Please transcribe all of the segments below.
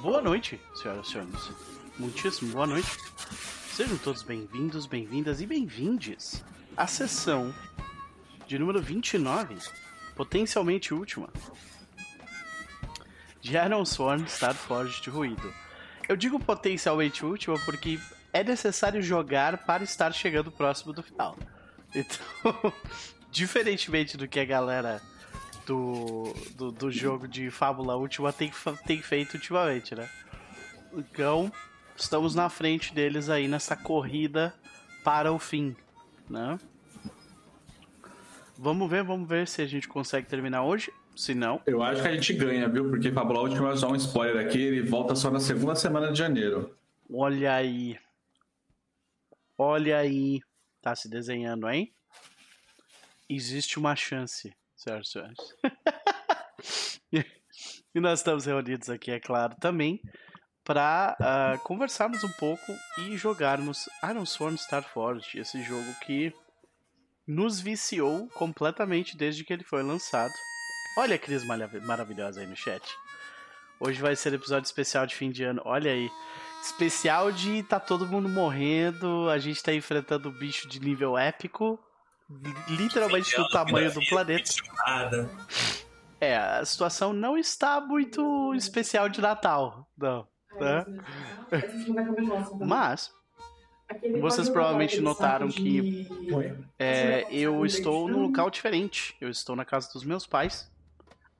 Boa noite, senhoras e senhores. Muitíssimo boa noite. Sejam todos bem-vindos, bem-vindas e bem-vindes à sessão de número 29, potencialmente última, de Iron Sworn Starforged de Ruído. Eu digo potencialmente última porque é necessário jogar para estar chegando próximo do final. Então, diferentemente do que a galera do, do, do jogo de Fábula Última tem, tem feito ultimamente, né? Então, estamos na frente deles aí nessa corrida para o fim, né? Vamos ver, vamos ver se a gente consegue terminar hoje. Se não. Eu acho que a gente ganha, viu? Porque Fábula Última é só um spoiler aqui, ele volta só na segunda semana de janeiro. Olha aí. Olha aí. Tá se desenhando, hein? Existe uma chance, senhoras e senhores. e nós estamos reunidos aqui, é claro, também para uh, ah, conversarmos um pouco e jogarmos Iron Sworn Starforged, esse jogo que nos viciou completamente desde que ele foi lançado. Olha a Cris maravilhosa aí no chat. Hoje vai ser episódio especial de fim de ano. Olha aí. Especial de tá todo mundo morrendo, a gente tá enfrentando um bicho de nível épico, literalmente do tamanho do planeta. É, a situação não está muito especial de Natal, não. Né? Mas vocês provavelmente notaram que é, eu estou num local diferente. Eu estou na casa dos meus pais,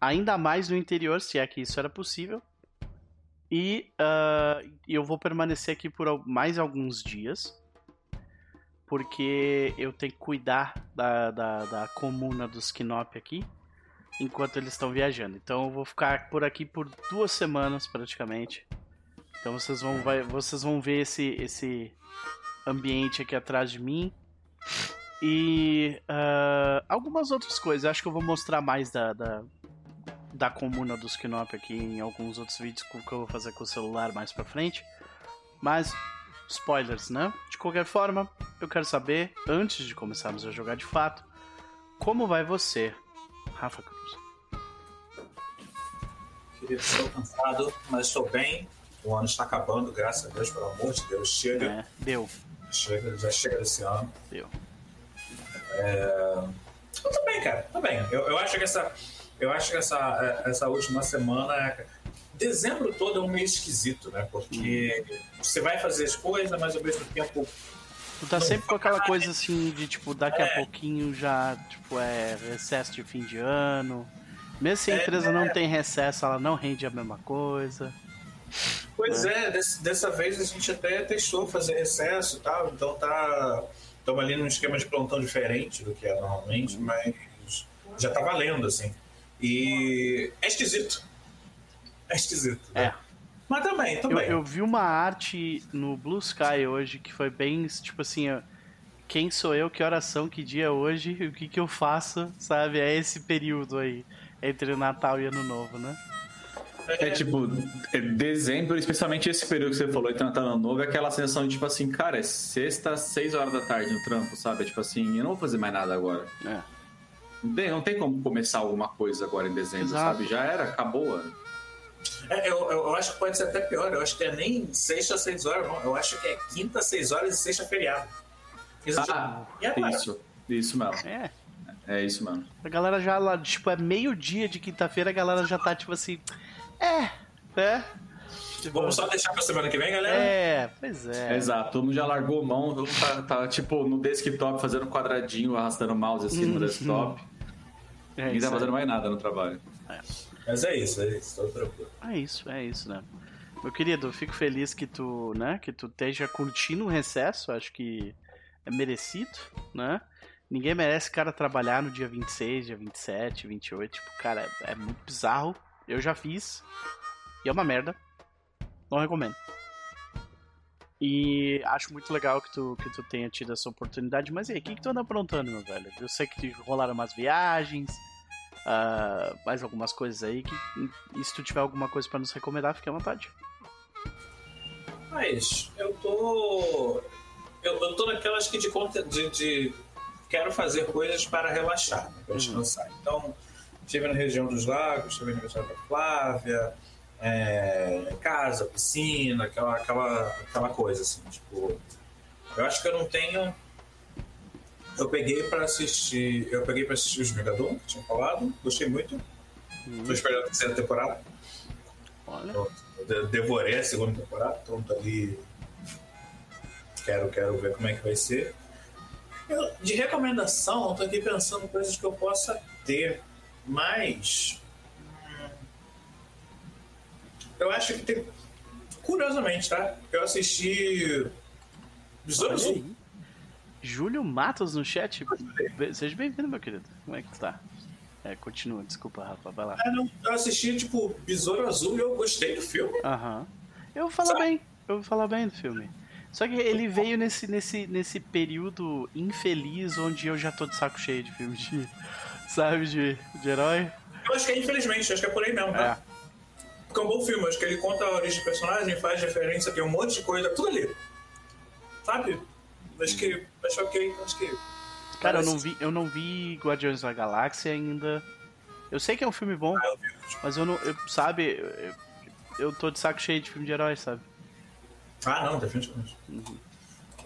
ainda mais no interior, se é que isso era possível. E uh, eu vou permanecer aqui por mais alguns dias. Porque eu tenho que cuidar da, da, da comuna dos Kinop aqui. Enquanto eles estão viajando. Então eu vou ficar por aqui por duas semanas praticamente. Então vocês vão, vai, vocês vão ver esse, esse ambiente aqui atrás de mim. E uh, algumas outras coisas. Acho que eu vou mostrar mais da, da, da comuna dos Kinop aqui em alguns outros vídeos que eu vou fazer com o celular mais pra frente. Mas, spoilers, né? De qualquer forma, eu quero saber, antes de começarmos a jogar de fato, como vai você, Rafa Cruz? Querido, estou cansado, mas estou bem. O ano está acabando, graças a Deus, pelo amor de Deus. Chega. É, deu. Chega, já chega desse ano. Deu. É... Eu tô bem, cara. Tô bem. Eu, eu acho que essa eu acho que essa, é, essa última semana. Dezembro todo é um meio esquisito, né? Porque hum. você vai fazer as coisas, mas ao mesmo tempo. Tu tá sempre com aquela coisa assim de tipo, daqui é. a pouquinho já, tipo, é recesso de fim de ano. Mesmo se a é, empresa é, não tem recesso, ela não rende a mesma coisa. Pois é, é desse, dessa vez a gente até testou fazer recesso e tal, então tá. Estamos ali num esquema de plantão diferente do que é normalmente, mas já tá valendo, assim. E é esquisito. É esquisito. Né? É. Mas também, também. Eu, eu, vi uma arte no Blue Sky hoje que foi bem, tipo assim, quem sou eu, que oração, que dia é hoje, o que que eu faço, sabe? É esse período aí, entre Natal e Ano Novo, né? É tipo, é dezembro, especialmente esse período que você falou, entre Natal e Ano Novo, é aquela sensação de tipo assim, cara, é sexta, seis horas da tarde no trampo, sabe? É tipo assim, eu não vou fazer mais nada agora. É. Não tem como começar alguma coisa agora em dezembro, Exato. sabe? Já era, acabou. É, eu, eu, acho que pode ser até pior. Eu acho que é nem sexta, seis horas, não. Eu acho que é quinta, seis horas e sexta, feriado. Isso, ah, já... isso, isso mesmo. É. É isso, mano. A galera já lá, tipo, é meio-dia de quinta-feira, a galera já tá, tipo assim. É, é. Tipo, Vamos só deixar pra semana que vem, galera? É, pois é. Exato, todo mundo já largou mão, todo mundo tá, tá, tipo no desktop fazendo quadradinho, arrastando o mouse assim uhum. no desktop. É Ninguém tá fazendo mais nada no trabalho. É. Mas é isso, é isso, tô tranquilo. É isso, é isso, né? Meu querido, fico feliz que tu, né, que tu esteja curtindo o recesso, acho que é merecido, né? Ninguém merece cara trabalhar no dia 26, dia 27, 28, tipo, cara, é, é muito bizarro. Eu já fiz e é uma merda. Não recomendo. E acho muito legal que tu, que tu tenha tido essa oportunidade. Mas e aí, o que, que tu anda aprontando, meu velho? Eu sei que rolaram umas viagens, uh, mais algumas coisas aí. Que, e se tu tiver alguma coisa para nos recomendar, fique à vontade. Mas eu tô. Eu, eu tô naquelas que de conta de, de, quero fazer coisas para relaxar, para uhum. descansar. Então, estive na região dos lagos, estive na região da Flávia é, casa, piscina, aquela, aquela, aquela coisa, assim, tipo. Eu acho que eu não tenho. Eu peguei pra assistir. Eu peguei pra assistir os Megadon, que tinha falado, gostei muito. Tô esperando a terceira temporada. Olha. Eu de- devorei a segunda temporada, então tô ali. Quero, quero ver como é que vai ser. Eu- de recomendação, eu tô aqui pensando coisas que eu possa ter, mas. hum, Eu acho que tem. Curiosamente, tá? Eu assisti. Besouro Azul. Júlio Matos no chat. Be- Seja bem-vindo, meu querido. Como é que tu tá? É, continua, desculpa, Rafa, vai lá. Ah, não, Eu assisti, tipo, Besouro Azul e eu gostei do filme. Aham. Eu vou falar bem, eu vou falar bem do filme. Só que ele veio nesse, nesse, nesse período infeliz onde eu já tô de saco cheio de filme de. Sabe, de, de herói. Eu acho que é infelizmente, acho que é por aí mesmo, tá? Porque é um bom filme, acho que ele conta a origem do personagem, faz referência, tem um monte de coisa, tudo ali. Sabe? Acho que. Acho ok, acho que. Cara, eu Parece- não, vi, eu não vi Guardiões da Galáxia ainda. Eu sei que é um filme bom, Ah, eu mas eu não. Eu, sabe, eu, eu tô de saco cheio de filme de herói, sabe? Ah, não, definitivamente.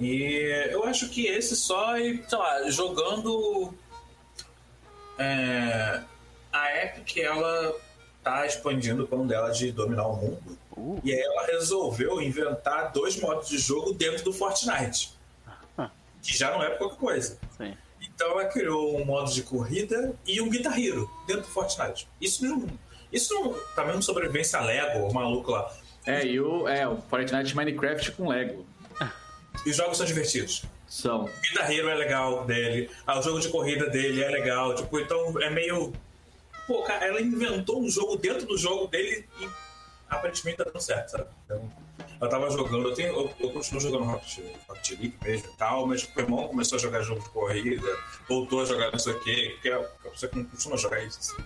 E eu acho que esse só, e, sei lá, jogando. é, a Epic, ela tá expandindo o plano dela de dominar o mundo. Uh, E aí ela resolveu inventar dois modos de jogo dentro do Fortnite. Que já não é pouca coisa. sim. Então ela criou um modo de corrida e um Guitar Hero dentro do Fortnite. Isso não. Isso não. Tá mesmo sobrevivência Lego, o maluco lá. É, e o, é, o Fortnite Minecraft com Lego. E os jogos são divertidos. São. O Guitar Hero é legal dele, ah, o jogo de corrida dele é legal. Tipo, então é meio. Pô, cara, ela inventou um jogo dentro do jogo dele e aparentemente tá dando certo, sabe? Então, eu tava jogando, eu, tenho, eu, eu continuo jogando Rocket, Rocket League mesmo e tal, mas o meu irmão começou a jogar jogo de corrida, voltou a jogar não sei o quê, porque é uma pessoa que não costuma jogar isso. Assim.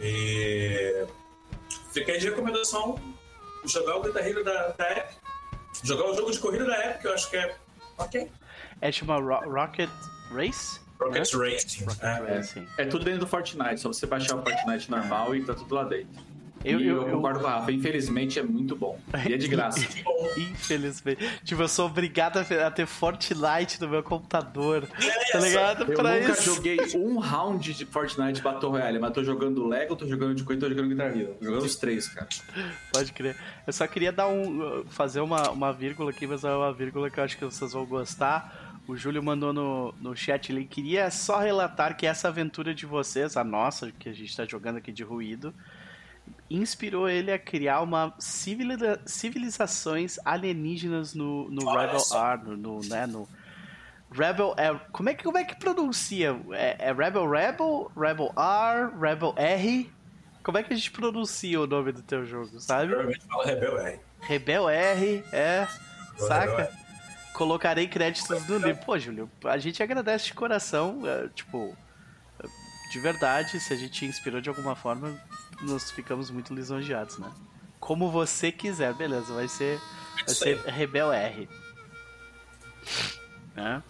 E fica aí de recomendação jogar o Guitar Hero da, da Epic. Jogar o jogo de corrida da Epic, eu acho que é ok. É chama Ro- Rocket Race? Rocket né? Racing. Rocket é. Racing. É tudo dentro do Fortnite, só você baixar o Fortnite normal e tá tudo lá dentro. Eu- eu- eu, concordo com a Rafa, infelizmente é muito bom. E é de graça. Infelizmente. Tipo, eu sou obrigado a ter Fortnite no meu computador. É, Tá ligado? Eu pra nunca isso. joguei um round de Fortnite Battle Royale, mas tô jogando Lego, tô jogando de coisa, tô jogando Guitar Hero. Tô jogando os três, cara. Pode crer. Eu só queria dar um. fazer uma, uma vírgula aqui, mas é uma vírgula que eu acho que vocês vão gostar. O Júlio mandou no, no chat ali. Queria só relatar que essa aventura de vocês, a nossa, que a gente tá jogando aqui de ruído, inspirou ele a criar uma civiliza- civilizações alienígenas no, no Olha Rebel só. R, no, no, né, no Rebel é, como é que como é que pronuncia? É, é Rebel Rebel, Rebel R, Rebel R? Como é que a gente pronuncia o nome do teu jogo, sabe? provavelmente fala Rebel R. Rebel R, é, Rebel saca? R. Colocarei créditos no livro. Pô, Júlio, a gente agradece de coração, é, tipo, de verdade, se a gente inspirou de alguma forma, nós ficamos muito lisonjeados, né? Como você quiser, beleza, vai ser, vai ser. Rebel R. Né?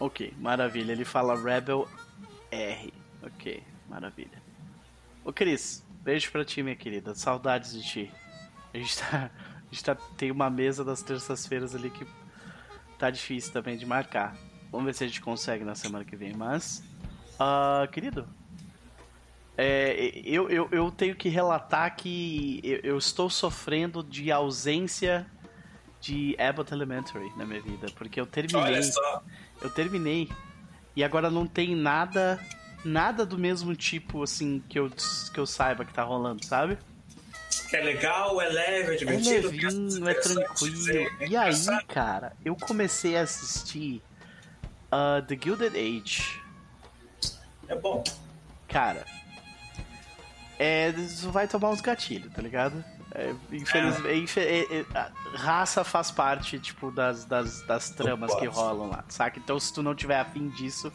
Ok, maravilha. Ele fala Rebel R. Ok, maravilha. Ô Cris, beijo pra ti, minha querida. Saudades de ti. A gente tá. A gente tá, tem uma mesa das terças-feiras ali que tá difícil também de marcar. Vamos ver se a gente consegue na semana que vem, mas. ah, querido. é, eu, eu, eu tenho que relatar que eu, eu estou sofrendo de ausência de Abbott Elementary na minha vida. Porque eu terminei. Eu terminei. E agora não tem nada. Nada do mesmo tipo, assim, que eu, que eu saiba que tá rolando, sabe? Que é legal, é leve, é É divertido. levinho, é tranquilo. é E aí, cara, eu comecei a assistir uh, The Gilded Age. É bom. Cara, é, isso vai tomar uns gatilhos, tá ligado? É, infelizmente, infe- é, é, a raça faz parte, tipo, das, das, das tramas que rolam lá, saca? Então, se tu não tiver afim disso,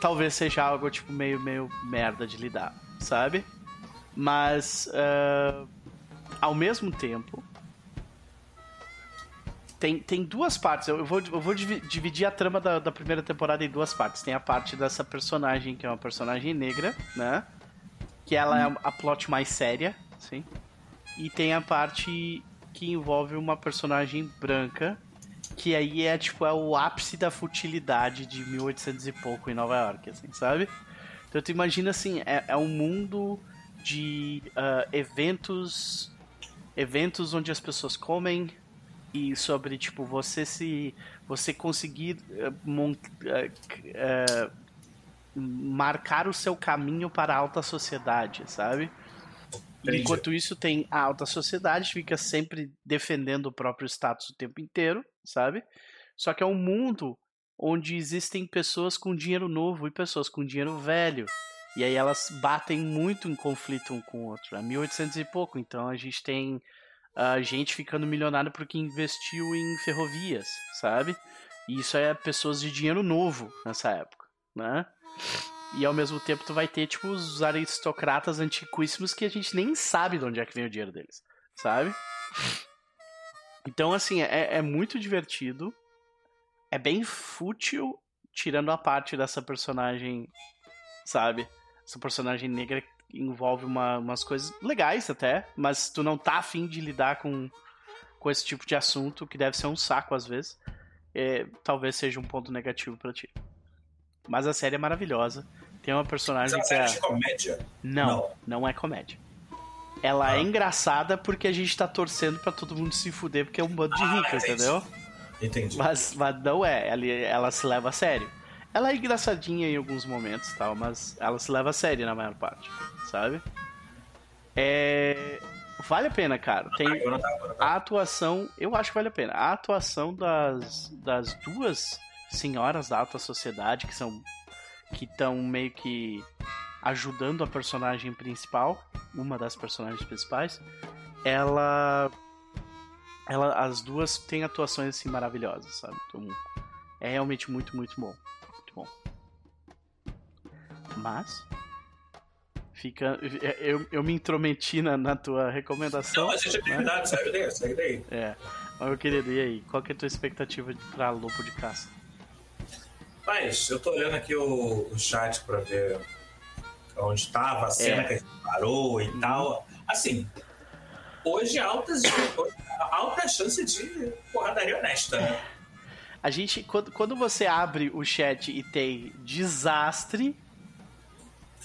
talvez seja algo, tipo, meio, meio merda de lidar, sabe? Mas, ah, ao mesmo tempo, tem, tem duas partes. Eu eu vou, eu vou divi- dividir a trama da, da primeira temporada em duas partes. Tem a parte dessa personagem, que é uma personagem negra, né? que ela é a plot mais séria, sim. E tem a parte que envolve uma personagem branca, que aí é tipo é o ápice da futilidade de 1800 e pouco em Nova York, assim, sabe? Então tu imagina assim, é, é um mundo de uh, eventos eventos onde as pessoas comem e sobre tipo você se você conseguir uh, mont, uh, marcar o seu caminho para a alta sociedade, sabe? Entendi. Enquanto isso, tem a alta sociedade, fica sempre defendendo o próprio status o tempo inteiro, sabe? Só que é um mundo onde existem pessoas com dinheiro novo e pessoas com dinheiro velho. E aí elas batem muito em conflito um com o outro. É 1800 e pouco, então a gente tem uh, gente ficando milionária porque investiu em ferrovias, sabe? E isso é pessoas de dinheiro novo nessa época, né? E ao mesmo tempo tu vai ter, tipo, os aristocratas antiquíssimos que a gente nem sabe de onde é que vem o dinheiro deles, sabe? Então, assim, é, é muito divertido. É bem fútil, tirando a parte dessa personagem, sabe? Essa personagem negra envolve uma, umas coisas legais até, mas tu não tá afim de lidar com, com esse tipo de assunto, que deve ser um saco às vezes, é, talvez seja um ponto negativo para ti. Mas a série é maravilhosa. Tem uma personagem Mas que é. é. de comédia? Não, não, não é comédia. Ela ah. é engraçada porque a gente tá torcendo para todo mundo se fuder porque é um bando de ah, entendeu? Entendi. Mas, mas não é, ela, ela se leva a sério. Ela é engraçadinha em alguns momentos tal, mas ela se leva a sério na maior parte, sabe? É. Vale a pena, cara. Tem a atuação, eu acho que vale a pena. A atuação das, das duas senhoras da alta sociedade que são que estão meio que ajudando a personagem principal, uma das personagens principais, ela ela as duas têm atuações assim maravilhosas, sabe? Então, é realmente muito, muito bom. Muito bom. Mas fica eu, eu me intrometi na, na tua recomendação. Não, a gente é né? segue daí, segue daí. É. Mas meu querido, e aí? Qual que é a tua expectativa pra Lobo de Caça? Mas eu tô olhando aqui o, o chat para ver onde estava a cena é. que a gente parou e uhum. tal. Assim, hoje altas alta chance de porradaria honesta, né? A gente, quando, quando você abre o chat e tem desastre.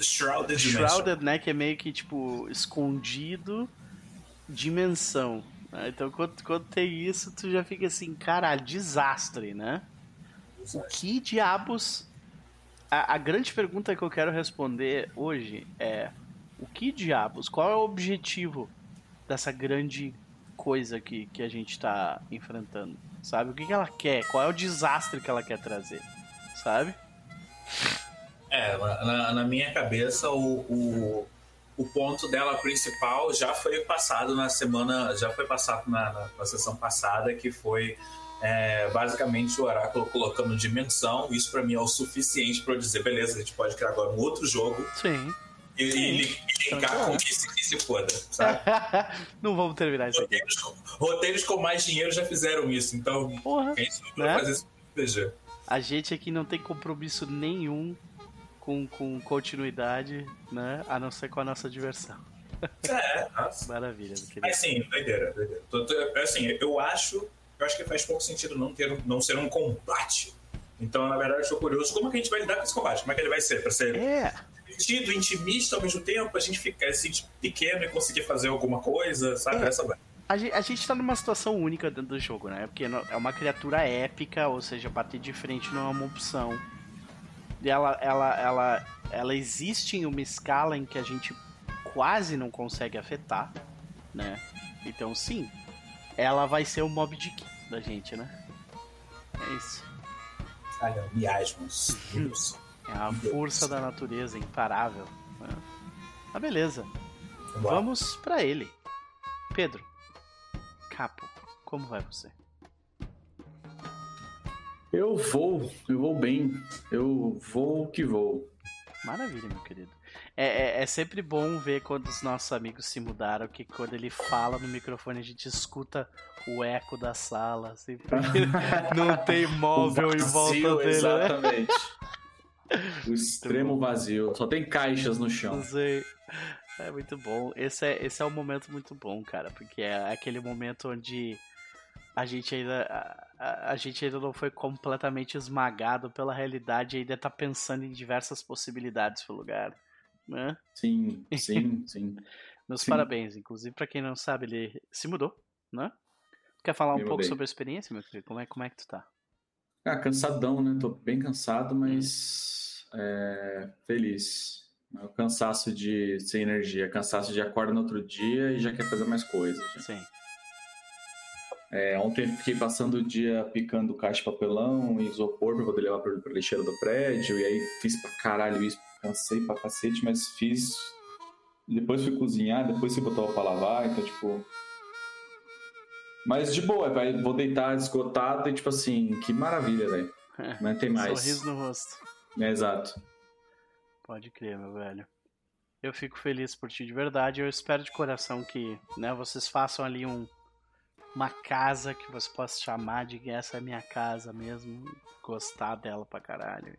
Shrouded, Shrouded né? Que é meio que tipo escondido. Dimensão. Né? Então quando, quando tem isso, tu já fica assim, caralho, desastre, né? O que diabos. A, a, grande pergunta que eu quero responder hoje é: o que diabos? Qual é o objetivo dessa grande coisa que, que a gente está enfrentando? Sabe? O que, que ela quer? Qual é o desastre que ela quer trazer? Sabe? É, na, na minha cabeça, o, o, o, ponto dela principal já foi passado na semana, já foi passado na, na, na sessão passada, que foi é, basicamente o oráculo colocando dimensão. Isso para mim é o suficiente para eu dizer, beleza, a gente pode criar agora um outro jogo. Sim. E, Sim. e linkar com que se, que se foda, sabe? não vamos terminar isso roteiros, aqui. Roteiros com mais dinheiro já fizeram isso, então Porra, quem né? fazer isso. A gente aqui não tem compromisso nenhum com, com continuidade, né? A não ser com a nossa diversão. É, nossa. Maravilha, meu querido. É sim, doideira, doideira. Assim, eu acho eu acho que faz pouco sentido não, ter, não ser um combate. Então, na verdade, eu estou curioso como é que a gente vai lidar com esse combate. Como é que ele vai ser? Para ser é. divertido, intimista ao mesmo tempo, a gente ficar assim, pequeno e conseguir fazer alguma coisa, sabe? É. Essa vai. A gente, a gente tá numa situação única dentro do jogo, né? Porque é uma criatura épica, ou seja, bater de frente não é uma opção. Ela, ela, ela, ela existe em uma escala em que a gente quase não consegue afetar, né? Então, sim, ela vai ser o Mob Dick da gente, né? É isso. Olha, miasmos. é a força da natureza imparável. Né? Ah, beleza. Vamos para ele. Pedro. Capo, como vai você? Eu vou, eu vou bem. Eu vou que vou. Maravilha, meu querido. É, é, é, sempre bom ver quando os nossos amigos se mudaram, que quando ele fala no microfone a gente escuta o eco da sala, assim, não tem móvel vazio, em volta dele. Né? Exatamente. O extremo vazio. Só tem caixas no chão. Não sei. É muito bom. Esse é, esse é um momento muito bom, cara, porque é aquele momento onde a gente ainda a, gente ainda não foi completamente esmagado pela realidade e ainda tá pensando em diversas possibilidades pro lugar, né? Sim, sim, sim. Meus Sim. parabéns, inclusive para quem não sabe, ele se mudou, né? Quer falar um Me pouco mudei. sobre a experiência, meu querido? Como é, como é que tu tá? Ah, cansadão, né? Tô bem cansado, mas é, feliz. É o cansaço de sem energia, cansaço de acorda no outro dia e já quer fazer mais coisas. Sim. É, ontem fiquei passando o dia picando caixa de papelão e isopor pra poder levar pra, pra lixeira do prédio. E aí fiz pra caralho isso, cansei pra cacete, mas fiz. Depois fui cozinhar, depois fui botar pra lavar, então tipo. Mas de boa, vai, vou deitar esgotado e tipo assim, que maravilha, velho. Não tem mais. Sorriso no rosto. É, exato. Pode crer, meu velho. Eu fico feliz por ti de verdade. Eu espero de coração que né, vocês façam ali um, uma casa que você possa chamar de essa é minha casa mesmo. Gostar dela pra caralho.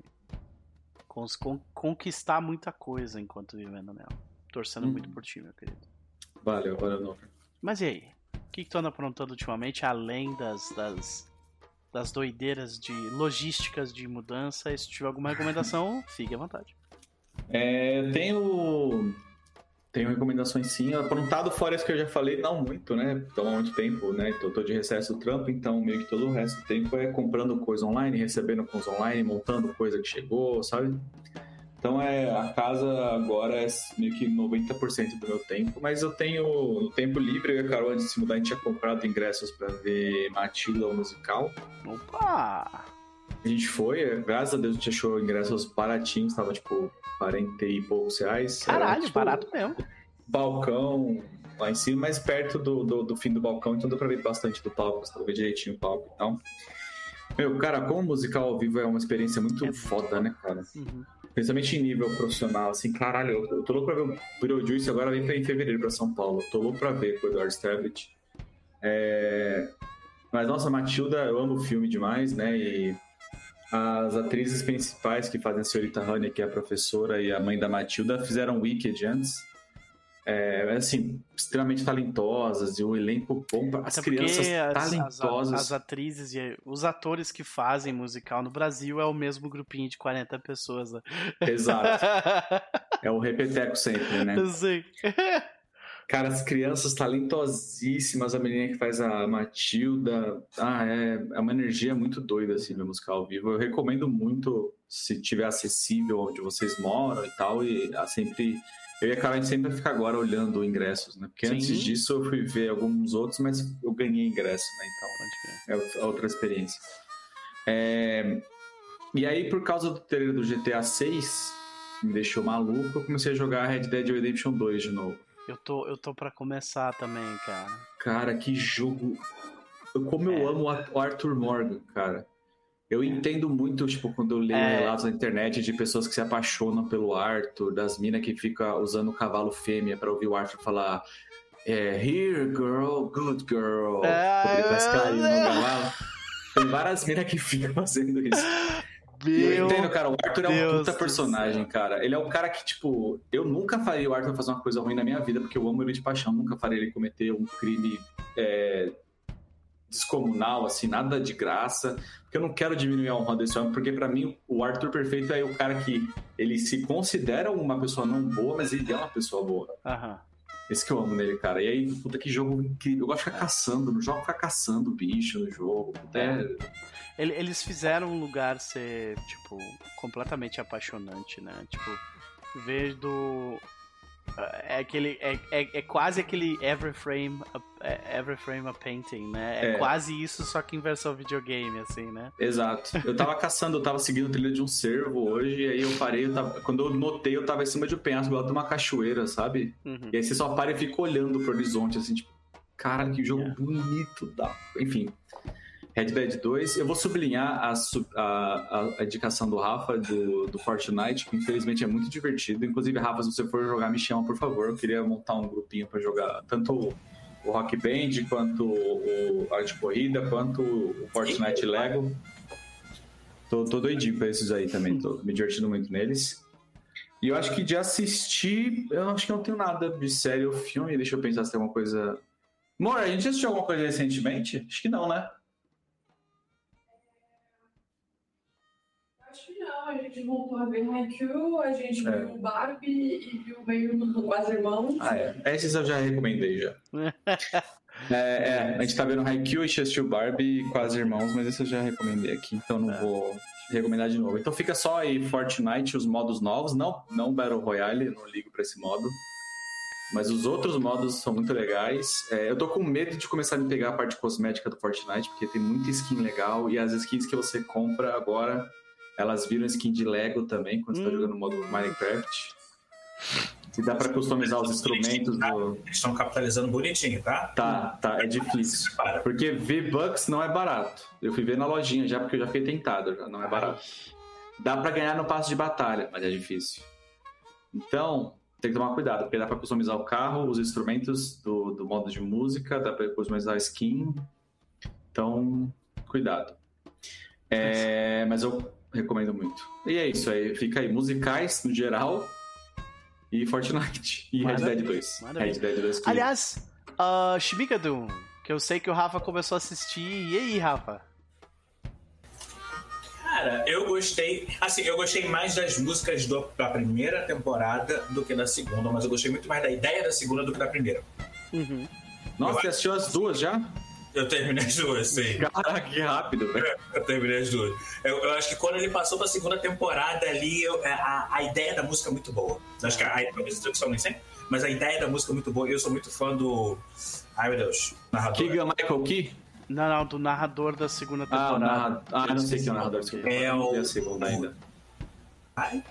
Con- conquistar muita coisa enquanto vivendo nela. Torcendo Uhum. muito por ti, meu querido. Valeu, valeu, Nover. Mas e aí? O que, que tu anda aprontando ultimamente, além das, das, das doideiras de logísticas de mudança? E se tiver alguma recomendação, fique à vontade. É, eu tenho. Tenho recomendações sim. Aprontado fora isso que eu já falei, não muito, né? Toma muito tempo, né? Tô, tô de recesso do trampo, então meio que todo o resto do tempo é comprando coisa online, recebendo coisa online, montando coisa que chegou, sabe? Então é a casa agora é meio que 90% do meu tempo, mas eu tenho no tempo livre, eu e a Carol antes de se mudar, a gente tinha comprado ingressos pra ver Matilda o musical. Opa! A gente foi, graças a Deus a gente achou ingressos baratinhos, tava tipo 40 e poucos reais. Era, Caralho, tipo, barato mesmo. Balcão lá em cima, mais perto do, do, do fim do balcão, então deu pra ver bastante do palco, você ver direitinho o palco e tal. Meu, cara, como musical ao vivo é uma experiência muito É foda, né, cara? Uhum. Principalmente em nível profissional, assim, caralho, eu, eu tô louco pra ver o Beetlejuice, agora vem pra em fevereiro pra São Paulo. Eu tô louco pra ver com o Eduardo Stavit. É... Mas, nossa, Matilda, eu amo o filme demais, né? E as atrizes principais que fazem a senhorita Honey, que é a professora e a mãe da Matilda, fizeram Wicked antes. É, assim, extremamente talentosas e o elenco bom. As Até porque crianças as, as, talentosas. as atrizes e os atores que fazem musical no Brasil é o mesmo grupinho de 40 pessoas, né? Exato. É o repeteco sempre, né? Sei. Cara, as crianças talentosíssimas, a menina que faz a Matilda. Ah, é, é uma energia muito doida, assim, no musical ao vivo. Eu recomendo muito, se tiver acessível onde vocês moram e tal, e ah, sempre. Eu e a gente sempre fica agora olhando ingressos, né? Porque Sim. antes disso eu fui ver alguns outros, mas eu ganhei ingresso, né? Então é outra- outra experiência. É, E aí, por causa do trailer do GTA 6, me deixou maluco, eu comecei a jogar Red Dead Redemption 2 de novo. Eu tô, eu tô pra começar também, cara. Cara, que jogo. Eu- Como eu É. amo o Arthur Morgan, cara. Eu entendo muito, tipo, quando eu leio É. relatos na internet de pessoas que se apaixonam pelo Arthur, das minas que ficam usando o cavalo fêmea pra ouvir o Arthur falar é, Here, girl, good girl. É, ele no é. cavalo. Tem várias minas que ficam fazendo isso. E eu Meu entendo, cara. O Arthur é um Deus puta personagem, cara. Ele é um cara que, tipo, eu nunca faria o Arthur fazer uma coisa ruim na minha vida, porque eu amo ele de paixão. Nunca faria ele cometer um crime é, descomunal, assim, nada de graça. Porque eu não quero diminuir a honra desse homem, porque pra mim o Arthur perfeito é o cara que ele se considera uma pessoa não boa, mas ele é uma pessoa boa. Aham. Esse que eu amo nele, cara. E aí, puta, que jogo incrível. Eu gosto de ficar caçando, no jogo ficar caçando bicho no jogo. Puta, é... Ele- Eles fizeram um lugar ser, tipo, completamente apaixonante, né? Tipo, ver do. É aquele. É, é, é quase aquele every frame, a, é- every frame a painting, né? É, É. quase isso, só que em versão videogame, assim, né? Exato. Eu tava caçando, eu tava seguindo o trilha de um cervo hoje, e aí eu parei, eu tava- quando eu notei, eu tava em cima de um penhasco, lá de uma cachoeira, sabe? Uhum. E aí você só para e fica olhando pro horizonte, assim, tipo, caralho, que jogo É. bonito. Da... Enfim. Red Dead 2. Eu vou sublinhar a, a, a indicação do Rafa do, do Fortnite, que infelizmente é muito divertido. Inclusive, Rafa, se você for jogar, me chama, por favor. Eu queria montar um grupinho pra jogar tanto o, o Rock Band, quanto o, a de corrida, quanto o Fortnite Lego. Tô, tô doidinho pra esses aí também, tô me divertindo muito neles. E eu acho que de assistir, eu acho que não tenho nada de série ou filme. Deixa eu pensar se tem alguma coisa. Mora, a gente assistiu alguma coisa recentemente? Acho que não, né? Gente voltou a ver Haikyuu, a gente É. viu Barbie e viu meio no Quase Irmãos. Ah, é. Esses eu já recomendei já. é, é, a gente tá vendo Haikyuu, a gente assistiu Barbie e Quase Irmãos, mas esse eu já recomendei aqui, então não vou recomendar de novo. Então fica só aí Fortnite, os modos novos, não, não Battle Royale, eu não ligo pra esse modo. Mas os outros modos são muito legais. É, eu tô com medo de começar a me pegar a parte cosmética do Fortnite, porque tem muita skin legal e as skins que você compra agora, elas viram skin de Lego também, quando você tá Hum. jogando no modo Minecraft. E dá pra customizar os instrumentos do. Eles estão capitalizando bonitinho, tá? Tá, tá, é difícil. Para. Porque V-Bucks não é barato. Eu fui ver na lojinha já, porque eu já fiquei tentado, já não é barato. Dá pra ganhar no passo de batalha, mas é difícil. Então, tem que tomar cuidado, porque dá pra customizar o carro, os instrumentos do, do modo de música, dá pra customizar a skin. Então, cuidado. É, mas eu recomendo muito. E é isso aí, fica aí. Musicais, no geral, e Fortnite. E Red Dead 2. maravilha. Red Dead 2 que- Aliás, uh, Shimigadum, que eu sei que o Rafa começou a assistir. E aí, Rafa? Cara, eu gostei. Assim, eu gostei mais das músicas do- da primeira temporada do que da segunda, mas eu gostei muito mais da ideia da segunda do que da primeira. Uhum. Nossa, você assistiu as duas já? Eu terminei as duas, sim. Caraca, que rápido, velho. Eu terminei as duas. Eu, eu acho que quando ele passou pra segunda temporada ali, eu- a, a ideia da música é muito boa. Eu Acho que a, a introdução nem sempre, mas a ideia da música é muito boa. Eu sou muito fã do. Ai meu Deus, narrador. Keegan Michael Key? Não, não, do narrador da segunda Ah, o temporada. narrador. Ah, Eu não sei quem é o o narrador, nome desculpa. dele. É eu não o- a segunda ainda. Ai,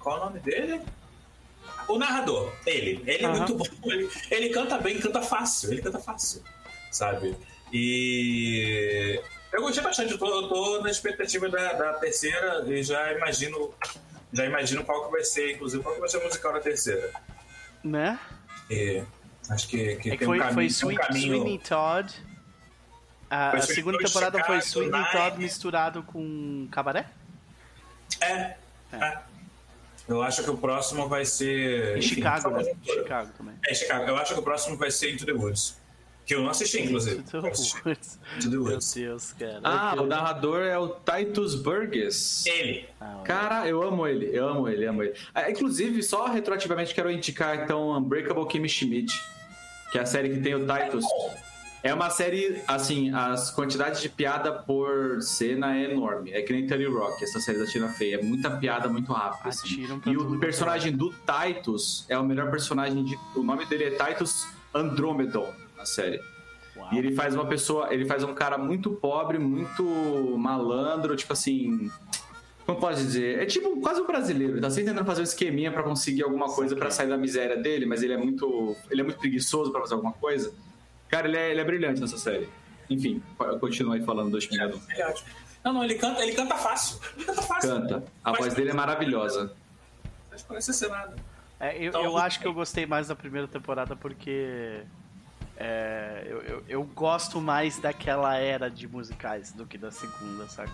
qual é o nome dele? O narrador, ele. Ele é muito bom. Ele, ele canta bem, canta fácil. Ele canta fácil, sabe? E eu gostei bastante. Eu tô, eu tô na expectativa da, da terceira e já imagino, já imagino qual que vai ser, inclusive qual que vai ser o musical da terceira. Né? E acho que, que É que tem foi, um caminho, foi tem um Sweet, caminho. Sweeney Todd. A, Foi a Sweeney segunda Todd, temporada foi Chicago, Sweeney Todd Nine. misturado com cabaré? É, é. Eu acho que o próximo vai ser. Em enfim, Chicago, só- né? Chicago também. É, Chicago. Eu acho que o próximo vai ser Into the Woods. Que eu não assisti, inclusive. Into Eu assisti the Woods. Into the Meu. Deus, cara. Ah, Eu- o narrador é o Titus Burgess. Ele. Ah. Cara, eu amo ele, eu amo ele, amo ele. Ah, inclusive, só retroativamente quero indicar então Unbreakable Kimmy Schmidt, que é a série que tem o Titus. É uma série, assim, as quantidades de piada por cena é enorme. É que nem Terry Rock, essa série da Tina Fey. É muita piada muito rápido. Assim. E tudo o é personagem do Titus é o melhor personagem de. O nome dele é Titus Andromedon na série. Uau. E ele faz uma pessoa, ele faz um cara muito pobre, muito malandro, tipo assim. Como pode dizer? É tipo quase um brasileiro. Ele tá sempre tentando fazer um esqueminha pra conseguir alguma coisa pra sair da miséria dele, mas ele é muito. Ele é muito preguiçoso pra fazer alguma coisa. Cara, ele é, ele é brilhante nessa série. Enfim, continua aí falando do Shimigadon. Ele é. Não, não, ele canta, ele canta fácil. Ele canta fácil. Canta. A voz dele é maravilhosa. Mas parece ser nada. É, eu, Então, eu acho que eu gostei mais da primeira temporada porque é, eu, eu, eu gosto mais daquela era de musicais do que da segunda, saca?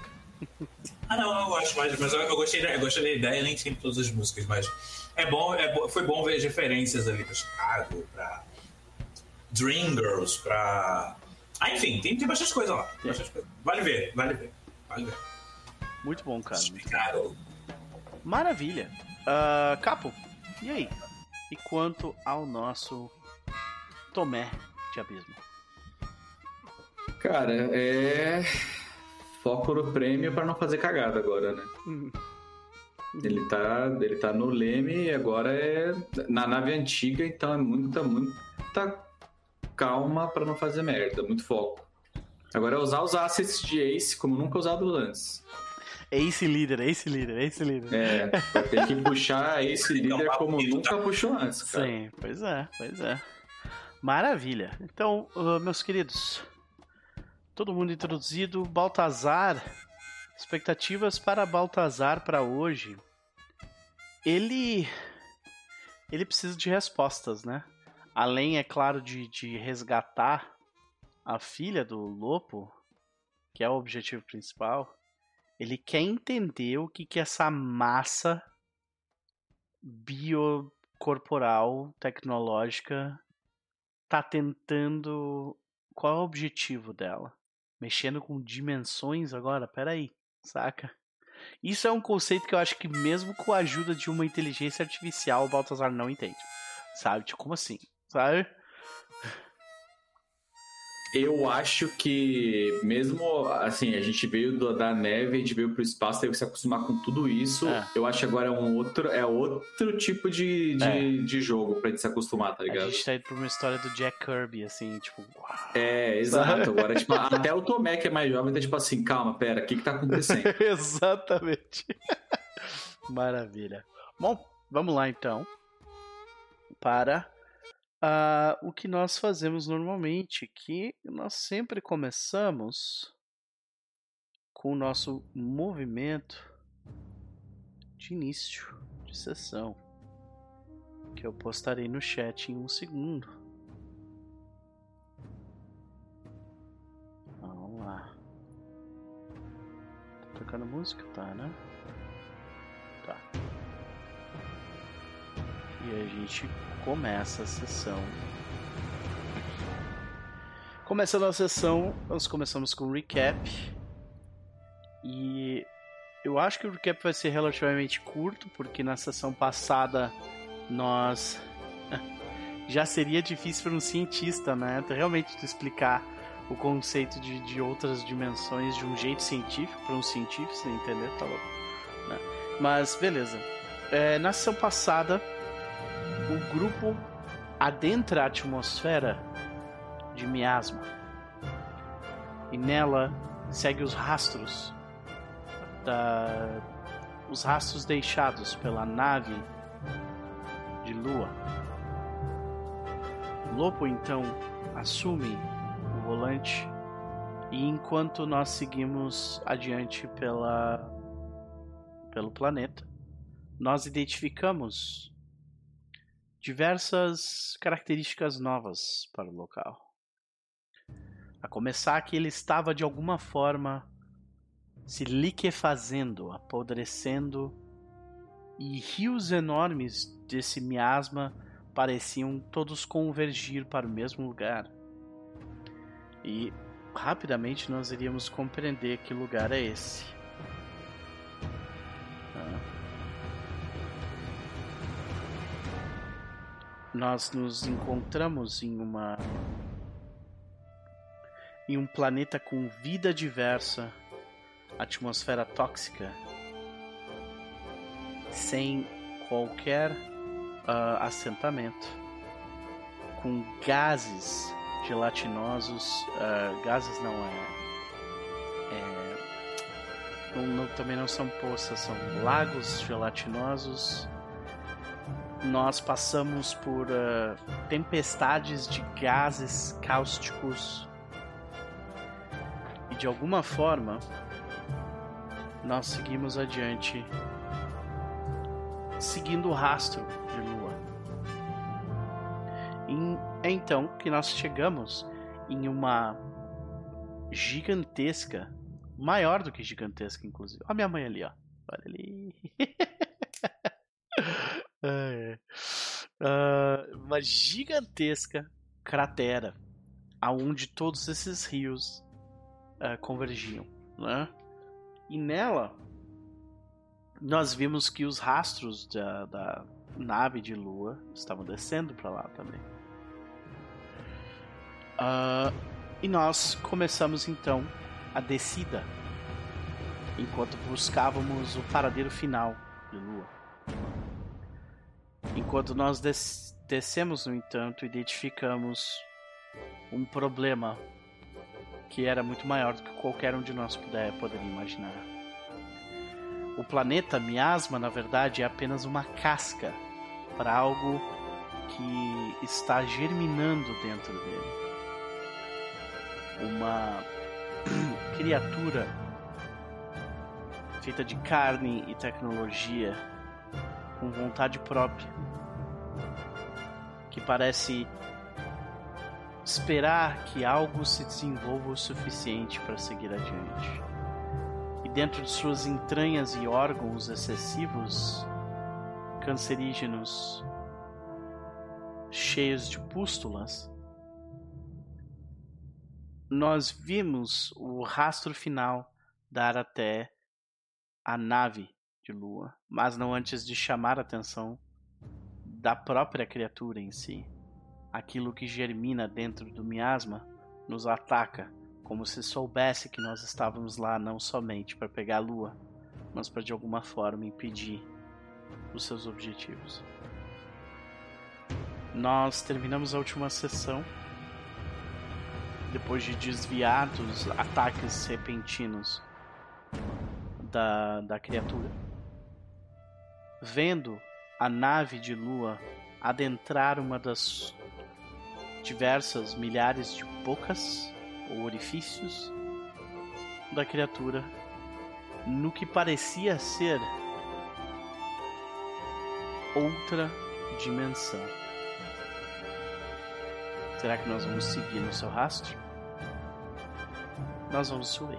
Ah, não, eu acho mais. Mas eu, eu gostei, da, eu gostei da ideia, nem sempre todas as músicas, mas é bom, é foi bom ver as referências ali pra Chicago, pra Dreamgirls, pra. Ah, enfim, tem, tem bastante coisa lá. Bastante coisa. Vale ver, vale ver. Vale ver. Muito bom, cara. Chicago. Maravilha. Ah, Capo, e aí? E quanto ao nosso Tomé de Abismo? Cara, é. Foco no prêmio pra não fazer cagada agora, né? Ele tá, ele tá no leme e agora é na nave antiga, então é muita, muita calma pra não fazer merda, muito foco. Agora é usar os assets de Ace como nunca usado antes. Ace líder, Ace líder, Ace líder. É, vai ter que puxar esse líder como nunca puxou antes, cara. Sim, pois é, pois é. Maravilha. Então, ah, meus queridos, todo mundo introduzido. Baltazar, expectativas para Baltazar para hoje. Ele. Ele precisa de respostas, né? Além, é claro, de, de resgatar a filha do Lopo, que é o objetivo principal. Ele quer entender o que, que essa massa biocorporal tecnológica tá tentando. Qual é o objetivo dela? Mexendo com dimensões agora? Peraí, saca? Isso é um conceito que eu acho que, mesmo com a ajuda de uma inteligência artificial, o Baltazar não entende. Sabe? Tipo, como assim? Sabe? Eu acho que, mesmo assim, a gente veio do, da neve, a gente veio pro espaço, teve que se acostumar com tudo isso. É. Eu acho que agora é um outro, é outro tipo de, de, É. de jogo pra gente se acostumar, tá A ligado? gente tá indo pra uma história do Jack Kirby, assim, tipo. uau. É, exato. Agora, tipo, até o Tomé, que é mais jovem, tá tipo assim, calma, pera, o que que tá acontecendo? Exatamente. Maravilha. Bom, vamos lá então. Para o que nós fazemos normalmente, que nós sempre começamos com o nosso movimento de início de sessão, que eu postarei no chat em um segundo. Vamos lá. Tá tocando música? Tá, né? Tá. E a gente começa a sessão. Começando a sessão, nós começamos com o recap. E eu acho que o recap vai ser relativamente curto, porque na sessão passada nós. Já seria difícil para um cientista, né? Realmente explicar o conceito de, de outras dimensões de um jeito científico, para um você entender, tá louco. né? Mas beleza. É, na sessão passada, o grupo adentra a atmosfera de miasma. E nela segue os rastros da os rastros deixados pela nave de Lua. Lopo então assume o volante e enquanto nós seguimos adiante pela pelo planeta, nós identificamos diversas características novas para o local. A começar que ele estava de alguma forma se liquefazendo, apodrecendo, e rios enormes desse miasma pareciam todos convergir para o mesmo lugar. E rapidamente nós iríamos compreender que lugar é esse. Nós nos encontramos em uma em um planeta com vida diversa, atmosfera tóxica, sem qualquer ah, assentamento, com gases gelatinosos, ah, gases não é, é não- não- também não são poças, são lagos gelatinosos. Nós passamos por ah, tempestades de gases cáusticos e de alguma forma nós seguimos adiante seguindo o rastro de Lua. Em- é então que nós chegamos em uma gigantesca, maior do que gigantesca, inclusive. Olha a minha mãe ali, ó. Olha ali. Ah, uma gigantesca cratera aonde todos esses rios ah, convergiam, né? E nela nós vimos que os rastros da, da nave de Lua estavam descendo para lá também. Ah, e nós começamos então a descida enquanto buscávamos o paradeiro final de Lua. Enquanto nós des descemos, no entanto, identificamos um problema que era muito maior do que qualquer um de nós puder, poderia imaginar. O planeta miasma, na verdade, é apenas uma casca para algo que está germinando dentro dele. Uma criatura feita de carne e tecnologia, com vontade própria, que parece esperar que algo se desenvolva o suficiente para seguir adiante. E dentro de suas entranhas e órgãos excessivos, cancerígenos, cheios de pústulas, nós vimos o rastro final dar até a nave de Lua, mas não antes de chamar a atenção da própria criatura em si. Aquilo que germina dentro do miasma nos ataca, como se soubesse que nós estávamos lá não somente para pegar a Lua, mas para de alguma forma impedir os seus objetivos. Nós terminamos a última sessão depois de desviar dos ataques repentinos da, da criatura. Vendo a nave de lua adentrar uma das diversas milhares de bocas ou orifícios da criatura no que parecia ser outra dimensão. Será que nós vamos seguir no seu rastro? Nós vamos subir.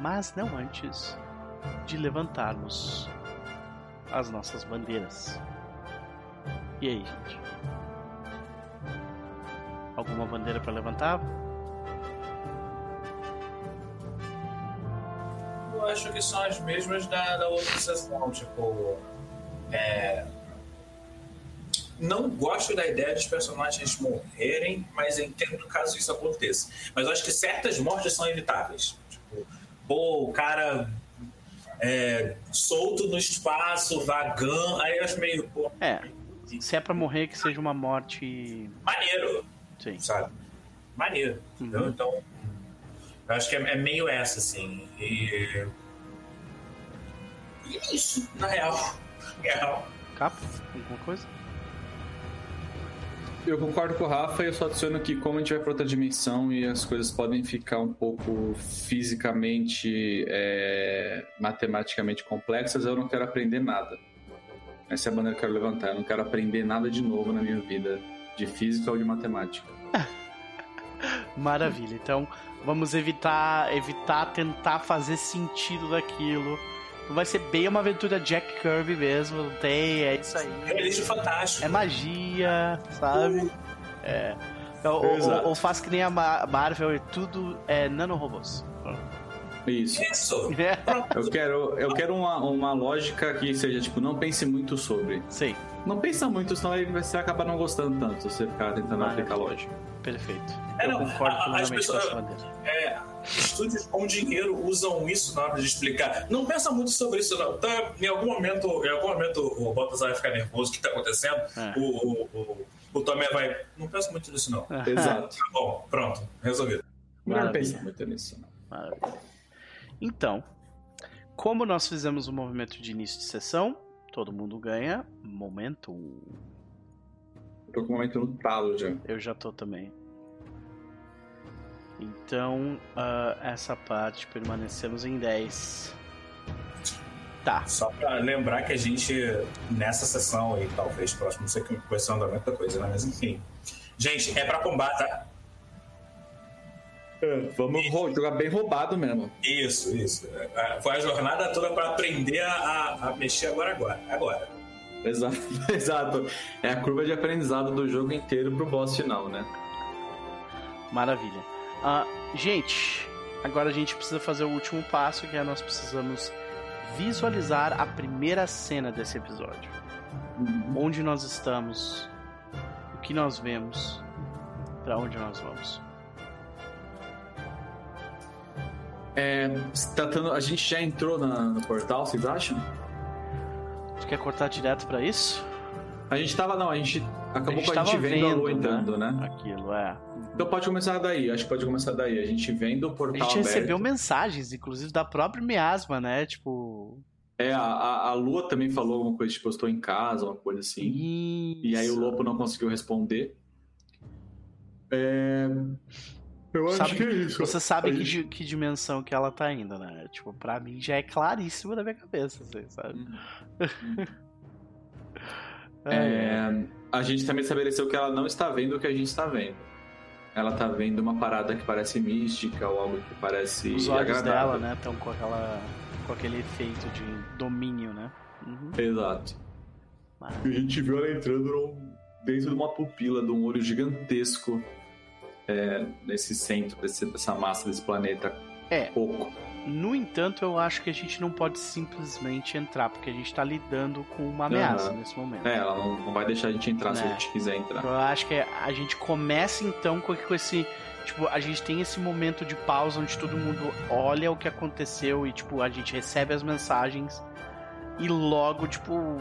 Mas não antes de levantarmos as nossas bandeiras. E aí, gente? Alguma bandeira para levantar? Eu acho que são as mesmas da, da outra sessão, tipo. É... Não gosto da ideia dos personagens morrerem, mas entendo caso isso aconteça. Mas eu acho que certas mortes são evitáveis. Tipo, pô, o cara é, solto no espaço, vagando, aí eu acho meio. Pô, É, se é pra morrer, que seja uma morte. maneiro, Sim. sabe? Maneiro. Uhum. Então, eu acho que é, é meio essa, assim. E. E é isso, na real. real. Capa? Alguma coisa? Eu concordo com o Rafa e eu só adiciono que como a gente vai para outra dimensão e as coisas podem ficar um pouco fisicamente, é, matematicamente complexas, eu não quero aprender nada. Essa é a bandeira que eu quero levantar. Eu não quero aprender nada de novo na minha vida, de física ou de matemática. Maravilha. Então, vamos evitar evitar tentar fazer sentido daquilo. Vai ser bem uma aventura Jack Kirby mesmo, não tem, é isso aí. Realismo fantástico. É magia, sabe? É. Ou, ou- ou faz que nem a Ma- Marvel e tudo é nanorobôs. Isso. Isso. É. Eu quero, eu quero uma, uma lógica que seja, tipo, não pense muito sobre. Sei, Não pensa muito, senão aí você acaba não gostando tanto, se você ficar tentando Maravilha. aplicar lógica. perfeito. É, Eu não, concordo a- com pessoas- essa bandeira. É, estúdios com dinheiro usam isso na hora de explicar. Não pensa muito sobre isso, não. Tá, em algum momento, em algum momento o Bottas vai ficar nervoso, o que tá acontecendo? É. O, o, o, o Tomé vai. Não pensa muito nisso, não. Tá Exato. bom, pronto, resolvido. Melhor não Maravilha. pensar muito nisso, não. Maravilha. Então, como nós fizemos o movimento de início de sessão, todo mundo ganha momento. Eu tô com o momento no talo já. Eu já tô também. Então, ah, essa parte permanecemos em 10. Tá. Só pra lembrar que a gente, nessa sessão e talvez próximo, não sei que vai ser andamento da coisa, né? Mas enfim. Gente, é pra combate, tá? Vamos rou- jogar bem roubado mesmo. Isso, isso. É, Foi a jornada toda pra aprender a, a- a mexer agora, agora. Agora. Exato, exato. É a curva de aprendizado do jogo inteiro pro boss final, né? Maravilha. Ah, gente, agora a gente precisa fazer o último passo, que é nós precisamos visualizar a primeira cena desse episódio. Onde nós estamos, o que nós vemos, pra onde nós vamos. É, tratando, a gente já entrou na- no portal, vocês acham? Tu quer cortar direto pra isso? A gente tava, não, a gente acabou A gente a gente tava vendo, a lua vendo, entrando, né? Aquilo, é. Então pode começar daí, acho que pode começar daí. A gente vendo o A portal gente aberto. recebeu mensagens, inclusive, da própria miasma, né? Tipo. É, a, a, a lua também falou alguma coisa, tipo, eu estou em casa, uma coisa assim. E aí o Isso. Lopo não conseguiu responder. É... Eu acho Sabe- que é isso. Você sabe A que, gente- que dimensão que ela tá indo, né? Tipo, pra mim já é claríssimo na minha cabeça, assim, sabe? É, É, a gente também estabeleceu que ela não está vendo o que a gente está vendo. ela tá vendo uma parada que parece mística ou algo que parece Os olhos agradável. dela, né, estão com aquela com aquele efeito de domínio, né? Uhum. Exato. Maravilha. E a gente viu ela entrando dentro de uma pupila, de um olho gigantesco é, nesse centro desse- dessa massa desse planeta. É. Oco. No entanto, eu acho que a gente não pode simplesmente entrar, porque a gente tá lidando com uma ameaça Aham. nesse momento. É, ela não, não vai deixar a gente entrar se a É. gente quiser entrar. Eu acho que a gente começa então com, com esse. Tipo, a gente tem esse momento de pausa onde todo mundo olha o que aconteceu e, tipo, a gente recebe as mensagens e logo, tipo,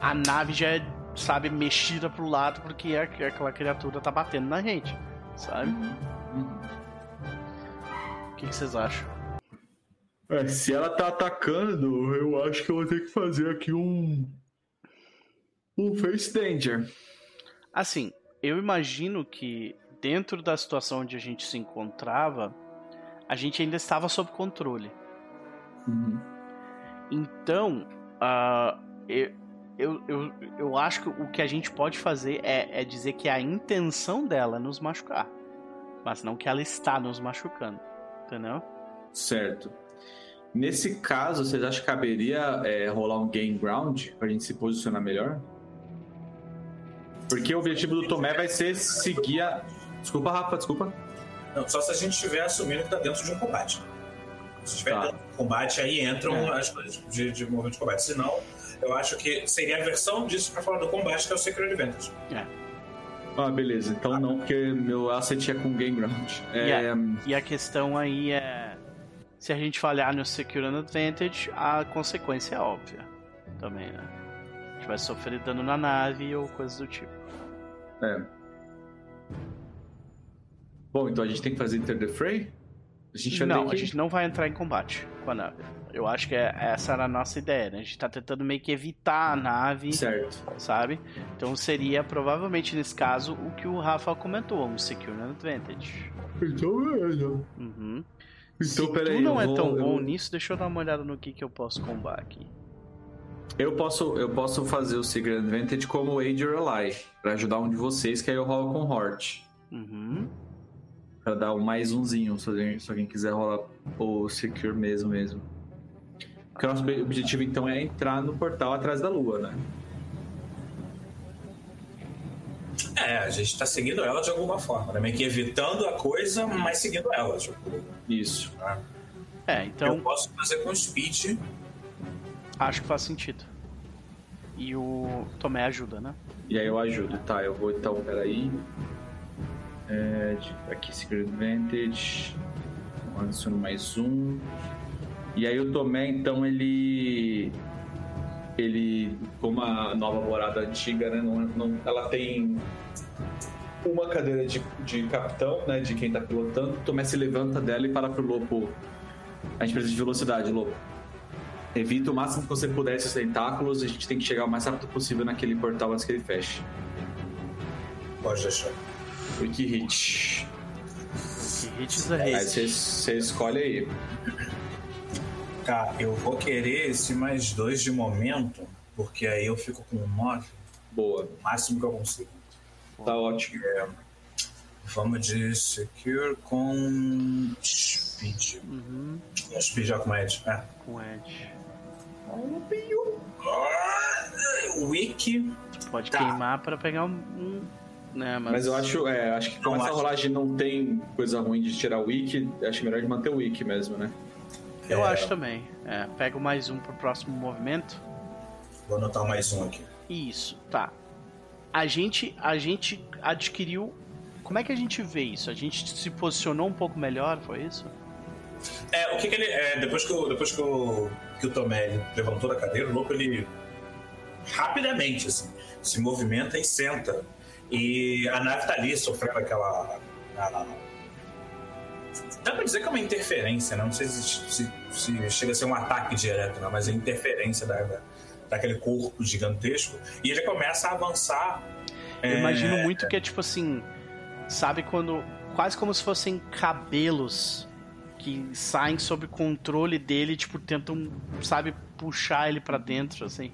a nave já é, sabe, mexida pro lado porque é- aquela criatura tá batendo na gente, sabe? Uhum. O que, que vocês acham? É, se ela tá atacando, eu acho que eu vou ter que fazer aqui um. Um Face Danger. Assim, eu imagino que dentro da situação onde a gente se encontrava, a gente ainda estava sob controle. Uhum. Então, ah, eu, eu, eu, eu acho que o que a gente pode fazer é, é dizer que a intenção dela é nos machucar. Mas não que ela está nos machucando. Entendeu? Certo. Nesse caso, vocês acham que caberia é, rolar um game ground pra gente se posicionar melhor? Porque o objetivo do Tomé vai ser seguir a. Desculpa, Rafa, desculpa. Não, só se a gente estiver assumindo que tá dentro de um combate. Se estiver Tá. dentro de um combate, aí entram É. as coisas de, de movimento de combate. Senão, eu acho que seria a versão disso pra falar do combate, que é o Secret Advantage. Ah, beleza. Então não, porque meu asset é com game ground. É, Yeah. E a questão aí é. Se a gente falhar no Secure and Advantage, a consequência é óbvia. Também, né? A gente vai sofrer dano na nave ou coisas do tipo. é. Bom, então a gente tem que fazer Enter the Fray? A gente vai não, que... a gente não vai entrar em combate com a nave. Eu acho que é- essa era a nossa ideia, né? A gente tá tentando meio que evitar a nave, Certo. sabe? Então seria provavelmente nesse caso o que o Rafa comentou, um Secure and Advantage. Então, beleza. Uhum. Então, Se peraí. tu não é vou- tão eu- bom nisso, deixa eu dar uma olhada no que, que eu posso combar aqui. Eu posso, eu posso fazer o Secret Advantage como Aid or Ally, pra ajudar um de vocês, que aí eu rolo com Hort. Uhum. Pra dar um mais umzinho, se alguém, se alguém quiser rolar o Secure mesmo mesmo. Porque o nosso ob- objetivo então é entrar no portal atrás da lua, né? É, a gente tá seguindo ela de alguma forma, né? Meio que evitando a coisa, mas seguindo ela. Tipo, Isso. né? É, então Eu posso fazer com speed. acho que faz sentido. E o Tomé ajuda, né? E aí eu ajudo, tá? Eu vou então, peraí. É, de- aqui, Secret Advantage. Eu Adiciono mais um. E aí o Tomé, então, ele. Ele. Como a nova morada antiga, né? Não, não- ela tem uma cadeira de, de capitão, né? De quem tá pilotando. Tomé se levanta dela e fala pro Lobo. A gente precisa de velocidade, Lobo. Evita o máximo que você puder esses tentáculos. A gente tem que chegar o mais rápido possível naquele portal antes que ele feche. Pode deixar. Quick hit. Que hits a Aí hit. você- você escolhe aí. Tá, eu vou querer esse mais dois de momento, porque aí eu fico com nove, Boa. o máximo que eu consigo. Tá ótimo. Vamos de Secure com Speed. Uhum. Com Speed já com Edge. É. Com Edge. Wiki. Pode Tá. queimar pra pegar um. um, né, mas... Mas eu acho, é, acho que como Eu essa acho- rolagem não tem coisa ruim de tirar o wiki, acho melhor de manter o wiki mesmo, né? Eu É, acho também. É, pego mais um pro próximo movimento. Vou anotar mais um aqui. Isso, tá. A gente, a gente adquiriu. Como é que a gente vê isso? A gente se posicionou um pouco melhor, foi isso? É, o que, que ele. É, depois que o, depois que o, que o Tomé levantou da cadeira, o louco ele rapidamente assim, se movimenta e senta. E a nave tá ali sofrendo aquela. a- dá pra dizer que é uma interferência, né? Não sei se, se- se chega a ser um ataque direto, né? mas é interferência da, da- daquele corpo gigantesco. E ele começa a avançar. Eu é, imagino muito que é tipo assim. Sabe quando. Quase como se fossem cabelos que saem sob controle dele, tipo, tentam, sabe, puxar ele pra dentro, assim.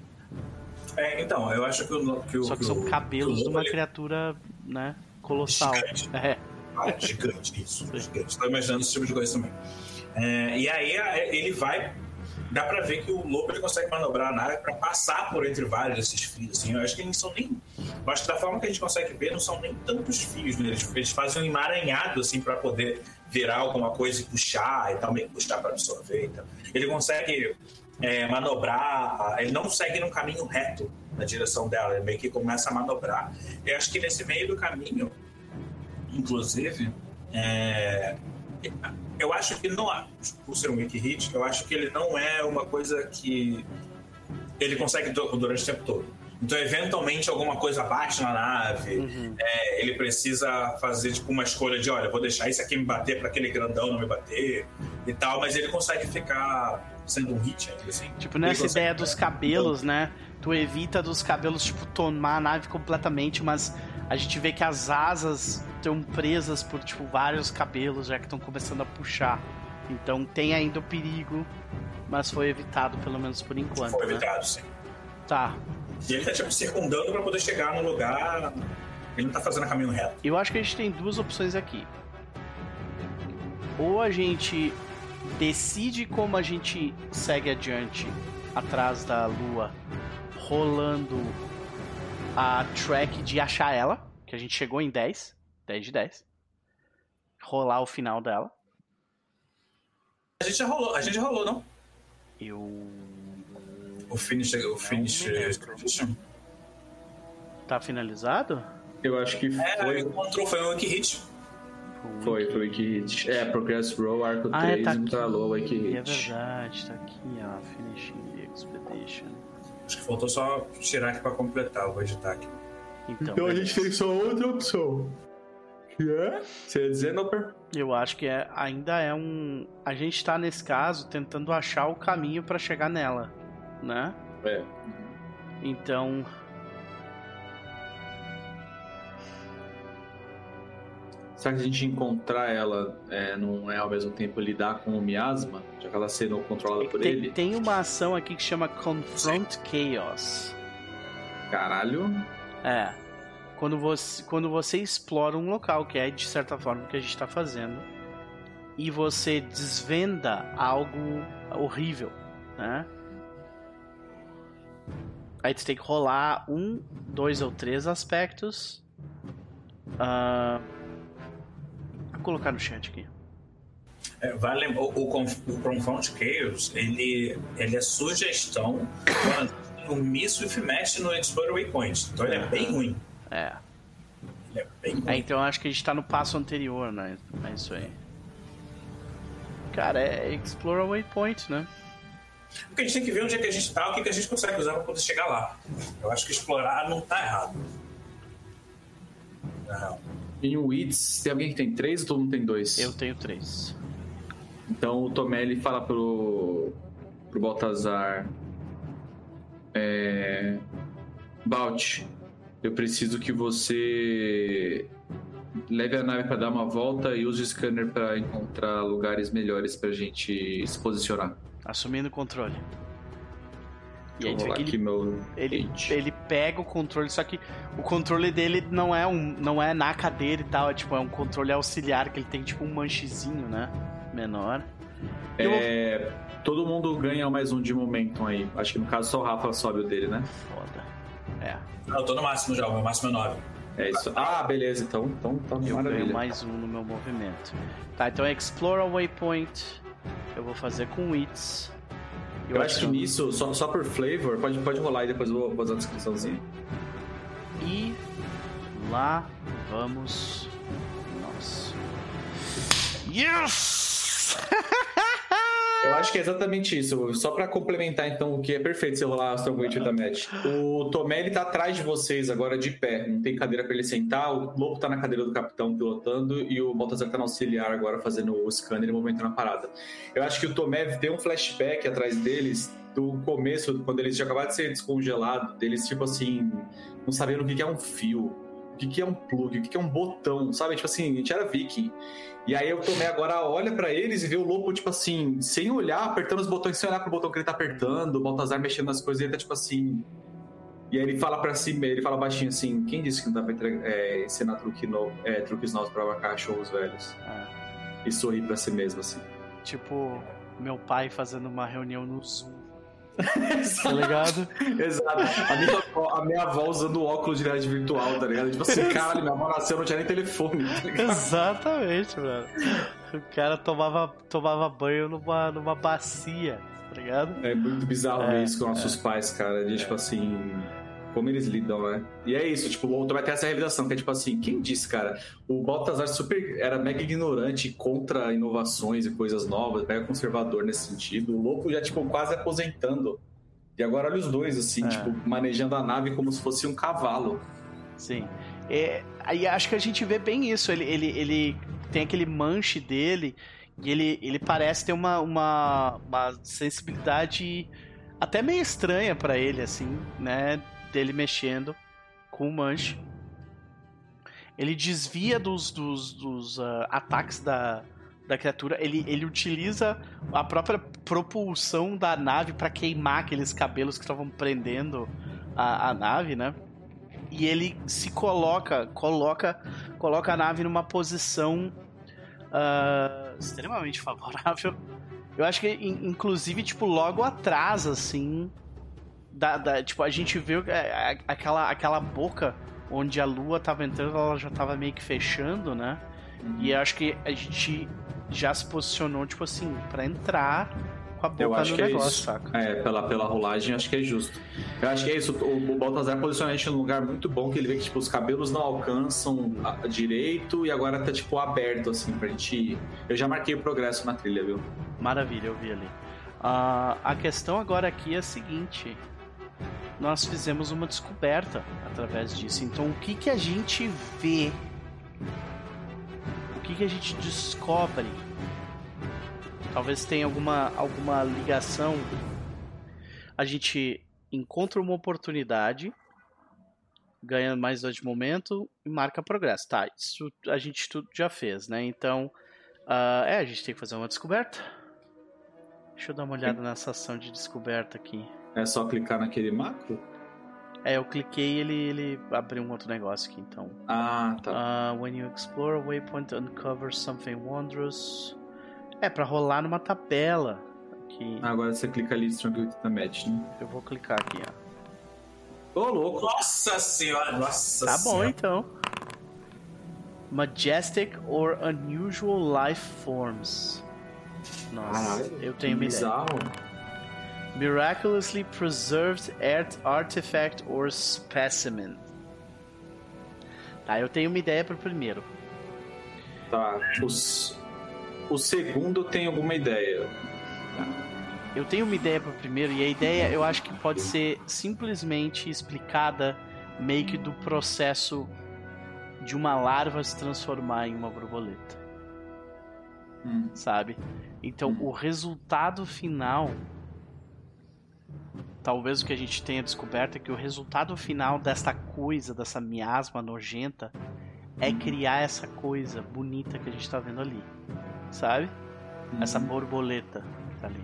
é, então, eu acho que o. Que o Só que que são o- cabelos que de uma ele- criatura, né, colossal. Gigante. É. Ah, gigante, isso. Gigante. Estou imaginando esse tipo de coisa também. É, e aí ele vai. Dá pra ver que o lobo ele consegue manobrar a nave pra passar por entre vários desses fios. Assim. Eu acho que eles são nem. Acho que da forma que a gente consegue ver, não são nem tantos fios. Né? Eles, eles fazem um emaranhado assim pra poder virar alguma coisa e puxar e meio que puxar pra absorver. Então. Ele consegue é, manobrar. Ele não segue num caminho reto na direção dela. Ele meio que começa a manobrar. Eu acho que nesse meio do caminho, inclusive, é, eu acho que não há, por ser um wiki hit, eu acho que ele não é uma coisa que ele consegue durante o tempo todo. Então, eventualmente, alguma coisa bate na nave, Uhum. é, ele precisa fazer tipo, uma escolha de: olha, vou deixar isso aqui me bater para aquele grandão não me bater e tal, mas ele consegue ficar sendo um hit ainda, assim. Tipo, nessa consegue- ideia dos cabelos, né? Tu evita dos cabelos, tipo, tomar a nave completamente, mas a gente vê que as asas estão presas por, tipo, vários cabelos, já que estão começando a puxar. Então tem ainda o perigo, mas foi evitado, pelo menos por enquanto, Foi né? evitado, sim. Tá. E ele tá tipo circundando para poder chegar no lugar. Ele não tá fazendo caminho reto. Eu acho que a gente tem duas opções aqui. Ou a gente decide como a gente segue adiante atrás da lua, rolando a track de achar ela, que a gente chegou em 10, 10 de 10. Rolar o final dela. A gente já rolou, a gente já rolou, não? Eu. O finish. O finish. Tá finalizado? Eu acho que É, foi. encontrou, foi um wiki hit. Foi, foi o Wiki Hit. É, Progress Row, Arco Ah, é, 3, tá instalou o Wiki E é Hit. verdade, tá aqui, ó. Finishing the Expedition. Acho que faltou só tirar aqui pra completar, eu vou editar aqui. Então, Então a gente tem só outra opção. Que é? Você ia dizer, Noper? Eu acho que é, ainda é um. A gente tá nesse caso tentando achar o caminho pra chegar nela, né? É. Então. Será que a gente encontrar ela é, não é ao mesmo tempo lidar com o miasma? Já que ela sendo controlada por Tem, ele? tem uma ação aqui que chama Confront Chaos. Caralho. É. Quando você, quando você explora um local, que é de certa forma o que a gente tá fazendo, e você desvenda algo horrível, né? Aí tu tem que rolar um, dois ou três aspectos. Ah, Vou colocar no chat aqui. É, vale o, o, o Confront Chaos, ele, ele é sugestão o Miss with Match no Explorer Waypoint. Então ele é bem ruim. É. Ele é bem ruim. É, então eu acho que a gente tá no passo anterior, né? É isso aí. Cara, é Explore a Waypoint, né? Porque a gente tem que ver onde é que a gente tá, o que, que a gente consegue usar pra poder chegar lá. Eu acho que explorar não tá errado. Real. Em Wits, tem alguém que tem três ou todo mundo tem dois? Eu tenho três. Então o Tomé ele fala pro, pro Baltazar: é, Balt, eu preciso que você leve a nave para dar uma volta e use o scanner para encontrar lugares melhores pra gente se posicionar. Assumindo o controle. E aí aqui ele, meu ele, ele pega o controle, só que o controle dele não é um. não é na cadeira e tal, é tipo, é um controle auxiliar que ele tem tipo um manchezinho, né? Menor. Eu vou- É, todo mundo ganha mais um de momentum aí. Acho que no caso só o Rafa sobe o dele, né? Foda. É. Não, eu tô no máximo já, o meu máximo é 9. É isso. Ah, beleza. Então, então tá Eu maravilha. ganho mais um no meu movimento. Tá, então Explore a Waypoint. Eu vou fazer com Wits. Eu acho que nisso, só, só por flavor, pode, pode rolar e depois eu vou fazer a descriçãozinha. E lá vamos nós. Yes! Eu acho que é exatamente isso. Só pra complementar, então, o que é perfeito rolar a Stormwatch da Match. O Tomé, ele tá atrás de vocês agora de pé. Não tem cadeira pra ele sentar. O Lobo tá na cadeira do capitão pilotando e o Baltazar tá no auxiliar agora fazendo o scanner e movimentando a parada. Eu acho que o Tomé tem um flashback atrás deles do começo, quando eles já acabaram de ser descongelados, deles, tipo assim, não sabendo o que é um fio, que que é um plug, o que que é um botão, sabe? Tipo assim, a gente era viking. E aí eu tomei agora, olha pra eles e vê o lobo, tipo assim, sem olhar, apertando os botões, sem olhar pro botão que ele tá apertando, o Baltazar mexendo nas coisas, e ele tá tipo assim. E aí ele fala pra si, ele fala baixinho assim, quem disse que não dá pra entregar, é, ensinar truque no, é, truques novos pra cachorros velhos? Ah, E sorrir pra si mesmo, assim. tipo, meu pai fazendo uma reunião no Zoom. Tá ligado? Exato. A minha, avó, a minha avó usando óculos de realidade virtual, tá ligado? Tipo assim, caralho, minha avó nasceu, não tinha nem telefone, tá? Exatamente, mano. O cara tomava, tomava banho numa, numa bacia, tá ligado? É muito bizarro ver É, isso com nossos pais, cara. De, tipo assim, como eles lidam, né? E é isso, tipo, o outro vai ter essa realização, que é tipo assim, quem disse, cara? O Baltazar super era mega ignorante contra inovações e coisas novas, mega conservador nesse sentido. O Lopo já, tipo, quase aposentando. E agora olha os dois, assim, É. tipo, manejando a nave como se fosse um cavalo. Sim. É, aí acho que a gente vê bem isso. Ele, ele, ele tem aquele manche dele e ele, ele parece ter uma, uma, uma sensibilidade até meio estranha pra ele, assim, né? Dele mexendo com o manche. Ele desvia dos, dos, dos ah, ataques da, da criatura. Ele, ele utiliza a própria propulsão da nave pra queimar aqueles cabelos que estavam prendendo a, a nave, né? e ele se coloca, coloca, coloca a nave numa posição ah, extremamente favorável. Eu acho que, in- inclusive, tipo, logo atrás, assim, da, da- tipo, a gente viu que, é, a- aquela, aquela boca onde a lua tava entrando, ela já tava meio que fechando, né? E eu acho que a gente já se posicionou, tipo assim, pra entrar com a Eu boca acho no que é negócio, isso. saca? É, pela, pela rolagem, acho que é justo. Eu acho que é isso. O, o Baltazar posiciona a gente num lugar muito bom, que ele vê que tipo, os cabelos não alcançam a- direito e agora tá tipo aberto, assim, pra gente ir. Eu já marquei o progresso na trilha, viu? Maravilha, eu vi ali. Ah, a questão agora aqui é a seguinte: nós fizemos uma descoberta através disso. Então, o que que a gente vê? O que que a gente descobre? Talvez tenha alguma, alguma ligação. A gente encontra uma oportunidade, ganha mais dois de momento e marca progresso. Tá, isso a gente tudo já fez, né? Então, ah, é, a gente tem que fazer uma descoberta. Deixa eu dar uma olhada nessa ação de descoberta aqui. É só clicar naquele macro? É, eu cliquei e ele, ele abriu um outro negócio aqui, então. Ah, tá. Ah, when you explore a waypoint, uncover something wondrous. É, pra rolar numa tabela. Aqui. Agora você clica ali Strong the Match, né? Eu vou clicar aqui, ó. Ô, louco! Nossa senhora, nossa Tá bom, senhora. então. Majestic or unusual life forms. Nossa, Caralho, eu tenho uma ideia. Miraculously preserved art artifact or specimen. Tá, eu tenho uma ideia pro primeiro. Tá. Os... O segundo tem alguma ideia. Eu tenho uma ideia pro primeiro e a ideia eu acho que pode ser simplesmente explicada meio que do processo de uma larva se transformar em uma borboleta, Hum. sabe? Então o resultado final talvez o que a gente tenha descoberto é que o resultado final desta coisa, dessa miasma nojenta, é criar essa coisa bonita que a gente tá vendo ali. Sabe? Essa borboleta que tá ali.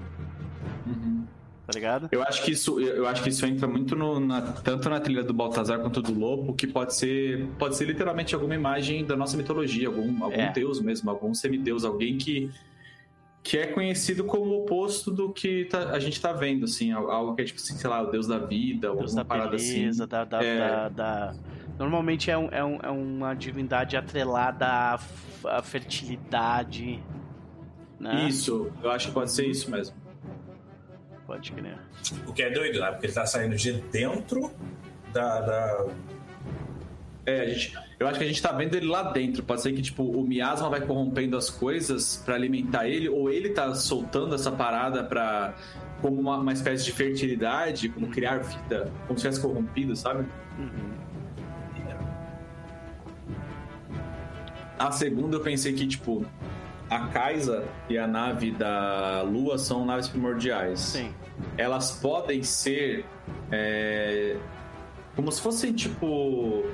Uhum. Tá ligado? Eu acho que isso, eu acho que isso entra muito no, na- tanto na trilha do Baltazar quanto do Lobo, que pode ser, pode ser literalmente alguma imagem da nossa mitologia, algum, algum É. deus mesmo, algum semideus, alguém que que é conhecido como o oposto do que tá- a gente tá vendo, assim, al- algo que é tipo, assim, sei lá, o deus da vida, ou Deus alguma da parada beleza, assim. da, da, É. da- da- Normalmente é, um- é um- é uma divindade atrelada à, à fertilidade. Né? Isso, eu acho que pode ser isso mesmo. Pode crer. O que é doido, né? Porque ele tá saindo de dentro da. da- É, a gente, eu acho que a gente tá vendo ele lá dentro. Pode ser que, tipo, o miasma vai corrompendo as coisas pra alimentar ele, ou ele tá soltando essa parada pra. como uma, uma espécie de fertilidade, como criar vida, como se tivesse corrompido, sabe? Uhum. A segunda eu pensei que, tipo, a Kaisa e a nave da Lua são naves primordiais. Sim. elas podem ser é, como se fossem tipo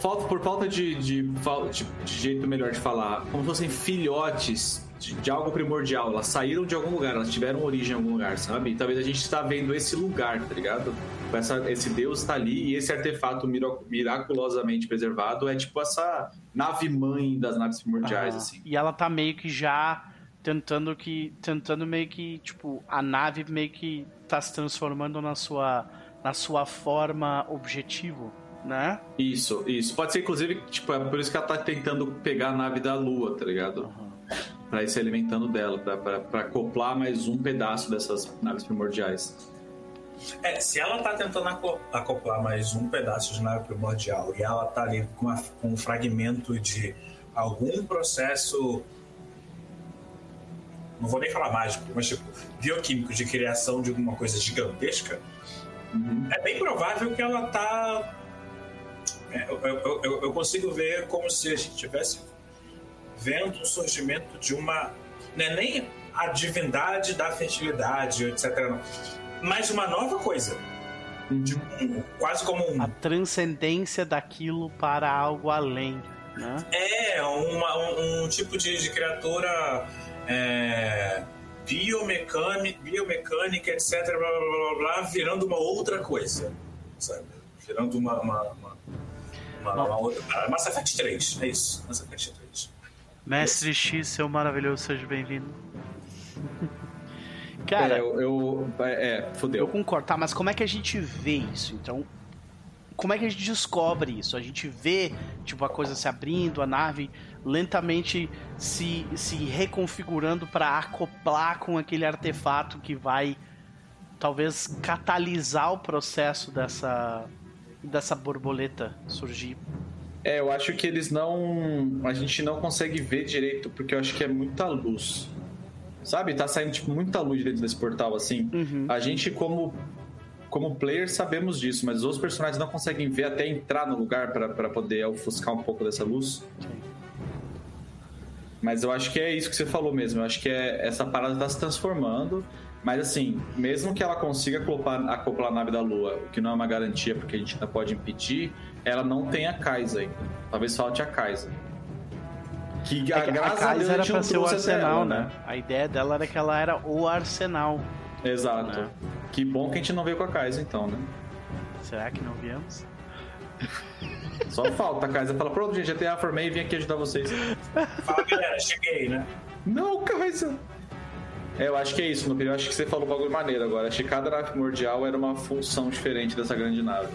falta por falta de, de, de- de jeito melhor de falar como se fossem filhotes de, de algo primordial. Elas saíram de algum lugar, elas tiveram origem em algum lugar, sabe? E talvez a gente está vendo esse lugar, tá ligado? Essa, esse Deus está ali e esse artefato miraculosamente preservado é tipo essa nave mãe das naves primordiais, Ah, assim. E ela tá meio que já tentando que. Tentando meio que, tipo, a nave meio que tá se transformando na sua. na sua forma objetivo, né? Isso, isso. Pode ser, inclusive, tipo, é por isso que ela tá tentando pegar a nave da Lua, tá ligado? Pra ir se alimentando dela, pra, pra, pra acoplar mais um pedaço dessas naves primordiais. É, se ela tá tentando aco- acoplar mais um pedaço de nave primordial e ela tá ali com, uma- com um fragmento de algum processo. Não vou nem falar mágico, mas tipo, bioquímico de criação de alguma coisa gigantesca, Uhum. é bem provável que ela tá. É, eu, eu- eu- eu consigo ver como se a gente estivesse vendo o surgimento de uma. Não é nem a divindade da fertilidade, etc. Não, mas uma nova coisa. De um- quase como um. A transcendência daquilo para algo além, né? É, uma- um, um tipo de, de criatura é, biomecânica, biomecânica, etc. Blá, blá, blá, blá, virando uma outra coisa. Sabe? Virando uma. uma, uma, uma, uma outra. ah, Mass Effect 3, é isso. Mass Effect 3. Mestre X, seu maravilhoso, seja bem-vindo. É, Cara, eu, eu- é, é, eu fodeu. concordo. Tá, mas como é que a gente vê isso? Então, como é que a gente descobre isso? A gente vê, tipo, a coisa se abrindo, a nave lentamente se, se reconfigurando para acoplar com aquele artefato que vai talvez catalisar o processo dessa dessa borboleta surgir. É, eu acho que eles não. A gente não consegue ver direito, porque eu acho que é muita luz. Sabe? Tá saindo tipo, muita luz dentro desse portal, assim. Uhum. A gente, como, como player, sabemos disso, mas os outros personagens não conseguem ver até entrar no lugar pra poder ofuscar um pouco dessa luz. Mas eu acho que é isso que você falou mesmo. Eu acho que é, essa parada tá se transformando. Mas assim, mesmo que ela consiga acoplar, acoplar a nave da Lua, o que não é uma garantia porque a gente ainda pode impedir, ela não tem a Kaisa ainda. Talvez falte a Kaisa. Que, É que a a Deus, Kaiser a era pra ser o arsenal, ela, né? A ideia dela era que ela era o arsenal. Exato. Né? Que bom que a gente não veio com a Kaisa então, né? Será que não viemos? Só falta a Kaisa fala, pronto, gente, GTA formei e vim aqui ajudar vocês. Fala galera, cheguei, né? Não, Kaisa! É, eu acho que é isso, meu filho. Eu acho que você falou um bagulho maneiro agora. Acho que cada nave primordial era uma função diferente dessa grande nave.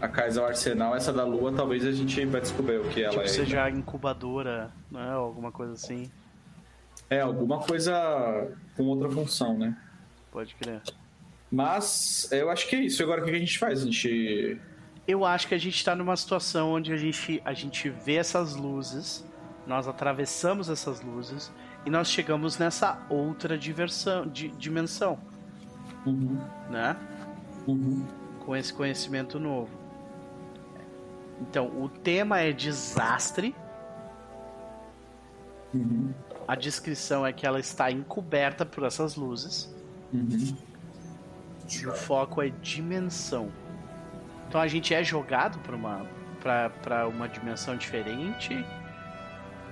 A Kaisa é o arsenal, essa da Lua, talvez a gente vai descobrir o que ela Tipo, é. seja incubadora, né? Alguma coisa assim. É, alguma coisa com outra função, né? Pode crer. Mas eu acho que é isso. Agora o que a gente faz? A gente. Eu acho que a gente tá numa situação onde a gente, a gente vê essas luzes, nós atravessamos essas luzes e nós chegamos nessa outra diversão, di- dimensão, Uhum, né? uhum. Com esse conhecimento novo. Então, o tema é desastre. Uhum, A descrição é que ela está encoberta por essas luzes. uhum. E o foco é dimensão. Então a gente é jogado para uma para uma dimensão diferente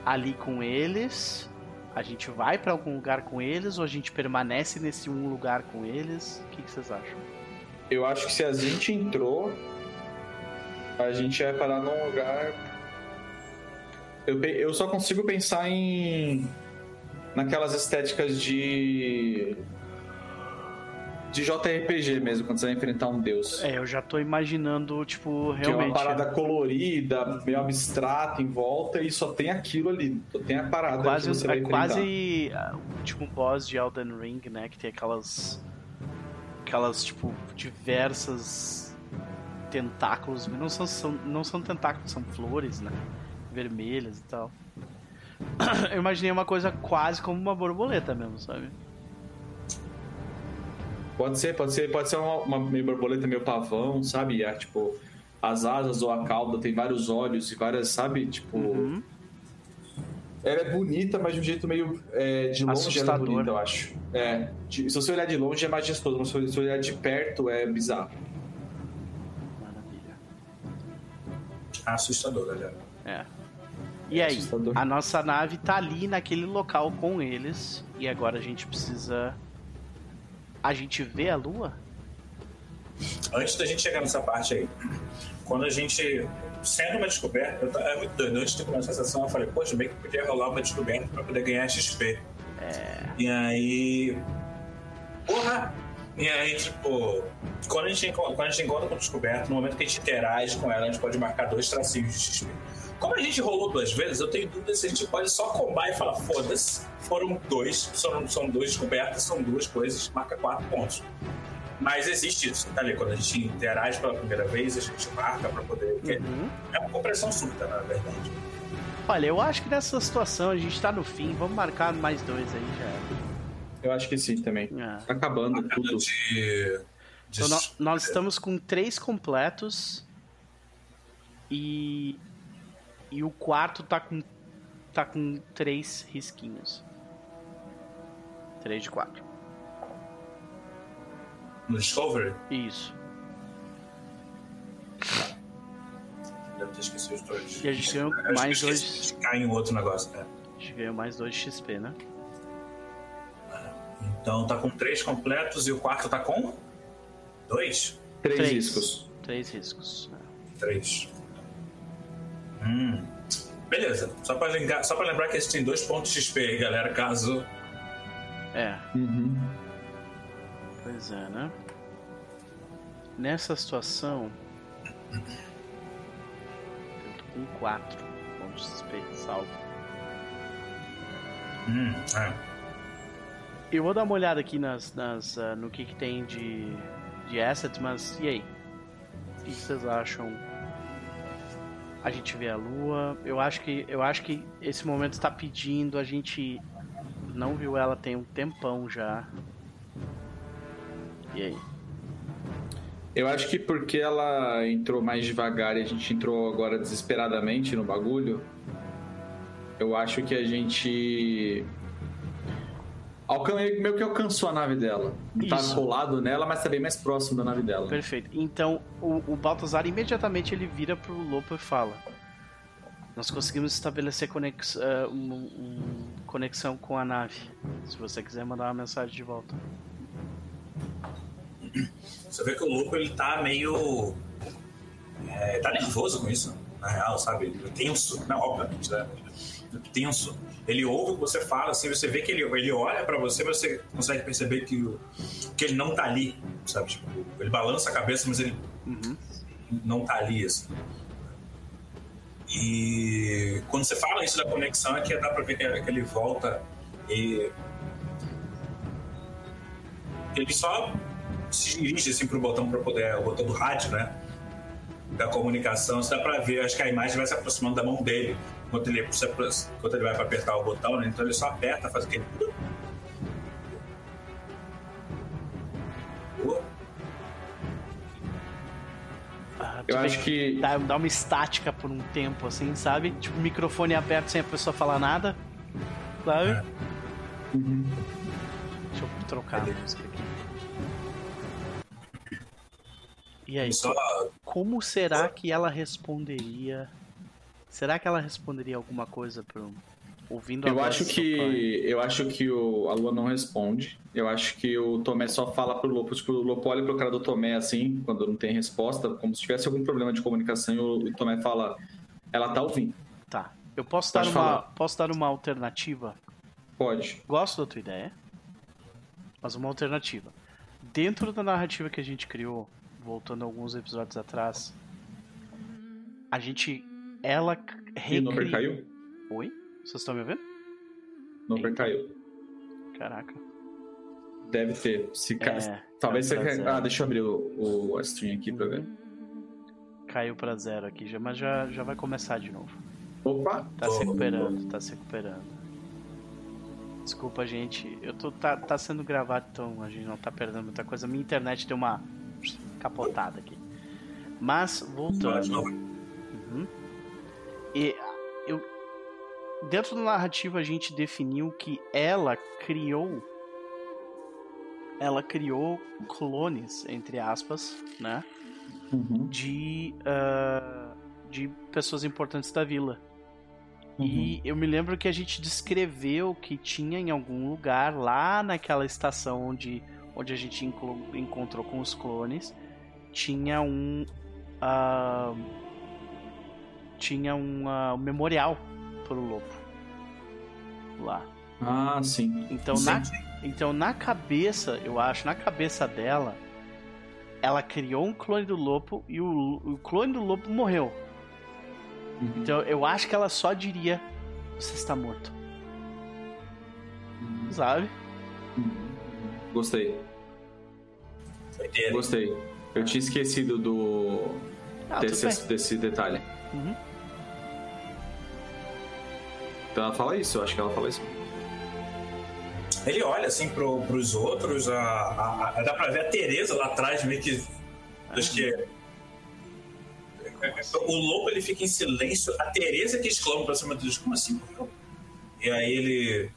ali com eles. A gente vai para algum lugar com eles ou a gente permanece nesse um lugar com eles? O que, que vocês acham? Eu acho que se a gente entrou, a gente vai parar num lugar. Eu, eu só consigo pensar em. naquelas estéticas de. De JRPG mesmo, quando você vai enfrentar um deus. É, eu já tô imaginando, tipo, Que é uma realmente. parada colorida, meio abstrata em volta e só tem aquilo ali. Só tem a parada quase, que você vai é enfrentar. quase ah, o último boss de Elden Ring, né? Que tem aquelas. Aquelas, tipo, diversas tentáculos. Não são, são- não são tentáculos, são flores, né? Vermelhas e tal. Eu imaginei uma coisa quase como uma borboleta mesmo, sabe? Pode ser, pode ser, pode ser uma, uma meio borboleta, meio pavão, sabe? É, tipo, as asas ou a cauda tem vários olhos e várias, sabe? Tipo. Uhum. Ela é bonita, mas de um jeito meio. é, de longe ela é Assustador. bonita, eu acho. É. de- se você olhar de longe é majestoso, mas se você olhar de perto é bizarro. Maravilha. Assustador, galera. É. E aí, Assustador. a nossa nave tá ali naquele local com eles. E agora a gente precisa. A gente vê a lua? Antes da gente chegar nessa parte aí, quando a gente. Sendo uma descoberta, eu, é muito doido. Antes de começar a sessão, eu falei, poxa, bem que podia rolar uma descoberta pra poder ganhar XP. É. E aí. Porra! E aí, tipo, quando a gente, quando a gente encontra com descoberta, no momento que a gente interage com ela, a gente pode marcar dois tracinhos de XP. Como a gente rolou duas vezes, eu tenho dúvida se a gente pode só combar e falar, foda-se, foram dois, são, são duas descobertas, são duas coisas, marca quatro pontos. Mas existe isso, tá ali? Quando a gente interage pela primeira vez, a gente marca pra poder. Uhum. É uma compressão súbita, na verdade. Olha, eu acho que nessa situação a gente tá no fim. Vamos marcar mais dois aí já. Eu acho que sim também. É. Tá acabando tudo. De. de Então, nó- nós estamos com três completos e e o quarto tá com tá com três risquinhos. Três de quatro. No Discovery? Isso. Deve ter esquecido os dois. E a gente ganhou mais dois. Cai em outro negócio, né? A gente ganhou mais dois XP, né? Então tá com três completos e o quarto tá com? Dois? Três, Três. riscos. Três riscos. Três. Hum. Beleza. Só pra, lembrar, só pra lembrar que a gente tem dois pontos XP aí, galera, caso. É, Uhum. pois é, né? Nessa situação. Eu tô com quatro pontos XP salvo. Hum, é. Eu vou dar uma olhada aqui nas, nas, ah, no que, que tem de, de assets, mas e aí? O que vocês acham? A gente vê a lua. Eu acho que eu acho que esse momento está pedindo. A gente não viu ela tem um tempão já. E aí? Eu acho que porque ela entrou mais devagar e a gente entrou agora desesperadamente no bagulho, eu acho que a gente. Alcan... meio que alcançou a nave dela. Não tá Isso. colado nela, mas tá bem mais próximo da nave dela. Perfeito. Então o, o Baltazar imediatamente ele vira pro Lopo e fala: Nós conseguimos estabelecer conex, ah, um- um- conexão com a nave. Se você quiser mandar uma mensagem de volta. Você vê que o louco ele tá meio. É, tá nervoso com isso, na real, sabe? Ele é tenso, não, obviamente, né? Tenso. Ele ouve o que você fala, assim, você vê que ele, ele olha pra você, mas você consegue perceber que, o- que ele não tá ali, sabe? Tipo, ele balança a cabeça, mas ele Uhum. não tá ali, assim. E quando você fala isso da conexão, é que dá pra ver que, que ele volta e. Ele só se dirige assim pro botão para poder. O botão do rádio, né? Da comunicação. Isso dá pra ver, acho que a imagem vai se aproximando da mão dele enquanto ele, enquanto ele vai pra apertar o botão, né? Então ele só aperta, faz aquele. Ah, Eu tu acho que. dá, dá uma estática por um tempo, assim, sabe? Tipo, microfone aberto sem a pessoa falar nada. Sabe? É. Uhum. Deixa eu trocar a música aqui. E aí, Só como será que ela responderia? Será que ela responderia alguma coisa pro ouvindo a Eu acho que. Eu acho que o, a Lua não responde. Eu acho que o Tomé só fala pro Lopo. Tipo, o Lopo olha pro cara do Tomé assim, quando não tem resposta, como se tivesse algum problema de comunicação, e o, o Tomé fala. Ela tá ouvindo. Tá. Eu posso Pode dar uma posso dar uma alternativa? Pode. Gosto da tua ideia, mas uma alternativa. Dentro da narrativa que a gente criou, voltando alguns episódios atrás, a gente ela E o Noper recria... caiu? Oi? Vocês estão me ouvindo? Noper caiu. Caraca. Deve ter. Se ca... É, Talvez você. Ah, deixa eu abrir o, o a stream aqui pra ver. Uhum. Caiu pra zero aqui, já, mas já, já vai começar de novo. Opa! Tá se recuperando, tá se recuperando. Desculpa, gente. Eu tô. Tá, tá sendo gravado, então a gente não tá perdendo muita coisa. Minha internet deu uma capotada aqui. Mas, voltando. novo. Uhum. E eu. Dentro da narrativa a gente definiu que ela criou. Ela criou clones, entre aspas, né? Uhum. de, ah, de pessoas importantes da vila. E eu me lembro que a gente descreveu que tinha em algum lugar lá naquela estação onde, onde a gente encontrou com os clones, tinha um. ah, tinha um ah, memorial pro lobo. Lá. Ah, sim. Então Sim, na, sim. então, na cabeça, eu acho, na cabeça dela, ela criou um clone do lobo e o, o clone do lobo morreu. Uhum. Então, eu acho que ela só diria: Você está morto. Uhum. Sabe? Gostei, Doideira. gostei. Eu tinha esquecido do Ah, desse, desse detalhe. Uhum. Então ela fala isso, eu acho que ela fala isso. Ele olha assim pro, pros outros, a, a- a- dá pra ver a Tereza lá atrás, meio que. Acho que. O lobo ele fica em silêncio, a Tereza que exclama pra cima deles: Como assim? morreu?" E aí ele.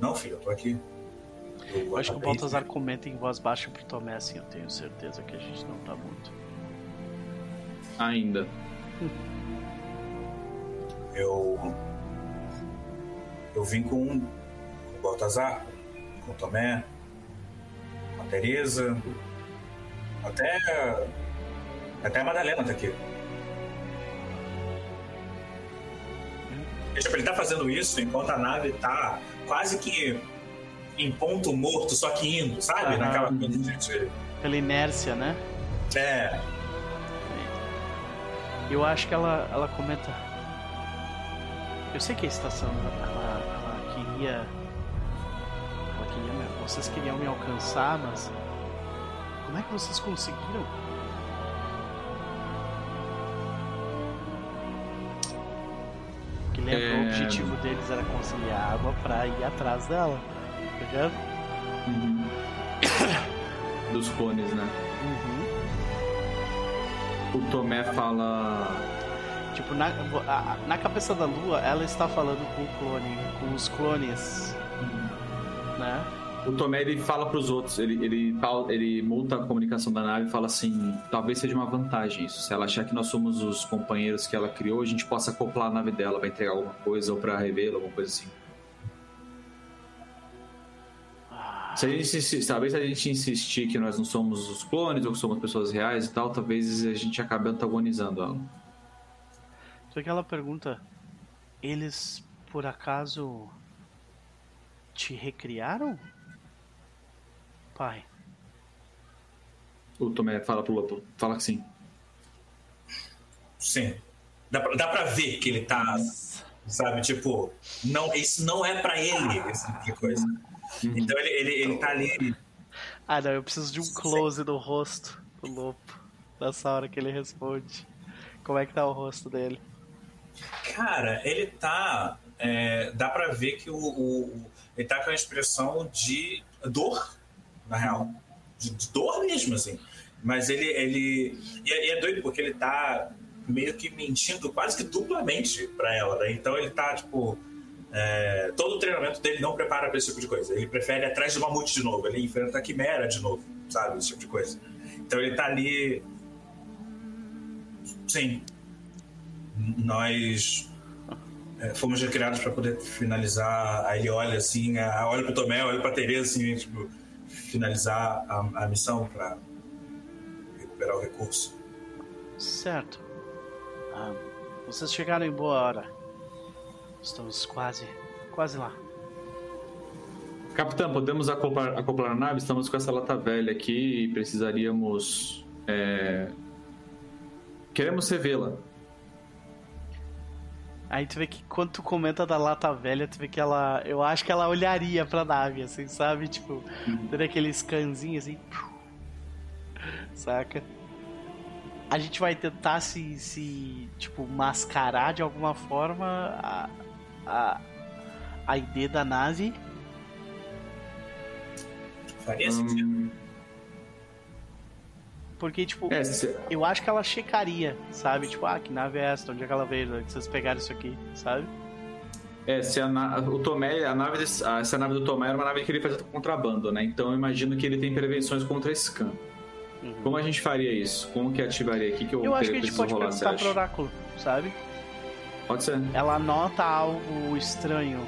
Não, filho, eu tô aqui. Eu acho que o Baltazar comenta em voz baixa pro Tomé assim: Eu tenho certeza que a gente não tá muito. Ainda. Eu. Eu vim com, com o Baltazar, com o Tomé, com a Tereza. Até. Até a Madalena tá aqui. Tipo, ele tá fazendo isso enquanto a nave tá quase que em ponto morto, só que indo, sabe? Aham. Naquela coisa de-. Pela inércia, né? É. Eu acho que ela, ela comenta. Eu sei que a estação queria. Ela queria. me- Vocês queriam me alcançar, mas. Como é que vocês conseguiram? Que lembra, o É. objetivo deles era conseguir água pra ir atrás dela. Tá ligado? Uhum. Dos clones, né? Uhum. O Tomé fala. Tipo, na, a- na cabeça da lua, ela está falando com o clone, com os clones, né? O Tomé ele fala pros outros, ele, ele, ele multa a comunicação da nave e fala assim: talvez seja uma vantagem isso. Se ela achar que nós somos os companheiros que ela criou, a gente possa acoplar a nave dela pra entregar alguma coisa ou pra revê-la, alguma coisa assim. Se a gente, talvez se a gente insistir que nós não somos os clones ou que somos pessoas reais e tal, talvez a gente acabe antagonizando ela. Só que ela pergunta: eles por acaso te recriaram? Pai. O Tomé fala pro Lopo, fala que sim. Sim. Dá pra, dá pra ver que ele tá. Sabe, tipo, não, isso não é pra ele, esse tipo de coisa. Então ele, ele, ele tá ali. Ah, não, eu preciso de um close do rosto do lobo. Nessa hora que ele responde. Como é que tá o rosto dele? Cara, ele tá. é, dá pra ver que o, o- ele tá com a expressão de dor, na real. De, de dor mesmo, assim. Mas ele. ele e, é, e é doido porque ele tá meio que mentindo quase que duplamente pra ela, né? Então ele tá, tipo. é, todo o treinamento dele não prepara pra esse tipo de coisa. Ele prefere atrás de mamute de novo. Ele enfrenta a quimera de novo, sabe? Esse tipo de coisa. Então ele tá ali. Sim. Nós é, fomos recriados para poder finalizar. Aí ele olha assim, a- olha pro Tomé, olha pra Tereza, assim, tipo, finalizar a, a missão para recuperar o recurso. Certo. Ah, vocês chegaram em boa hora. Estamos quase. quase lá. Capitão, podemos acoplar, acoplar a nave? Estamos com essa lata velha aqui e precisaríamos. é, Queremos revê-la. Aí tu vê que quando tu comenta da lata velha, tu vê que ela. Eu acho que ela olharia pra nave, assim, sabe? Tipo, dando aquele scanzinho assim. Saca? A gente vai tentar se, se tipo, mascarar de alguma forma a, a, a ID da nave. Faria sentido. Porque, tipo, é, se- eu acho que ela checaria, sabe? Tipo, ah, que nave é essa? Onde é que ela veio? Onde vocês pegaram isso aqui, sabe? É, se a, na- o Tomé, a nave, desse- essa nave do Tomé era uma nave que ele fazia contrabando, né? Então eu imagino que ele tem prevenções contra scan. Uhum. Como a gente faria isso? Como que ativaria aqui que eu, Eu acho que a gente pode rolar, perguntar pro oráculo, sabe? Pode ser. ela nota algo estranho.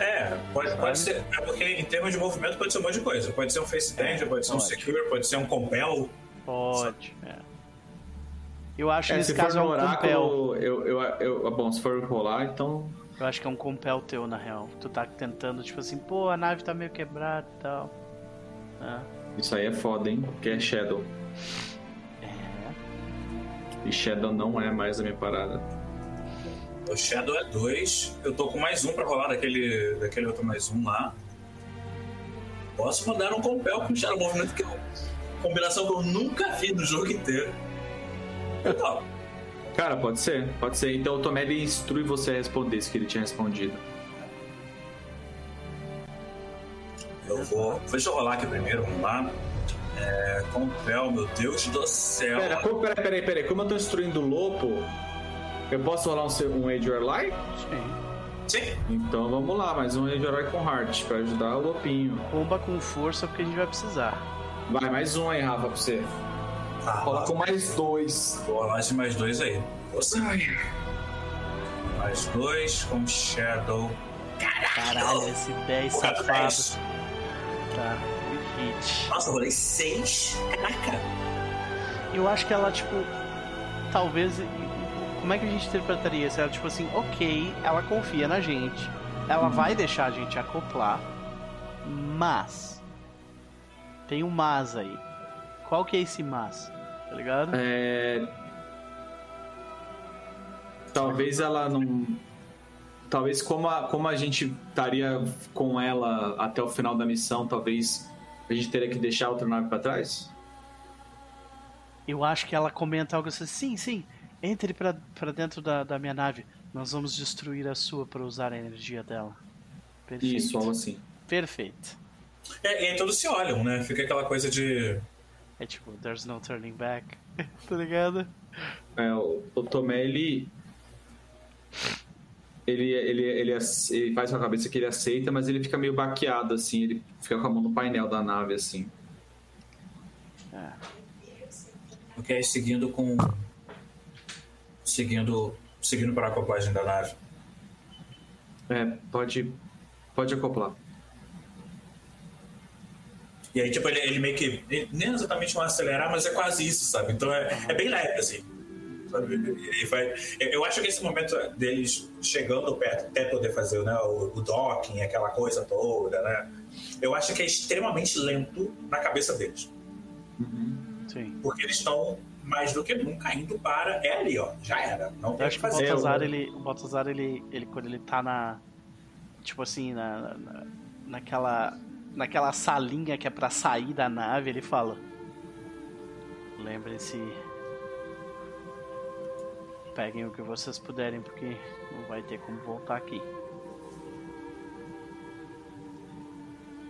É, pode, pode ser. É porque em termos de movimento pode ser um monte de coisa. Pode ser um face danger, pode ser um pode. secure, pode ser um compel. Pode. é. Eu acho que É, nesse se for caso é um compel. oráculo, eu, eu, eu, bom, se for rolar, então Eu acho que é um compel teu, na real. Tu tá tentando, tipo assim, pô, a nave tá meio quebrada e tal. É. isso aí é foda, hein? Porque é Shadow. É. E Shadow não é mais a minha parada. O Shadow é 2. Eu tô com mais um pra rolar daquele, daquele outro mais um lá. Posso mandar um compel com o Shadow Movimento, que é uma combinação que eu nunca vi no jogo inteiro. Eu topo. Cara, pode ser, pode ser. Então o Tomé instrui você a responder isso que ele tinha respondido. Eu vou. Deixa eu rolar aqui primeiro, vamos lá. É, compel, meu Deus do céu. Pera, como, pera, pera, pera. Como eu tô instruindo o Lopo, eu posso rolar um, um Age Your Life? Sim. Sim. Então vamos lá, mais um Age Your Life com Heart pra ajudar o Lopinho. Bomba com força porque a gente vai precisar. Vai, mais um aí, Rafa, pra você. Tá, Rola com mais dois. Vou rolar esse mais dois aí. Você. Mais dois com Shadow. Caralho, esse 10 Porra, safado. 10. Tá, hit. Nossa, eu rolei seis. Caraca. Eu acho que ela, tipo, talvez. Como é que a gente interpretaria isso? Ela, tipo assim, ok, ela confia na gente, ela vai deixar a gente acoplar, mas. Tem um mas aí. Qual que é esse mas? Tá ligado? É... Talvez ela não. Talvez como a, como a gente estaria com ela até o final da missão, talvez a gente teria que deixar outra nave pra trás? Eu acho que ela comenta algo assim: sim, sim, entre pra, pra dentro da, da minha nave, nós vamos destruir a sua pra usar a energia dela. Perfeito. Isso, algo assim. Perfeito. É, e aí todos se olham, né? Fica aquela coisa de. É tipo, there's no turning back. tá ligado? É, o, o Tomé, ele. Ele, ele, ele, ele faz com a cabeça que ele aceita, mas ele fica meio baqueado, assim. Ele fica com a mão no painel da nave, assim. É. Ok, seguindo com. Seguindo. Seguindo para a acoplagem da nave. É, pode. Pode acoplar. E aí, tipo, ele, ele meio que. ele- Nem exatamente um acelerar, mas é quase isso, sabe? Então é, é bem leve, assim. Vai, eu acho que esse momento deles chegando perto, até poder fazer né, o, o docking, aquela coisa toda, né? Eu acho que é extremamente lento na cabeça deles. Sim. Porque eles estão mais do que nunca indo para. É ali, ó. Já era. Não tem o acho que que o fazer. Baltazar, ele, o Baltazar ele, ele, quando ele tá na. Tipo assim, na, na- naquela. Naquela salinha que é pra sair da nave, ele fala. Lembrem-se. Peguem o que vocês puderem, porque não vai ter como voltar aqui.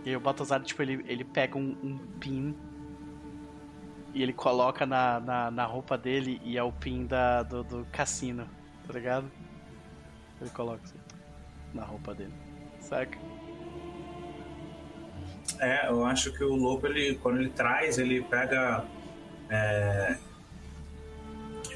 E o Baltazar, tipo, ele, ele pega um, um pin e ele coloca na, na, na roupa dele e é o pin da, do, do cassino, tá ligado? Ele coloca assim, na roupa dele, saca? É, eu acho que o Lopo, ele, quando ele traz, ele pega. é,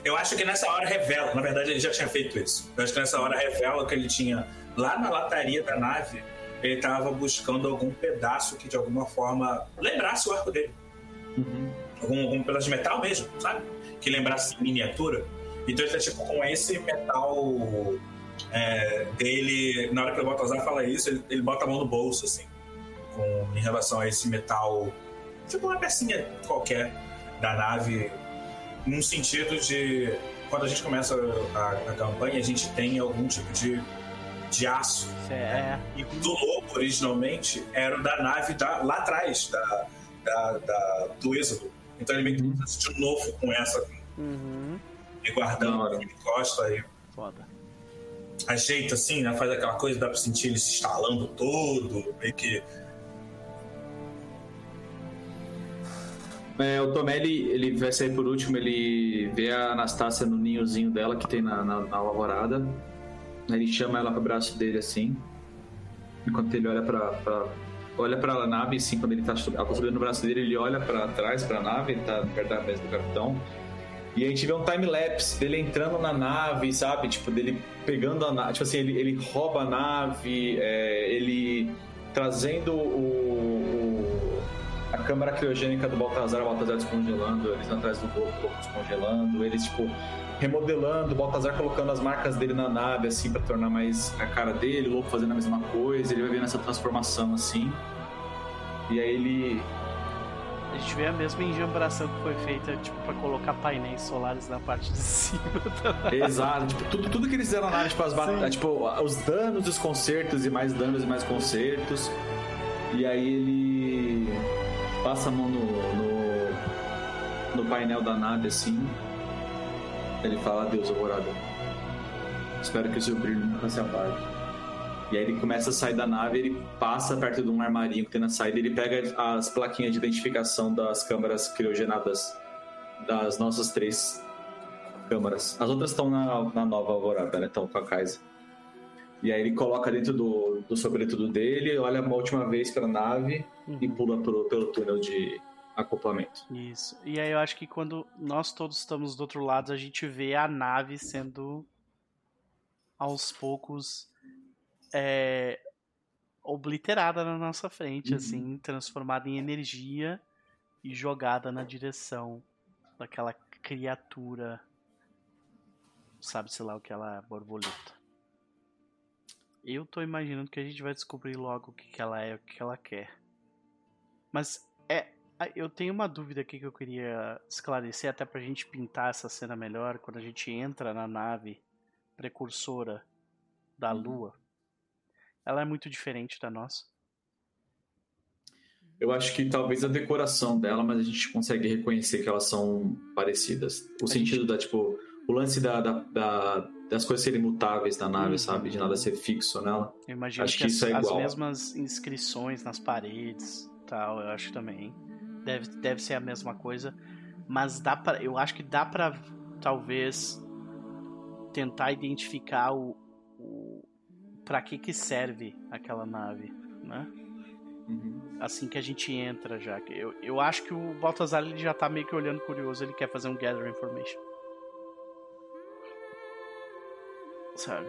Eu acho que nessa hora revela, na verdade ele já tinha feito isso. Eu acho que nessa hora revela que ele tinha lá na lataria da nave, ele estava buscando algum pedaço que de alguma forma lembrasse o arco dele. Algum, algum pedaço de metal mesmo, sabe? Que lembrasse miniatura. Então ele tá tipo com esse metal é, dele. Na hora que o Baltazar fala isso, ele, ele bota a mão no bolso, assim com, em relação a esse metal, tipo uma pecinha qualquer da nave, num sentido de quando a gente começa a, a campanha, a gente tem algum tipo de, de aço. Isso é, E o do lobo, originalmente, era o da nave da, lá atrás, da, da, da- do êxodo. Então ele meio que trouxe de novo com essa, uhum, e guardando ele encosta e foda. ajeita assim, né? Faz aquela coisa, dá pra sentir ele se instalando todo, meio que É, o Tomé, ele, ele vai sair por último, ele vê a Anastácia no ninhozinho dela que tem na, na, na alvorada. Ele chama ela pro braço dele assim. Enquanto ele olha pra. pra olha pra nave, assim, quando ele tá, tá subindo no braço dele, ele olha pra trás, pra nave, ele tá perto da mesa do capitão. E a gente vê um time-lapse dele entrando na nave, sabe? Tipo, dele pegando a nave. Tipo assim, ele, ele rouba a nave, é, ele trazendo o, a câmara criogênica do Baltazar, o Baltazar descongelando, eles atrás do corpo, o corpo descongelando, eles, tipo, remodelando, o Baltazar colocando as marcas dele na nave, assim, para tornar mais a cara dele, o Lobo fazendo a mesma coisa, ele vai vendo essa transformação, assim. E aí ele, A gente vê a mesma enjambração que foi feita, tipo, pra colocar painéis solares na parte de cima. Tá? Exato, tipo, tudo, tudo que eles fizeram na nave, tipo, as batalhas, tipo, os danos, os concertos e mais danos e mais concertos. E aí ele passa a mão no, no, no painel da nave assim. Ele fala, adeus, alvorada. Espero que o seu brilho nunca se apague. E aí ele começa a sair da nave, ele passa perto de um armarinho que tem na saída, ele pega as plaquinhas de identificação das câmaras criogenadas das nossas três câmaras. As outras estão na, na nova Alvorada, né? Estão com a Kaiser. E aí ele coloca dentro do, do sobretudo dele, olha uma última vez para a nave e pula pro, pelo túnel de acoplamento. Isso. E aí eu acho que quando nós todos estamos do outro lado, a gente vê a nave sendo aos poucos é, obliterada na nossa frente, Uhum. assim, transformada em energia e jogada na direção daquela criatura. Sabe-se lá o que ela é, borboleta. Eu tô imaginando que a gente vai descobrir logo o que, que ela é, o que, que ela quer. Mas é, Eu tenho uma dúvida aqui que eu queria esclarecer, até pra gente pintar essa cena melhor. Quando a gente entra na nave precursora da Uhum. Lua, ela é muito diferente da nossa. Eu acho que talvez a decoração dela, mas a gente consegue reconhecer que elas são parecidas. O A sentido da, tipo, o lance da, da- da- das coisas serem mutáveis da nave, Uhum. sabe? De nada ser fixo nela. Eu imagino Acho que, que as, isso é as igual. mesmas inscrições nas paredes, tal, eu acho também. Deve, deve ser a mesma coisa, mas dá para, eu acho que dá pra talvez tentar identificar o, o para que que serve aquela nave, né? assim que a gente entra já. Eu, eu acho que o Baltazar ele já tá meio que olhando curioso, ele quer fazer um gather information. Sabe?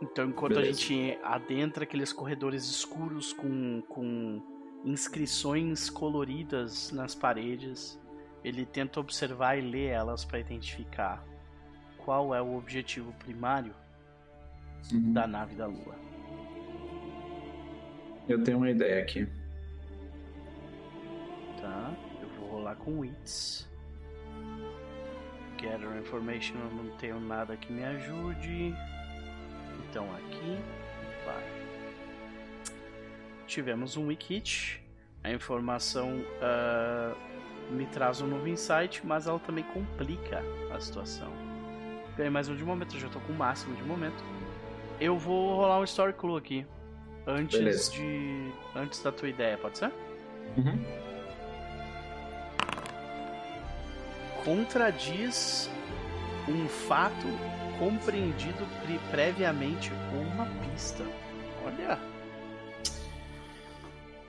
Então enquanto Beleza. a gente adentra aqueles corredores escuros com, com inscrições coloridas nas paredes, ele tenta observar e ler elas para identificar qual é o objetivo primário Uhum. da nave da Lua. Eu tenho uma ideia aqui. Tá, eu vou rolar com Wits. Gather information, eu não tenho nada que me ajude. Então aqui vai. Tivemos um Wikit. A informação ah, me traz um novo insight, mas ela também complica a situação. Ganhei mais um de momento, eu já tô com o máximo de momento. Eu vou rolar um Story Clue aqui. Antes Beleza. de. Antes da tua ideia, pode ser? Uhum. contradiz um fato compreendido pre- previamente uma pista. Olha.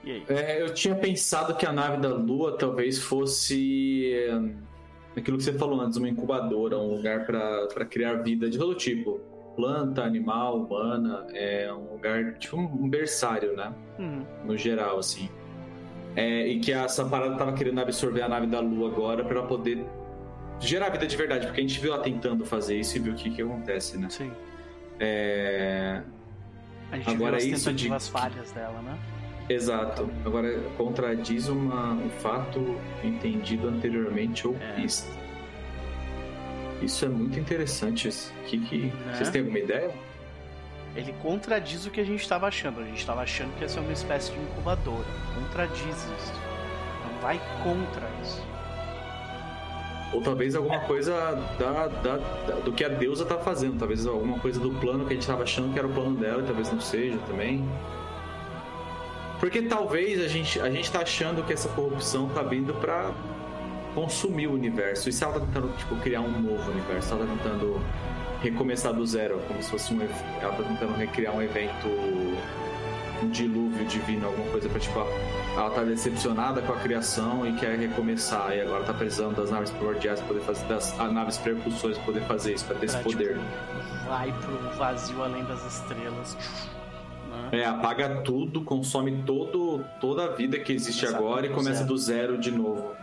E aí? É, eu tinha pensado que a nave da Lua talvez fosse é, aquilo que você falou antes, uma incubadora, um lugar para criar vida de todo tipo. Planta, animal, humana, é um lugar, tipo um berçário, né? Uhum. No geral, assim. É, e que essa parada tava querendo absorver a nave da Lua agora para poder gerar vida de verdade, porque a gente viu ela tentando fazer isso e viu o que, que acontece, né? Sim. É, A gente Agora, viu as isso de- tentativas falhas dela, né? Exato. Agora contradiz uma, um fato entendido anteriormente ou É. Isso é muito interessante. Que, que... Né? Vocês têm alguma ideia? Ele contradiz o que a gente estava achando. A gente estava achando que ia ser uma espécie de incubadora. Contradiz isso. Não vai contra isso. Ou talvez alguma coisa da, da- da- do que a deusa tá fazendo. Talvez alguma coisa do plano que a gente tava achando que era o plano dela, e talvez não seja também. Porque talvez a gente, a gente tá achando que essa corrupção tá vindo pra consumir o universo. E se ela tá tentando tipo, criar um novo universo, ela tá tentando recomeçar do zero, como se fosse um. Ela tá tentando recriar um evento. um dilúvio divino, alguma coisa pra tipo, ela tá decepcionada com a criação e quer recomeçar. E agora tá precisando das naves primordiais pra poder fazer, das naves percussões pra poder fazer isso, pra ter esse Pra, poder. tipo, vai pro vazio além das estrelas. Né? É, apaga tudo, consome todo, toda a vida que existe agora e começa zero. do zero de novo.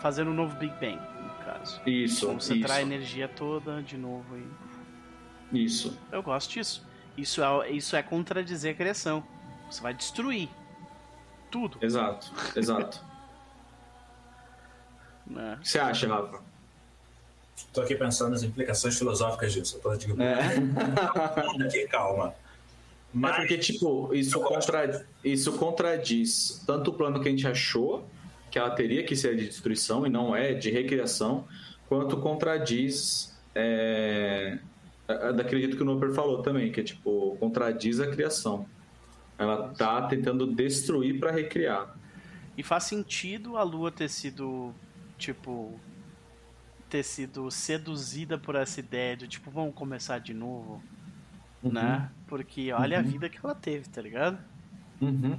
Fazendo um novo Big Bang, no caso. Isso, Concentrar a isso, energia toda de novo e. isso. Eu gosto disso. Isso é, isso é contradizer a criação. Você vai destruir tudo. Exato, exato. Né? O que você acha, Rafa? Tô aqui pensando nas implicações filosóficas disso. Eu tô tipo, É. aqui, calma. É Mas porque, tipo, isso, contra... isso contradiz tanto o plano que a gente achou, que ela teria que ser de destruição e não é, de recriação, quanto contradiz é... a- a- daquele jeito que o Noper falou também, que é tipo, contradiz a criação. Ela tá tentando destruir para recriar. E faz sentido a Lua ter sido, tipo, ter sido seduzida por essa ideia de, tipo, vamos começar de novo, né? Porque olha a Uhum. vida que ela teve, tá ligado? Uhum.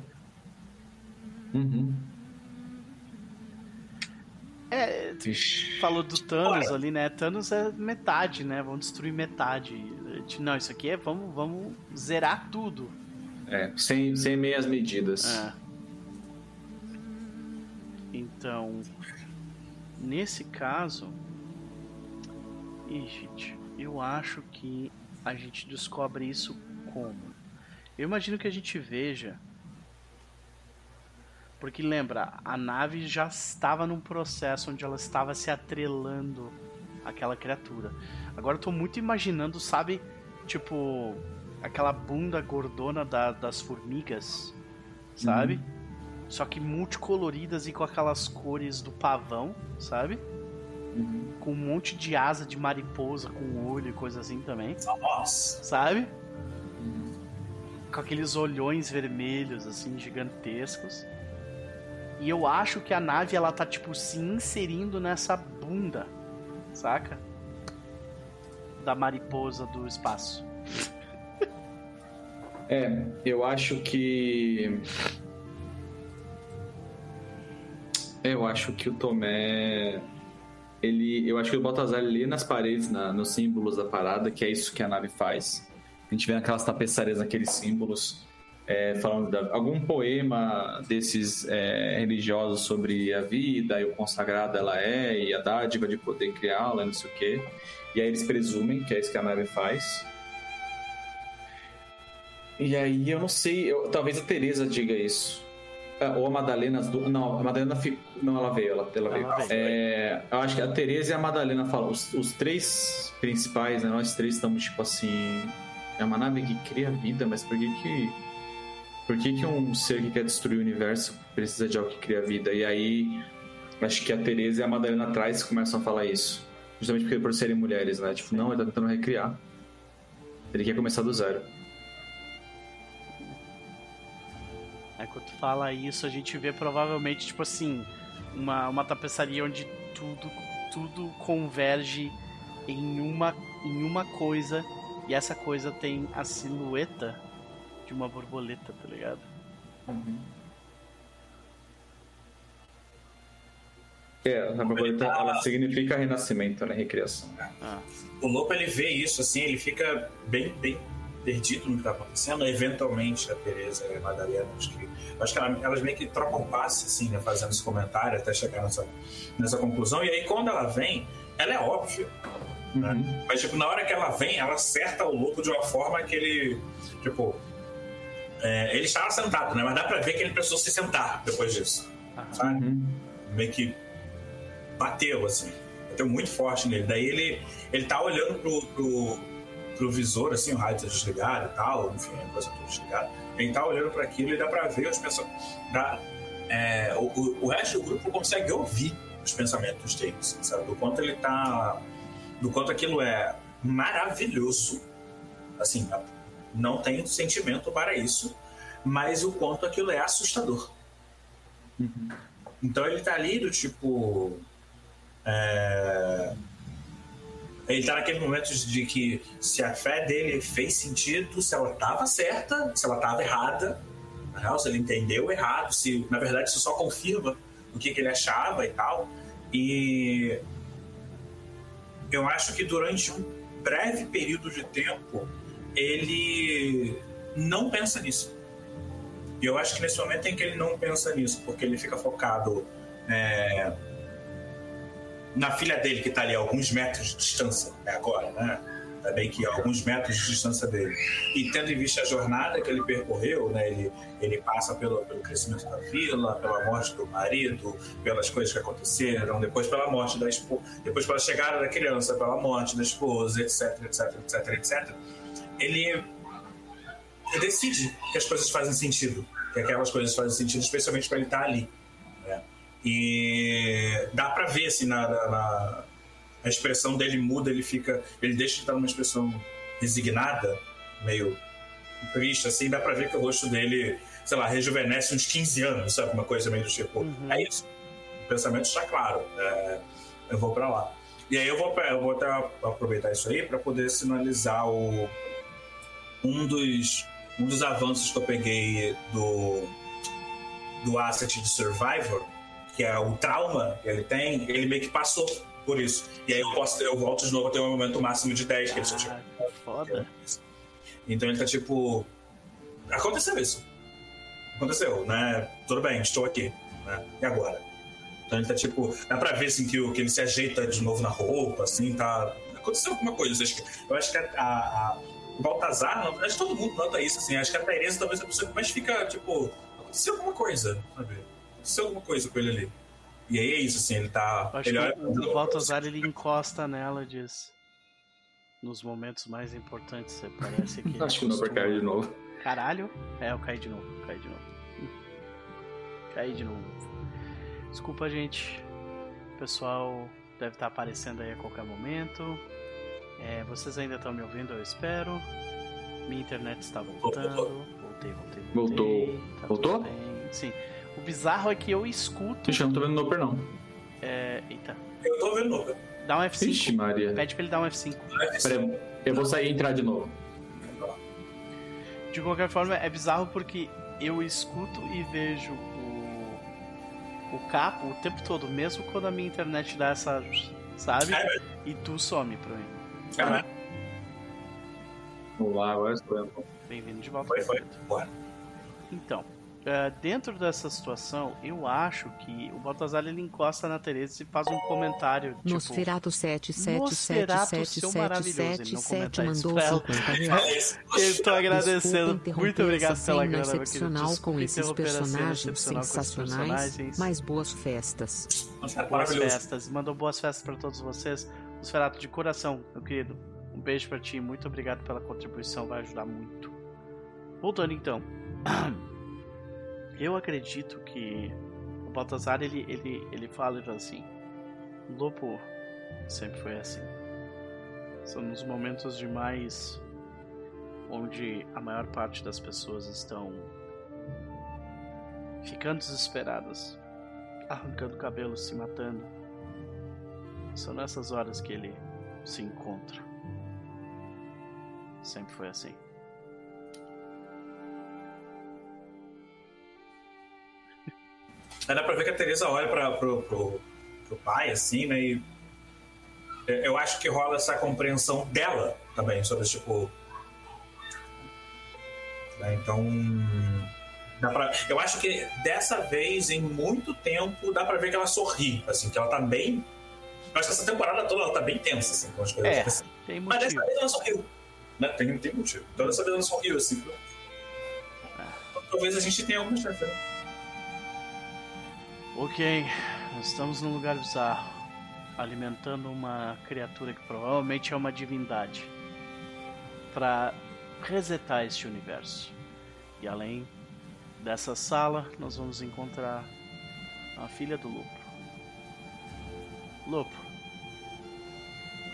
Uhum. É, falou do Thanos ali, né? Thanos é metade, né? Vamos destruir metade. Não, isso aqui é vamos, vamos zerar tudo. É, sem, sem meias medidas. É. Então, nesse caso, Ih, gente, eu acho que a gente descobre isso como? Eu imagino que a gente veja. Porque lembra, a nave já estava num processo onde ela estava se atrelando àquela criatura. Agora eu tô muito imaginando, sabe? Tipo, aquela bunda gordona da- das formigas, sabe? Só que multicoloridas e com aquelas cores do pavão, sabe? Uhum. Com um monte de asa de mariposa com olho e coisa assim também, Nossa. sabe? Com aqueles olhões vermelhos, assim, gigantescos. E eu acho que a nave, ela tá, tipo, se inserindo nessa bunda, saca? Da mariposa do espaço. É, eu acho que. Eu acho que o Tomé. Ele, eu acho que o Baltazar lê nas paredes, na, nos símbolos da parada, que é isso que a nave faz. A gente vê aquelas tapeçarias, naqueles símbolos, é, falando de algum poema desses é, religiosos sobre a vida e o consagrado ela é, e a dádiva de poder criá-la, não sei o quê. E aí eles presumem que é isso que a nave faz. E aí eu não sei, eu- talvez a Teresa diga isso. Ah, Ou a Madalena, as du- não, a Madalena fi- não, ela veio, ela, ela veio. Ela. É, eu acho que a Teresa e a Madalena falam, os, os três principais, né, nós três estamos tipo assim, é uma nave que cria vida, mas por que que por que que um ser que quer destruir o universo precisa de algo que cria vida? E aí acho que a Teresa e a Madalena atrás começam a falar isso, justamente porque por serem mulheres, né? Tipo, não, ele tá tentando recriar. Ele quer começar do zero. Aí quando tu fala isso, a gente vê provavelmente, tipo assim, uma, uma tapeçaria onde tudo, tudo converge em uma, em uma coisa, e essa coisa tem a silhueta de uma borboleta, tá ligado? É, a borboleta, ela significa renascimento, né? Recriação. Ah, O Lopo ele vê isso, assim, ele fica bem, bem perdido no que tá acontecendo. Eventualmente, a Teresa e a Madalena, acho que, acho que ela- elas meio que trocam passe, assim, né, fazendo esse comentário até chegar nessa, nessa conclusão. E aí, quando ela vem, ela é óbvia. Uhum. Mas, tipo, na hora que ela vem, ela acerta o Lopo de uma forma que ele, tipo... é, ele estava sentado, né? Mas dá pra ver que ele precisou se sentar depois disso, sabe? Uhum. meio que bateu, assim. Bateu muito forte nele. Daí ele, ele tá olhando pro, pro, pro visor, assim, o rádio tá desligado e tal, enfim, a coisa toda desligada. Ele tá olhando para aquilo e dá pra ver os pensamentos. Dá, é, o, o, o resto do grupo consegue ouvir os pensamentos dele, assim, sabe? Do quanto ele tá. Do quanto aquilo é maravilhoso. Assim, não tem sentimento para isso, mas o quanto aquilo é assustador. Então ele tá ali do tipo. é, Ele tá naquele momento de que se a fé dele fez sentido, se ela tava certa, se ela tava errada, real, se ele entendeu errado, se na verdade isso só confirma o que, que ele achava e tal. E eu acho que durante um breve período de tempo ele não pensa nisso. E eu acho que nesse momento em que ele não pensa nisso, porque ele fica focado é, na filha dele, que está ali a alguns metros de distância né, agora, né? Também que a alguns metros de distância dele. E tendo em vista a jornada que ele percorreu, né? Ele, ele passa pelo, pelo crescimento da vila, pela morte do marido, pelas coisas que aconteceram, depois pela morte da esposa, depois pela chegada da criança, pela morte da esposa, etc, etc, etc, etc. Ele decide que as coisas fazem sentido, que aquelas coisas fazem sentido, especialmente para ele estar ali. E dá para ver assim na, na, a expressão dele muda, ele fica, ele deixa de estar numa expressão resignada, meio triste, assim, dá para ver que o rosto dele, sei lá, rejuvenesce uns 15 anos, sabe, uma coisa meio do tipo, uhum. é isso. O pensamento está claro, é, eu vou para lá. E aí eu vou, eu vou até aproveitar isso aí para poder sinalizar o um dos um dos avanços que eu peguei do do asset de Survivor, que é o trauma que ele tem, ele meio que passou por isso. E aí eu posso eu volto de novo a ter um momento máximo de 10, que ele só tipo. Foda. Então ele tá tipo. Aconteceu isso. Aconteceu, né? Tudo bem, estou aqui. Né? E agora? Então ele tá tipo. Dá pra ver assim que, o, que ele se ajeita de novo na roupa, assim, tá. Aconteceu alguma coisa. Eu acho que a, a, o Baltazar, acho que todo mundo nota isso, assim. Acho que a Tereza talvez a pessoa que mais fica, tipo, aconteceu alguma coisa, sabe? Aconteceu alguma coisa com ele ali. E aí é isso, assim, ele tá. Acho ele que o Baltazar ele encosta nela e diz. Nos momentos mais importantes, você parece que. Acho que o Noper caiu de novo. Caralho? É, eu caí de novo, caí de novo. Caí de novo. Desculpa, gente. O pessoal deve estar aparecendo aí a qualquer momento. É, vocês ainda estão me ouvindo, eu espero. Minha internet está voltando. Voltei, voltei, voltei. Voltou. Tá Voltou? Sim. O bizarro é que eu escuto. Ixi, eu não tô vendo o Noper, não. É... Eita. Eu tô vendo novo. Dá um F5. Ixi, Maria. Pede pra ele dar um F5. Pera, eu vou sair e entrar de novo. De qualquer forma, é bizarro porque eu escuto e vejo o, o capo o tempo todo, mesmo quando a minha internet dá essa. Sabe? É, E tu some pra mim. Aham. Vamos lá, agora estou. Bem-vindo de volta. Foi, foi. Bora. Então, eh, dentro dessa situação, eu acho que o Baltazar ele encosta na Teresa e faz um comentário. Tipo, Nosferato Nosferatu, seu maravilhoso, ele não 777777 comenta isso mandou pra ela. 50 reais. Eu tô agradecendo. Muito obrigado pela grana, meu querido. excepcional Desculpa com esses personagens sensacionais, personagens. mas boas festas. Nossa, Boas festas. Mandou boas festas pra todos vocês. Nosferatu, de coração, meu querido. Um beijo pra ti. Muito obrigado pela contribuição. Vai ajudar muito. Voltando então. Eu acredito que o Baltazar ele, ele, ele fala assim: Lopo sempre foi assim. São nos momentos de mais. onde a maior parte das pessoas estão ficando desesperadas, arrancando cabelo, se matando. São nessas horas que ele se encontra. Sempre foi assim. Aí dá pra ver que a Teresa olha pra, pro, pro, pro pai, assim, né? E eu- eu acho que rola essa compreensão dela também sobre, tipo. né, Então. Dá pra, eu acho que dessa vez, em muito tempo, dá pra ver que ela sorri, assim, que ela tá bem. Eu acho que essa temporada toda ela tá bem tensa, assim, com as coisas. É, assim. tem Mas dessa vez ela sorriu. Né? Tem, tem motivo. Então dessa vez ela sorriu, assim. Talvez a gente tenha alguma chance, né? Ok, estamos num lugar bizarro, alimentando uma criatura que provavelmente é uma divindade, para resetar este universo. E além dessa sala, nós vamos encontrar a filha do Lopo. Lopo,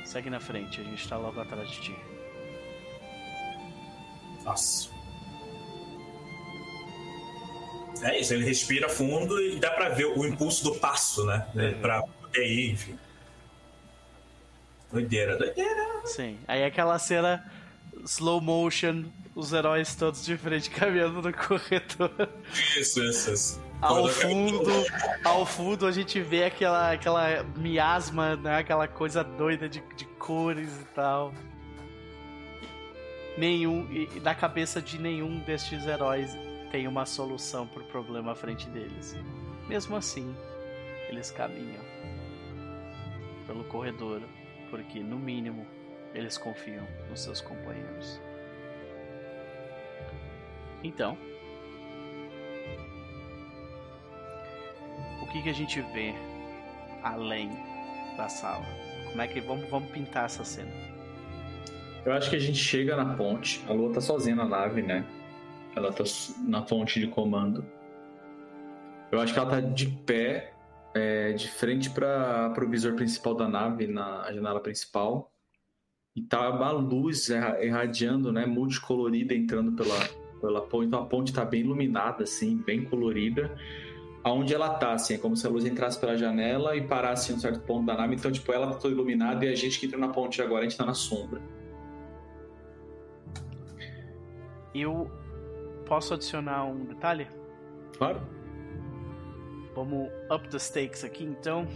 segue na frente, a gente está logo atrás de ti. Nossa. É isso, ele respira fundo e dá pra ver o impulso do passo, né? Uhum. Pra poder ir, enfim. Doideira, doideira. Sim, aí aquela cena slow motion, os heróis todos de frente caminhando no corredor. Isso, isso, isso. Ao fundo, ao fundo a gente vê aquela, aquela miasma, né? Aquela coisa doida de, de cores e tal. Nenhum, e na cabeça de nenhum destes heróis tem uma solução pro problema à frente deles. Mesmo assim, eles caminham pelo corredor, porque no mínimo eles confiam nos seus companheiros. Então, o que, que a gente vê além da sala? Como é que vamos, vamos pintar essa cena? Eu acho que a gente chega na ponte. A Lua tá sozinha na nave, né? Ela tá na ponte de comando. Eu acho que ela tá de pé, é, de frente para o visor principal da nave, na janela principal. E tá uma luz irradiando, né? Multicolorida entrando pela, pela ponte. Então a ponte tá bem iluminada, assim, bem colorida. Aonde ela tá, assim, é como se a luz entrasse pela janela e parasse em um certo ponto da nave. Então, tipo, ela tá toda iluminada e a gente que entra na ponte agora, a gente tá na sombra. Eu posso adicionar um detalhe? Claro. Vamos up the stakes aqui então.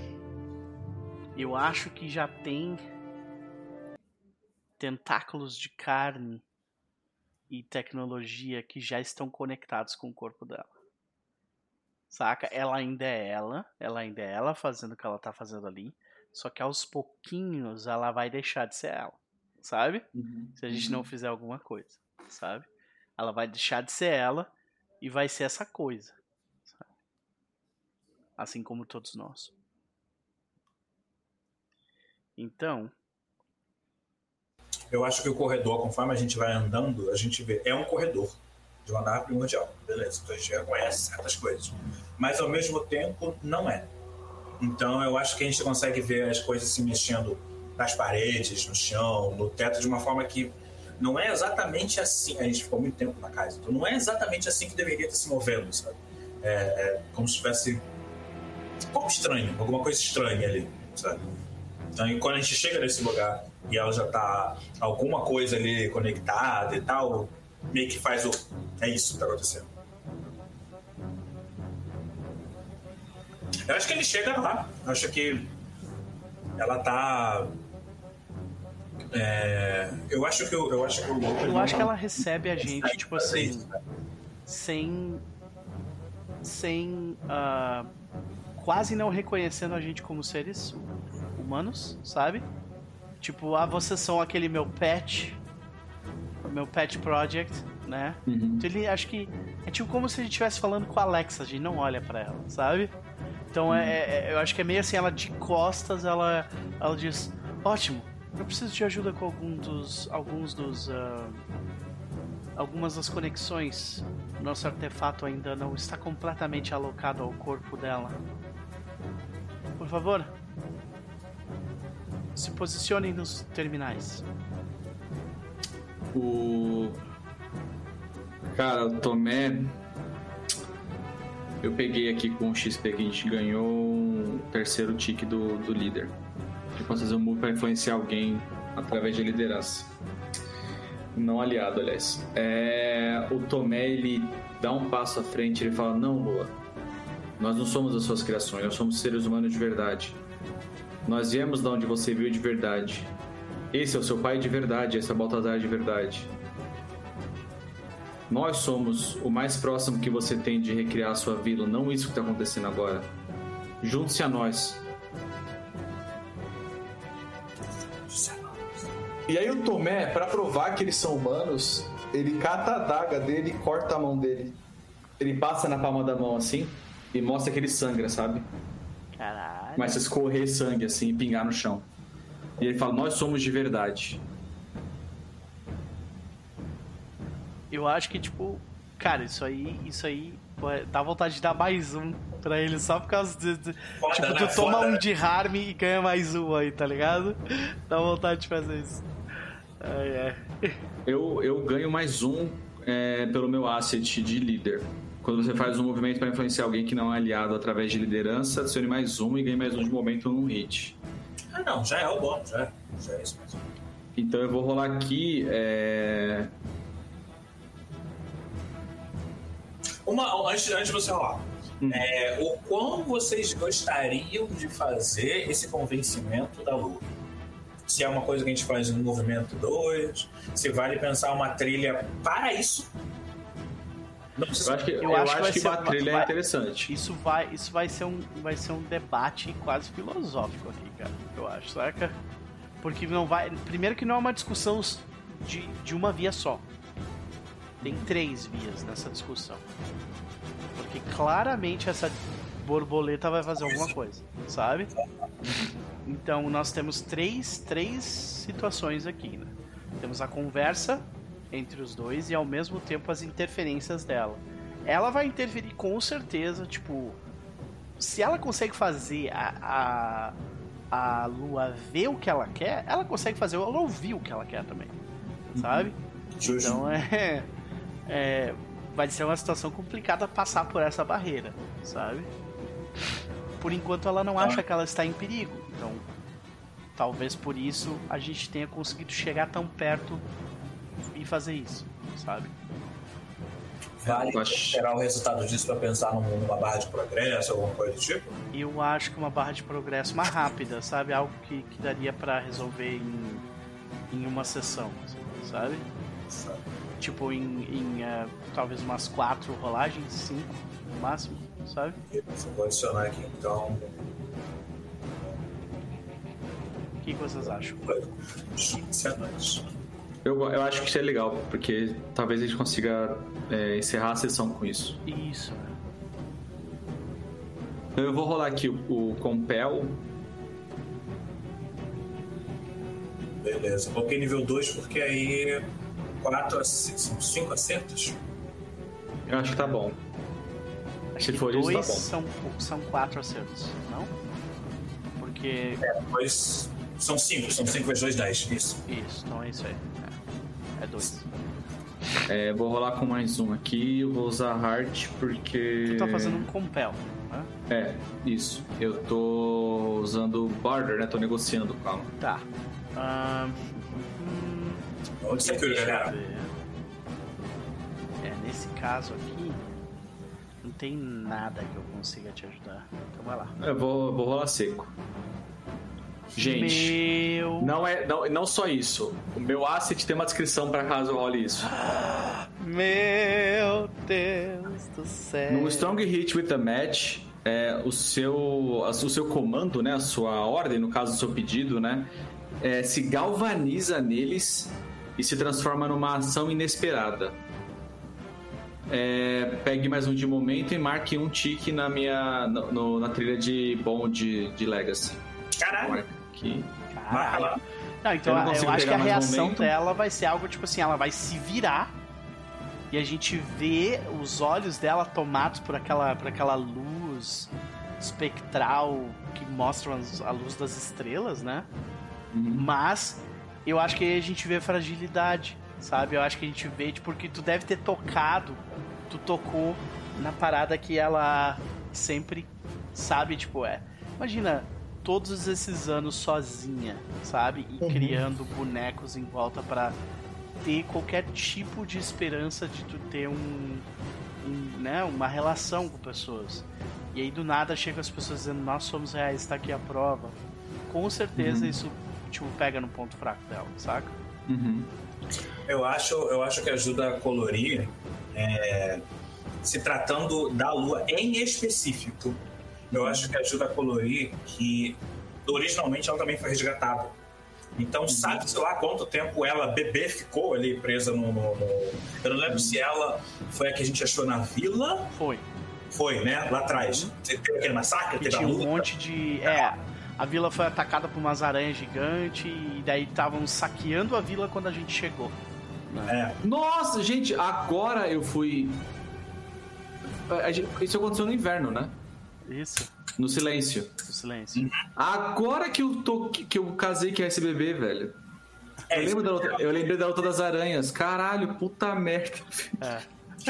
Eu acho que já tem tentáculos de carne e tecnologia que já estão conectados com o corpo dela. Saca? Ela ainda é ela, ela ainda é ela fazendo o que ela tá fazendo ali, só que aos pouquinhos ela vai deixar de ser ela, sabe? Se a gente não fizer alguma coisa, sabe? Ela vai deixar de ser ela e vai ser essa coisa assim como todos nós. Então, Eu acho que o corredor, conforme a gente vai andando, a gente vê. É um corredor de uma nave primordial. Beleza, então a gente já conhece certas coisas. Mas ao mesmo tempo, não é. Então eu acho que a gente consegue ver as coisas se mexendo nas paredes, no chão, no teto, de uma forma que não é exatamente assim. A gente ficou muito tempo na casa, então não é exatamente assim que deveria estar se movendo, sabe? É, é como se tivesse pouco estranho, alguma coisa estranha ali, sabe? Então, e quando a gente chega nesse lugar e ela já tá alguma coisa ali conectada e tal, meio que faz o. É isso que tá acontecendo. Eu acho que ele chega lá. Eu acho que ela tá. É, eu acho que o- eu acho que o Lucas eu acho que ela recebe a gente, tipo assim, sem. sem. ah, quase não reconhecendo a gente como seres humanos, sabe? Tipo, ah, vocês são aquele meu pet, meu pet project, né? Uhum. Então ele acho que é tipo como se a gente estivesse falando com a Alexa, a gente não olha pra ela, sabe? Então é, é- eu acho que é meio assim, ela de costas, ela, ela diz, ótimo, eu preciso de ajuda com algum dos, alguns dos, ah, algumas das conexões. Nosso artefato ainda não está completamente alocado ao corpo dela. Por favor, se posicionem nos terminais. O. Cara, o Tomé. Eu peguei aqui com o XP que a gente ganhou o terceiro tique do, do líder. Eu posso fazer um move pra influenciar alguém através de liderança. Não aliado, aliás. É, o Tomé, ele dá um passo à frente ele fala: Não, Lua. Nós não somos as suas criações, nós somos seres humanos de verdade. Nós viemos de onde você veio de verdade. Esse é o seu pai de verdade, esse é o Baltazar de verdade. Nós somos o mais próximo que você tem de recriar a sua vila, não isso que está acontecendo agora. Junte-se a nós. E aí o Tomé, pra provar que eles são humanos, ele cata a adaga dele e corta a mão dele. Ele passa na palma da mão assim e mostra que ele sangra, sabe? Caralho. Começa a escorrer sangue assim e pingar no chão. E ele fala: Nós somos de verdade. Eu acho que, tipo, cara, isso aí, isso aí, pô, dá vontade de dar mais um pra ele só por causa de. de- Foda, tipo, né? tu toma Foda. um de harm e ganha mais um aí, tá ligado? Dá vontade de fazer isso. Ai, ai. Eu, eu ganho mais um é, pelo meu asset de líder. Quando você faz um movimento para influenciar alguém que não é aliado através de liderança, adicione mais um e ganhe mais um de momento num hit. Ah, não, já é o bônus, já é. Já é isso mesmo. Então eu vou rolar aqui. É... Uma, antes, antes de você falar, Hum. é, o quão vocês gostariam de fazer esse convencimento da Lua? Se é uma coisa que a gente faz no movimento 2, se vale pensar uma trilha para isso. Não Eu acho que, Eu eu acho acho que vai que ser- uma trilha vai- é interessante. Isso vai, isso vai ser um, vai ser um debate quase filosófico aqui, cara. Eu acho, saca? Porque não vai, primeiro que não é uma discussão de, de uma via só. Tem três vias nessa discussão. Porque claramente essa borboleta vai fazer alguma coisa, sabe? Então nós temos três, três situações aqui, né? Temos a conversa entre os dois e ao mesmo tempo as interferências dela. Ela vai interferir com certeza, tipo, se ela consegue fazer a, a, a lua ver o que ela quer, ela consegue fazer ela ouvir o que ela quer também, sabe? Justo. Então é, é. Vai ser uma situação complicada passar por essa barreira, sabe? Por enquanto ela não acha que ela está em perigo. Então, talvez por isso a gente tenha conseguido chegar tão perto e fazer isso, sabe? Vale Eu acho- esperar o resultado disso para pensar num- numa barra de progresso, alguma coisa do tipo? Eu acho que uma barra de progresso mais rápida, sabe? Algo que, que daria pra resolver em, em uma sessão, sabe? Tipo, em, em eh, talvez umas quatro rolagens, cinco no máximo, sabe? Eu vou adicionar aqui então. O que, que vocês acham? 15 anos. Eu, eu acho que isso é legal, porque talvez a gente consiga é, encerrar a sessão com isso. Isso, né? Eu vou rolar aqui o, o Compel. Beleza. Coloquei nível 2 porque aí 4 são 5 acertos. Eu acho que tá bom. Acho Se isso, dois tá são, são quatro acertos, não? Porque. Depois são 5, são 5 vezes 2, 10. Isso. Isso, então é isso aí. É, é dois. É, vou rolar com mais um aqui. Eu vou usar Heart porque. Tu tá fazendo um compel, né? É, isso. Eu tô usando Barter, né? Tô negociando, calma. Tá. Hum, Onde você ver. É, nesse caso aqui, tem nada que eu consiga te ajudar. Então vai lá. Eu vou, vou rolar seco. Gente, Meu. não é não, não só isso. O meu asset tem uma descrição pra caso eu role isso. Meu Deus do céu. No Strong Hit with a Match, é, o, seu, o seu comando, né, a sua ordem, no caso do seu pedido, né, é, se galvaniza neles e se transforma numa ação inesperada. É, pegue mais um de momento e marque um tique na minha no- no- na trilha de bom de, de Legacy. Caralho. Aqui. Lá. Não, então Eu não eu, acho que a reação momento. dela vai ser algo tipo assim, ela vai se virar e a gente vê os olhos dela tomados por aquela, por aquela luz espectral que mostra a luz das estrelas, né? Uhum. Mas eu acho que aí a gente vê fragilidade, sabe? Eu acho que a gente vê, tipo, porque tu deve ter tocado, tu tocou na parada que ela sempre sabe, tipo, é. Imagina todos esses anos sozinha, sabe? E criando bonecos em volta pra ter qualquer tipo de esperança de tu ter um, um, né, uma relação com pessoas. E aí do nada chega as pessoas dizendo, nós somos reais, tá aqui a prova. Com certeza isso, tipo, pega no ponto fraco dela, saca? Uhum. Eu acho, eu acho que ajuda a colorir, é, se tratando da lua em específico, eu acho que ajuda a colorir que originalmente ela também foi resgatada. Então, sabe-se lá quanto tempo ela, bebê, ficou ali presa no, no- no- Eu não lembro se ela foi a que a gente achou na vila. Foi. Foi, né? Lá atrás. Teve aquele massacre, teve a tinha um luta. monte de. É, a vila foi atacada por umas aranhas gigantes e daí estavam saqueando a vila quando a gente chegou. É. Nossa, gente, agora eu fui. Isso aconteceu no inverno, né? Isso, No silêncio. o silêncio. Agora que eu tô que que eu casei com esse bebê, velho. É Eu, lembro da outra- eu lembrei da luta das aranhas. Caralho, puta merda. É.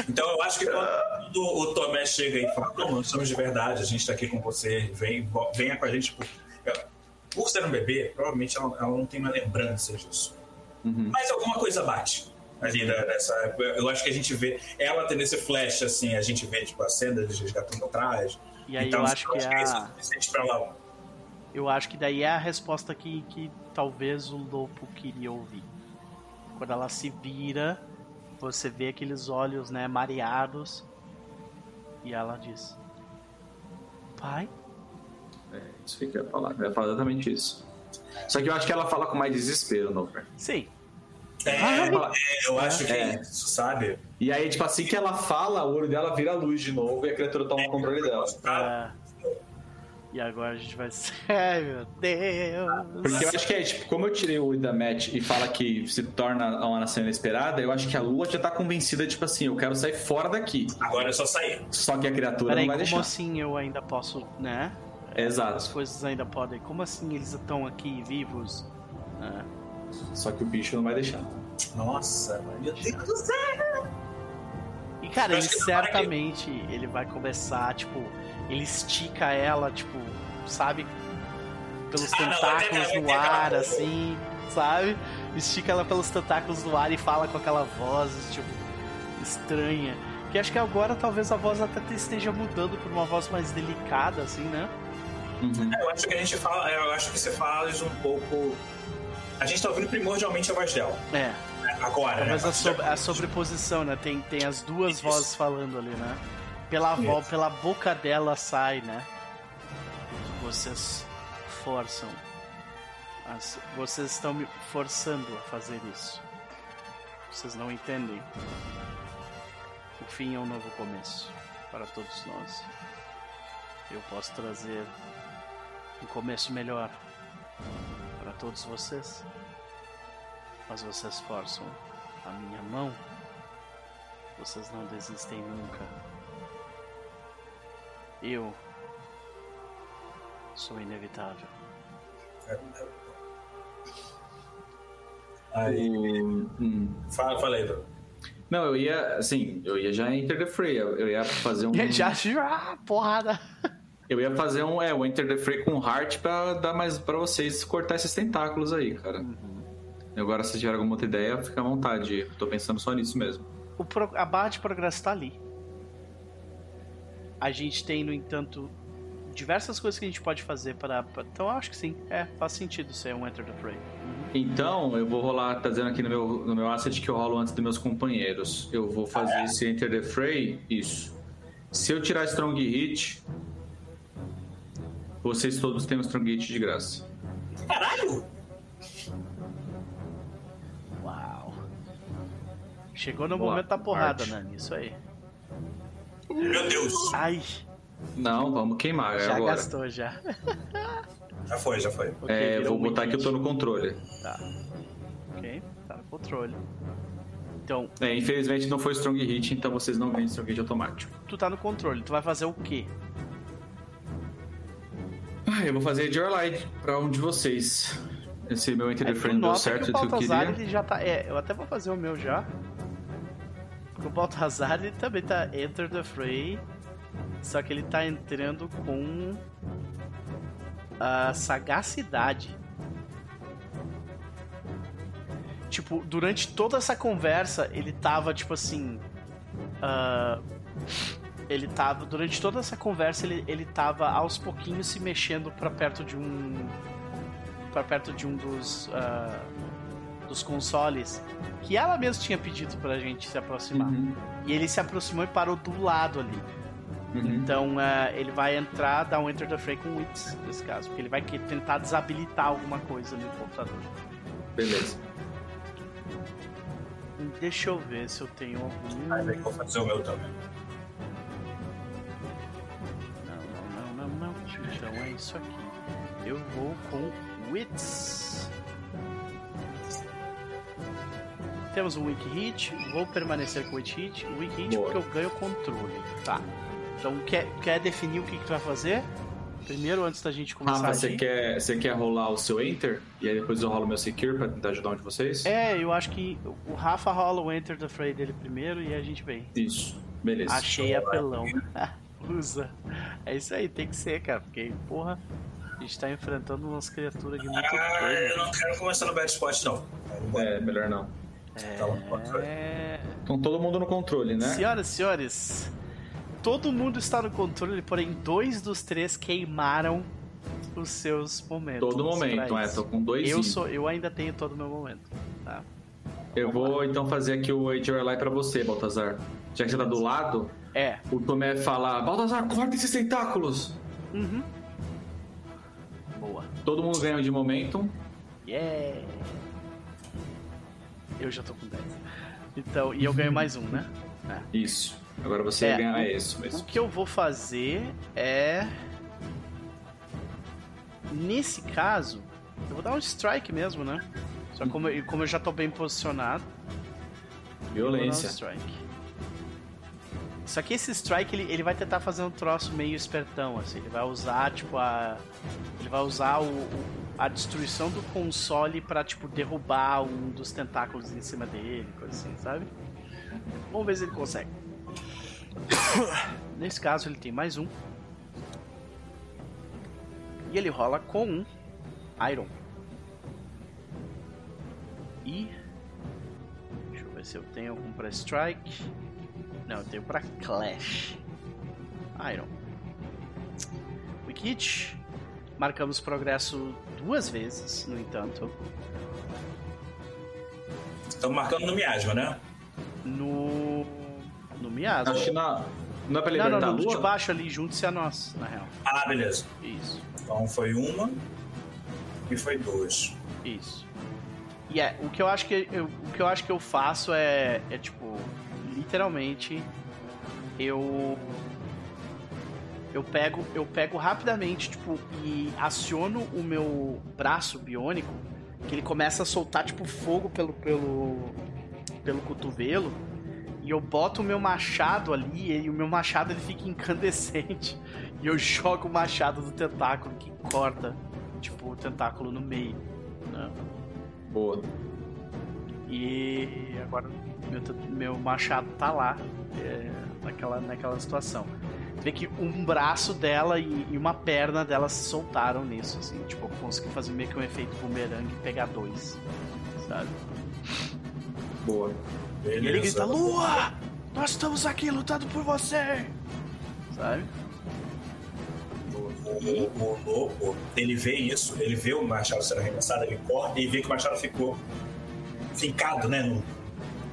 Então eu acho que quando o Tomé chega e fala, não, nós somos de verdade, a gente tá aqui com você, vem, venha com a gente. Por, por ser um bebê, provavelmente ela, ela não tem uma lembrança disso. Uhum. Mas alguma coisa bate. Ali nessa. Eu acho que a gente vê. Ela tendo esse flash, assim, a gente vê, tipo, a cena eles resgatando atrás. E aí Então, eu acho que isso é é a... suficiente pra lá. Eu acho que daí é a resposta que, que talvez o Lopo queria ouvir. Quando ela se vira, você vê aqueles olhos, né, mareados. E ela diz: Pai? É, isso que eu ia falar. Eu ia falar exatamente isso. Só que eu acho que ela fala com mais desespero, Noper. Sim. É, Ela- é, eu acho que É. é isso, sabe? E aí, tipo, assim que ela fala, o olho dela vira luz de novo e a criatura toma o controle dela. Ah, É. E agora a gente vai. Ai meu Deus! Porque eu acho que é, tipo, como eu tirei o olho da Matt e fala que se torna uma nação inesperada, eu acho que a Lua já tá convencida, tipo assim, eu quero sair fora daqui. agora é só sair. Só que a criatura Peraí, não vai como deixar. assim eu ainda posso, né? As Exato. coisas ainda podem. Como assim eles estão aqui vivos? É. Só que o bicho não vai deixar. Nossa, meu Deus do céu. E cara, ele certamente ele vai começar, tipo, ele estica ela, tipo, sabe? Pelos Ah, não, vai tentáculos vai no ar, assim, sabe? Estica ela pelos tentáculos no ar e fala com aquela voz, tipo, estranha. Que acho que agora talvez a voz até esteja mudando por uma voz mais delicada, assim, né? Uhum. Eu acho que a gente fala, eu acho que você faz um pouco. A gente tá ouvindo primordialmente a voz dela. É. né? Agora, Talvez né? a, sobre- a sobreposição, né? Tem, tem as duas Isso. vozes falando ali, né? Pela, vo, Isso. pela boca dela sai, né? Vocês forçam. as- vocês estão me forçando a fazer isso. Vocês não entendem. O fim é um novo começo para todos nós. Eu posso trazer um começo melhor para todos vocês mas vocês forçam a minha mão, vocês não desistem nunca. Eu sou inevitável. Aí, hum. fala, fala aí, Bruno. Não, eu ia, assim, eu ia já enter the fray. Eu eu ia fazer um. Já, já, porrada! Eu ia fazer um, é, o enter the fray com heart pra dar mais para vocês cortar esses tentáculos aí, cara. Agora, se tiver alguma outra ideia, fica à vontade. Eu tô pensando só nisso mesmo. O pro, a barra de progresso tá ali. A gente tem, no entanto, diversas coisas que a gente pode fazer para. para- Então eu acho que sim, é, faz sentido ser um Enter the Fray. Então, eu vou rolar, tá dizendo aqui no meu, no meu asset que eu rolo antes dos meus companheiros. Eu vou fazer esse Enter the Fray, isso. Se eu tirar Strong Hit, vocês todos têm um Strong Hit de graça. Caralho! Uau! Chegou no lá, momento da porrada, arte. Nani, isso aí. Meu Deus! Ai, Não, vamos queimar já agora. gastou já. Já foi, já foi. Ok, É, vou botar que eu tô no controle. Tá. Ok, tá no controle. Então, É, infelizmente não foi Strong Hit, então vocês não ganham Strong Hit automático. tu tá no controle, tu vai fazer o quê? Ah, eu vou fazer de Orlide pra um de vocês. Esse meu Enter É, Frame deu certo que que eu Baltazar queria. ele já tá. É, eu até vou fazer o meu já. O Baltazar ele também tá Enter the Fray. Só que ele tá entrando com a sagacidade. Tipo, durante toda essa conversa, ele tava tipo assim. ah, ele tava. Durante toda essa conversa, ele, ele tava aos pouquinhos se mexendo pra perto de um para perto de um dos ah, dos consoles que ela mesma tinha pedido pra gente se aproximar. Uhum, E ele se aproximou e parou do lado ali. uhum. Então ah, ele vai entrar, dar um Enter the Fray com Wits, nesse caso, porque ele vai tentar desabilitar alguma coisa no computador. Beleza. Deixa eu ver se eu tenho algum. Que eu vou fazer o meu também. Então é isso aqui. Eu vou com Wits. Temos um Weak Hit. Vou permanecer com Weak Hit. Weak Hit Boa. porque eu ganho controle. Tá. Então quer, quer definir o que, que tu vai fazer? Primeiro, antes da gente começar Rafa, a você quer, você quer rolar o seu Enter? E aí depois eu rolo o meu Secure pra tentar ajudar um de vocês? É, eu acho que o Rafa rola o Enter the Fray dele primeiro e a gente vem. Isso. Beleza. Achei apelão. Usa. É isso aí, tem que ser, cara. Porque, porra, a gente tá enfrentando umas criaturas aqui muito Ah, eu doidas. não quero começar no bad spot, não. É, melhor não. Então. É... Então todo mundo no controle, né? Senhoras e senhores, todo mundo está no controle, porém dois dos três queimaram os seus momentos. Todo momento, é, tô com dois. Eu, sou, eu ainda tenho todo o meu momento. Tá? Eu vou então fazer aqui o Age of Ally pra você, Baltazar. Já que você tá do lado, É. o Tomé fala: Baltazar, corta esses tentáculos! Uhum. Boa. Todo mundo ganha um de momentum. Yeah! Eu já tô com 10. Então, e eu ganho mais um, né? É. Isso. Agora você É, ganha o- isso O mesmo. que eu vou fazer é. Nesse caso, eu vou dar um strike mesmo, né? Só que como, eu- como eu já tô bem posicionado, dar um Violência. strike. Só que esse strike ele, ele vai tentar fazer um troço meio espertão, assim. Ele vai usar, tipo, a. Ele vai usar o, o- a destruição do console pra, tipo, derrubar um dos tentáculos em cima dele, coisa assim, sabe? Vamos ver se ele consegue. Nesse caso, ele tem mais um. E ele rola com um Iron. E. Deixa eu ver se eu tenho algum pra Strike. Não, eu tenho pra Clash. Iron. Wicked. Marcamos progresso duas vezes, no entanto. Estamos marcando no miasma, né? No. No miasma. Acho que na... não é pra Não, libertar não, a no de lua? baixo ali, junte-se a nós, na real. Ah, beleza. Isso. Então foi uma e foi duas. Isso. E é, o que eu acho que eu, o que eu acho que eu faço é, é tipo, literalmente eu eu pego eu pego rapidamente, tipo, e aciono o meu braço biônico, que ele começa a soltar tipo fogo pelo pelo pelo cotovelo. E eu boto o meu machado ali e o meu machado ele fica incandescente. E eu jogo o machado do tentáculo que corta, tipo, o tentáculo no meio. Né? Boa. E agora meu, meu machado tá lá, é, naquela, naquela situação. Você vê que um braço dela e, e uma perna dela se soltaram nisso, assim. Tipo, eu consegui fazer meio que um efeito bumerangue e pegar dois, sabe? Boa. E ele Beleza. grita, Lua! Nós estamos aqui lutando por você! Sabe? O, o, o lobo, ele vê isso, ele vê o machado sendo arremessado, ele corta e vê que o machado ficou fincado, né, no-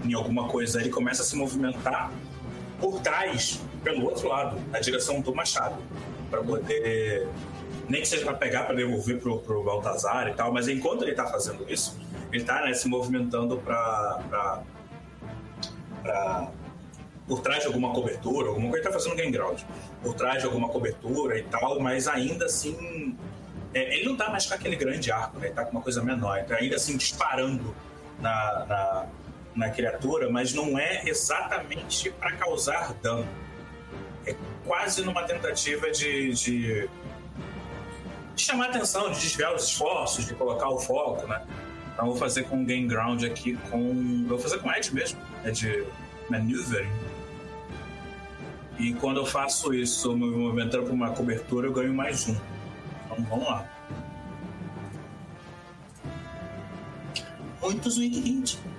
em alguma coisa. Ele começa a se movimentar por trás, pelo outro lado, na direção do machado, para poder nem que seja para pegar, para devolver pro, pro Baltazar e tal, mas enquanto ele tá fazendo isso, ele tá né, se movimentando para para por trás de alguma cobertura, alguma coisa, ele tá fazendo game por trás de alguma cobertura e tal, mas ainda assim, é, ele não tá mais com aquele grande arco, né? Ele tá com uma coisa menor, então ainda assim disparando na, na, na criatura, mas não é exatamente para causar dano. É quase numa tentativa de, de, chamar atenção, de desviar os esforços, de colocar o foco, né? Então vou fazer com game ground aqui com. Vou fazer com Edge mesmo, é de maneuvering. E quando eu faço isso, me movimentando para uma cobertura, eu ganho mais um. Então vamos lá. Muitos Boa.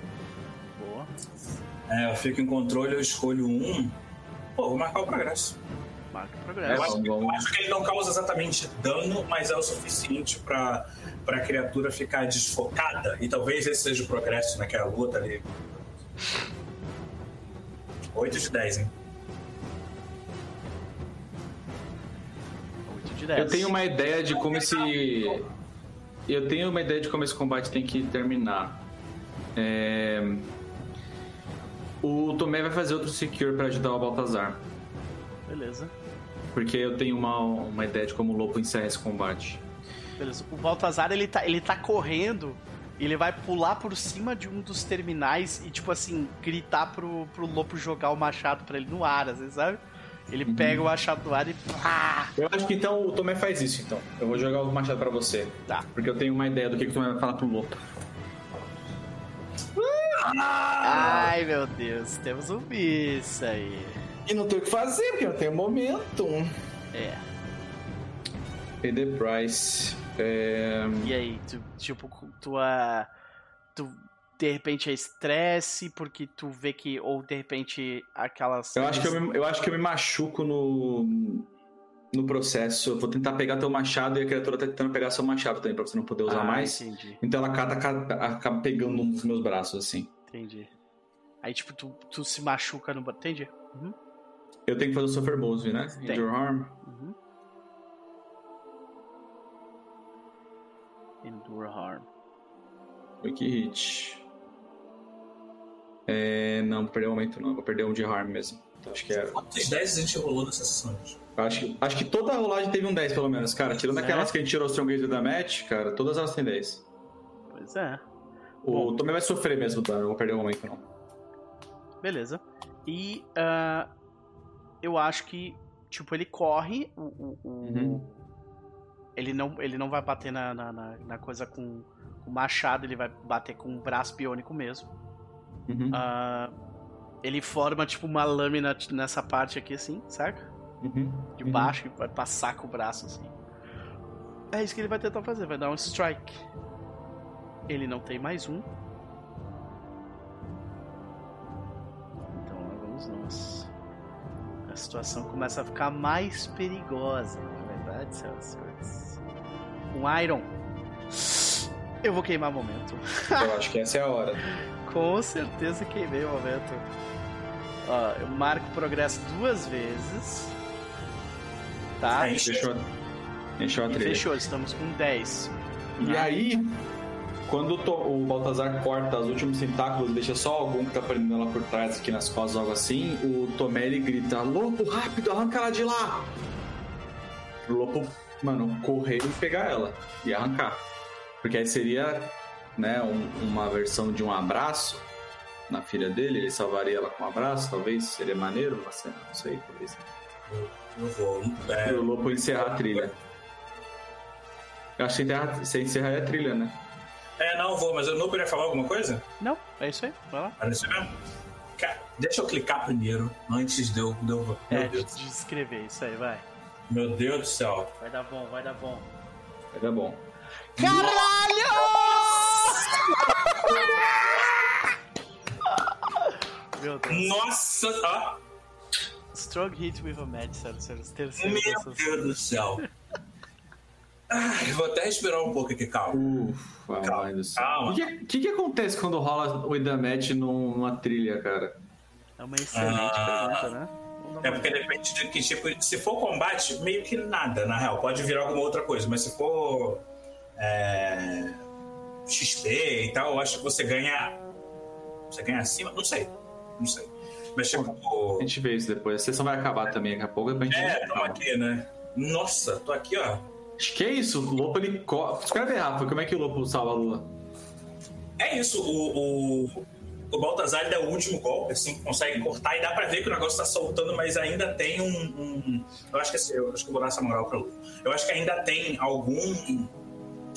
É, eu fico em controle, eu escolho um. Pô, vou marcar o progresso. Marca o Eu progresso. acho, que, eu acho que ele não causa exatamente dano, mas é o suficiente para a criatura ficar desfocada. E talvez esse seja o progresso naquela luta ali. 8 de 10, hein? 8 de 10. Eu tenho uma ideia de como esse. Eu tenho uma ideia de como esse combate tem que terminar. É, O Tomé vai fazer outro secure pra ajudar o Baltazar. Beleza. Porque eu tenho uma, uma ideia de como o Lopo encerra esse combate. Beleza. O Baltazar, ele tá, ele tá correndo, ele vai pular por cima de um dos terminais e, tipo assim, gritar pro, pro Lopo jogar o machado pra ele no ar, vezes, sabe? Ele pega o machado do ar e! Eu acho que então o Tomé faz isso, então. Eu vou jogar o machado pra você. Tá. Porque eu tenho uma ideia do que, que o Tomé vai falar pro Lopo. Ai, meu Deus, temos um bicho aí. E não tem o que fazer, porque não tem momentum. É. Pay the price. É... E aí, tu, tipo, tua. Tu de repente é estresse, porque tu vê que, ou de repente aquelas. Eu acho, que eu, me, eu acho que eu me machuco no, no processo. Eu vou tentar pegar teu machado e a criatura tá tentando pegar seu machado também, pra você não poder usar Ah, mais. Entendi, Então ela acaba, acaba pegando um dos meus braços, assim. Entendi. Aí, tipo, tu, tu se machuca no. Entendi. Uhum, Eu tenho que fazer o Suffer Move, né? Tem. Endure Harm. uhum. Endure harm. Quick Hit. É, não, vou perder o momento não. Vou perder um de Harm mesmo. Acho que é. Quantos 10 a gente rolou nessa sessão? Acho que, acho que toda a rolagem teve um 10, pelo menos, cara. Tirando É. aquelas que a gente tirou o Strongest da match, cara, todas elas têm 10. Pois é. O. Tommy vai sofrer mesmo, tá? Eu vou perder o momento não. Beleza. E ah, eu acho que, tipo, ele corre, o, Uhum. ele, não, ele não vai bater na, na, na- coisa com o machado, ele vai bater com o braço biônico mesmo. Uhum. Ah, ele forma, tipo, uma lâmina nessa parte aqui, assim, saca? Uhum. De Uhum. baixo e vai passar com o braço, assim. É isso que ele vai tentar fazer, vai dar um strike. Ele não tem mais um. Então lá vamos nós. A situação começa a ficar mais perigosa, na verdade, senhoras e senhores. Com Iron. Eu vou queimar momento. Eu acho que essa é a hora. Com certeza queimei o momento. Ó, eu marco progresso duas vezes. Tá? Aí, Fechou, fechou a trilha. fechou, estamos com 10. E aí, quando o, Baltazar corta os últimos tentáculos, deixa só algum que tá prendendo ela por trás aqui nas costas, algo assim, o Tomé ele grita: Lopo, rápido, arranca ela de lá! O Lopo, mano, correr e pegar ela e arrancar. Porque aí seria, né, um- uma versão de um abraço na filha dele, ele salvaria ela com um abraço, talvez seria maneiro, uma cena, não sei, talvez. Eu vou. É, E o Lopo encerrar a trilha. Eu acho que você encerra- a trilha, né? É, não, vou, mas eu não queria falar alguma coisa? Não, é isso aí, vai lá. Parece mesmo? Cara, deixa eu clicar primeiro, antes de eu. de eu- É, de, Deus. de escrever, isso aí, vai. Meu Deus do céu. Vai dar bom, vai dar bom. Vai dar bom. Meu Deus. Nossa! Ah, Strong hit with a match, sério, sério. Terceiro meu Deus do céu. Ah, eu vou até respirar um pouco aqui, calma. Ufa, Calma. O que, que, que acontece quando rola o Ida Match num- numa trilha, cara? É uma excelente Ah. pergunta, né? É porque depende de que tipo. Se for combate, meio que nada, na real. Pode virar alguma outra coisa, mas se for. É, XP e tal, eu acho que você ganha. Você ganha acima? Não sei. Não sei. Mas tipo. A gente vê isso depois. A sessão vai acabar também daqui a pouco. depois A gente É, tamo aqui, né? Nossa, tô aqui, ó. Acho que é isso. O Lopo ele. Co... Escreve, Rafa, como é que o Lopo salva a Lua? É isso, o, o, o Baltazar dá o último golpe, assim, consegue cortar e dá pra ver que o negócio tá soltando, mas ainda tem um. um- eu acho que eu acho que eu vou dar essa moral pra Lu. Eu acho que ainda tem algum.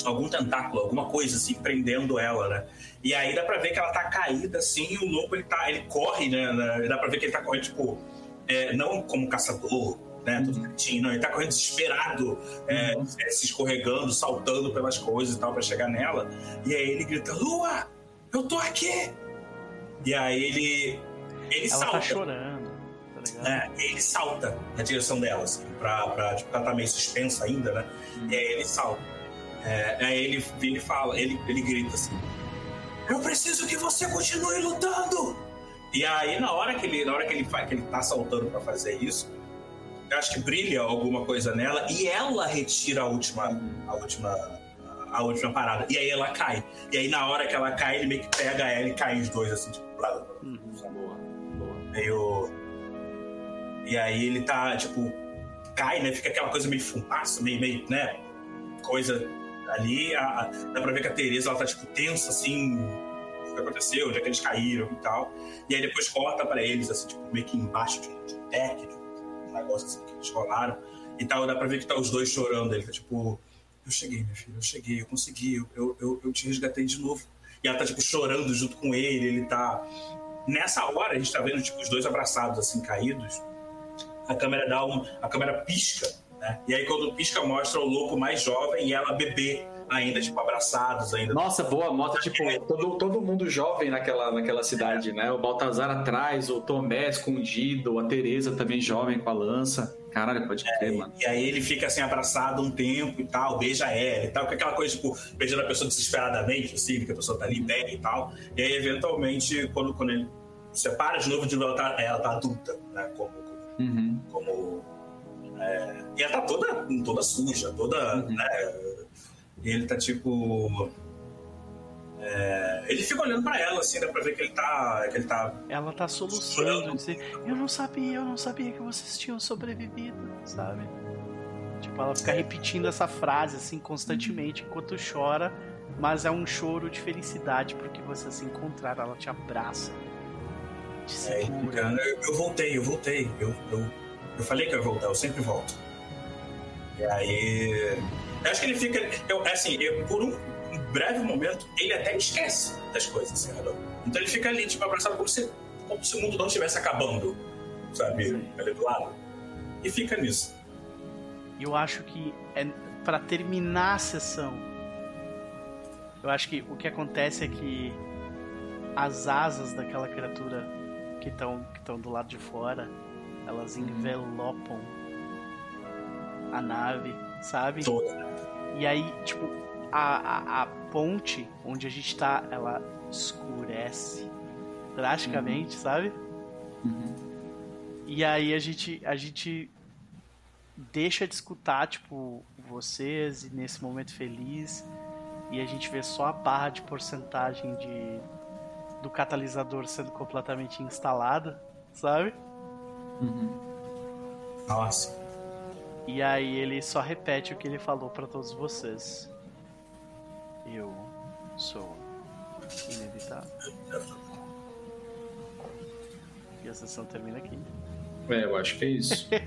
algum tentáculo, alguma coisa assim, prendendo ela, né? E aí dá pra ver que ela tá caída assim, e o lobo ele tá. ele corre, né? né, Dá pra ver que ele tá correndo, tipo, é, não como caçador. Né, não, ele tá correndo desesperado, é, é, se escorregando, saltando pelas coisas e tal pra chegar nela. E aí ele grita: Lua, eu tô aqui! E aí ele. Ele Ela salta. tá chorando, tá ligado? né? Ele salta na direção dela, assim, pra, pra, tipo, ela tá meio suspensa ainda, né? E aí ele salta. É, aí ele, ele fala, ele, ele grita assim: Eu preciso que você continue lutando! E aí, na hora que ele, na hora que ele, que ele tá saltando pra fazer isso, acho que brilha alguma coisa nela e ela retira a última, a última, a última parada. E aí ela cai. E aí, na hora que ela cai, ele meio que pega ela e cai os dois, assim, tipo, blá, blá, blá Uhum. Boa, boa. meio. E aí ele tá, tipo, cai, né? Fica aquela coisa meio fumaça, meio, meio, né? Coisa ali. A, a- dá pra ver que a Tereza ela tá, tipo, tensa, assim. O que aconteceu, onde é que eles caíram e tal. E aí depois corta pra eles, assim, tipo, meio que embaixo de um, de um deck, de um negócio assim que eles rolaram. E tal, dá pra ver que tá os dois chorando. Ele tá tipo. Eu cheguei, minha filha, eu cheguei, eu consegui, eu, eu, eu, te resgatei de novo. E ela tá, tipo, chorando junto com ele, ele tá. Nessa hora, a gente tá vendo, tipo, os dois abraçados, assim, caídos. A câmera dá um. A câmera pisca, né? E aí, quando pisca, mostra o louco mais jovem e ela bebê ainda, tipo, abraçados ainda. Nossa, boa, mostra, tipo, todo, todo mundo jovem naquela, naquela cidade, né? O Baltazar atrás, o Tomé escondido, a Teresa também jovem com a lança. Caralho, pode crer, mano. E aí ele fica assim abraçado um tempo e tal, beija ela e tal, com aquela coisa, tipo, beijando a pessoa desesperadamente, assim, que a pessoa tá ali bem e tal. E aí, eventualmente, quando, quando ele separa de novo, de novo, ela tá, ela tá adulta, né? Como. Uhum. como é, e ela tá toda, toda suja, toda. Uhum. Né, e ele tá tipo. é, ele fica olhando pra ela, assim, dá pra ver que ele tá. Que ele tá Ela tá soluçando, dizer, eu não sabia, eu não sabia que vocês tinham sobrevivido, sabe? Tipo, ela fica repetindo essa frase assim constantemente enquanto chora, mas é um choro de felicidade porque vocês se encontraram, ela te abraça. Te É, eu, eu voltei, eu voltei. Eu, eu, eu falei que eu ia voltar, eu sempre volto. E aí. Eu acho que ele fica. Eu, assim, eu- por um breve momento, ele até esquece das coisas, Radon. Então ele fica ali, tipo, abraçado como se, como se o mundo não estivesse acabando, sabe? Sim. Ali do lado. E fica nisso. Eu acho que é para terminar a sessão. Eu acho que o que acontece é que as asas daquela criatura que estão que estão do lado de fora, elas envelopam a nave, sabe? Toda. E aí, tipo, a, a, a ponte onde a gente tá, ela escurece drasticamente, sabe? Uhum. E aí a gente, a gente deixa de escutar, tipo, vocês e nesse momento feliz. E a gente vê só a barra de porcentagem de do catalisador sendo completamente instalada, sabe? Uhum. Nossa. E aí ele só repete o que ele falou pra todos vocês. Eu sou inevitável. E a sessão termina aqui. É, eu acho que é isso.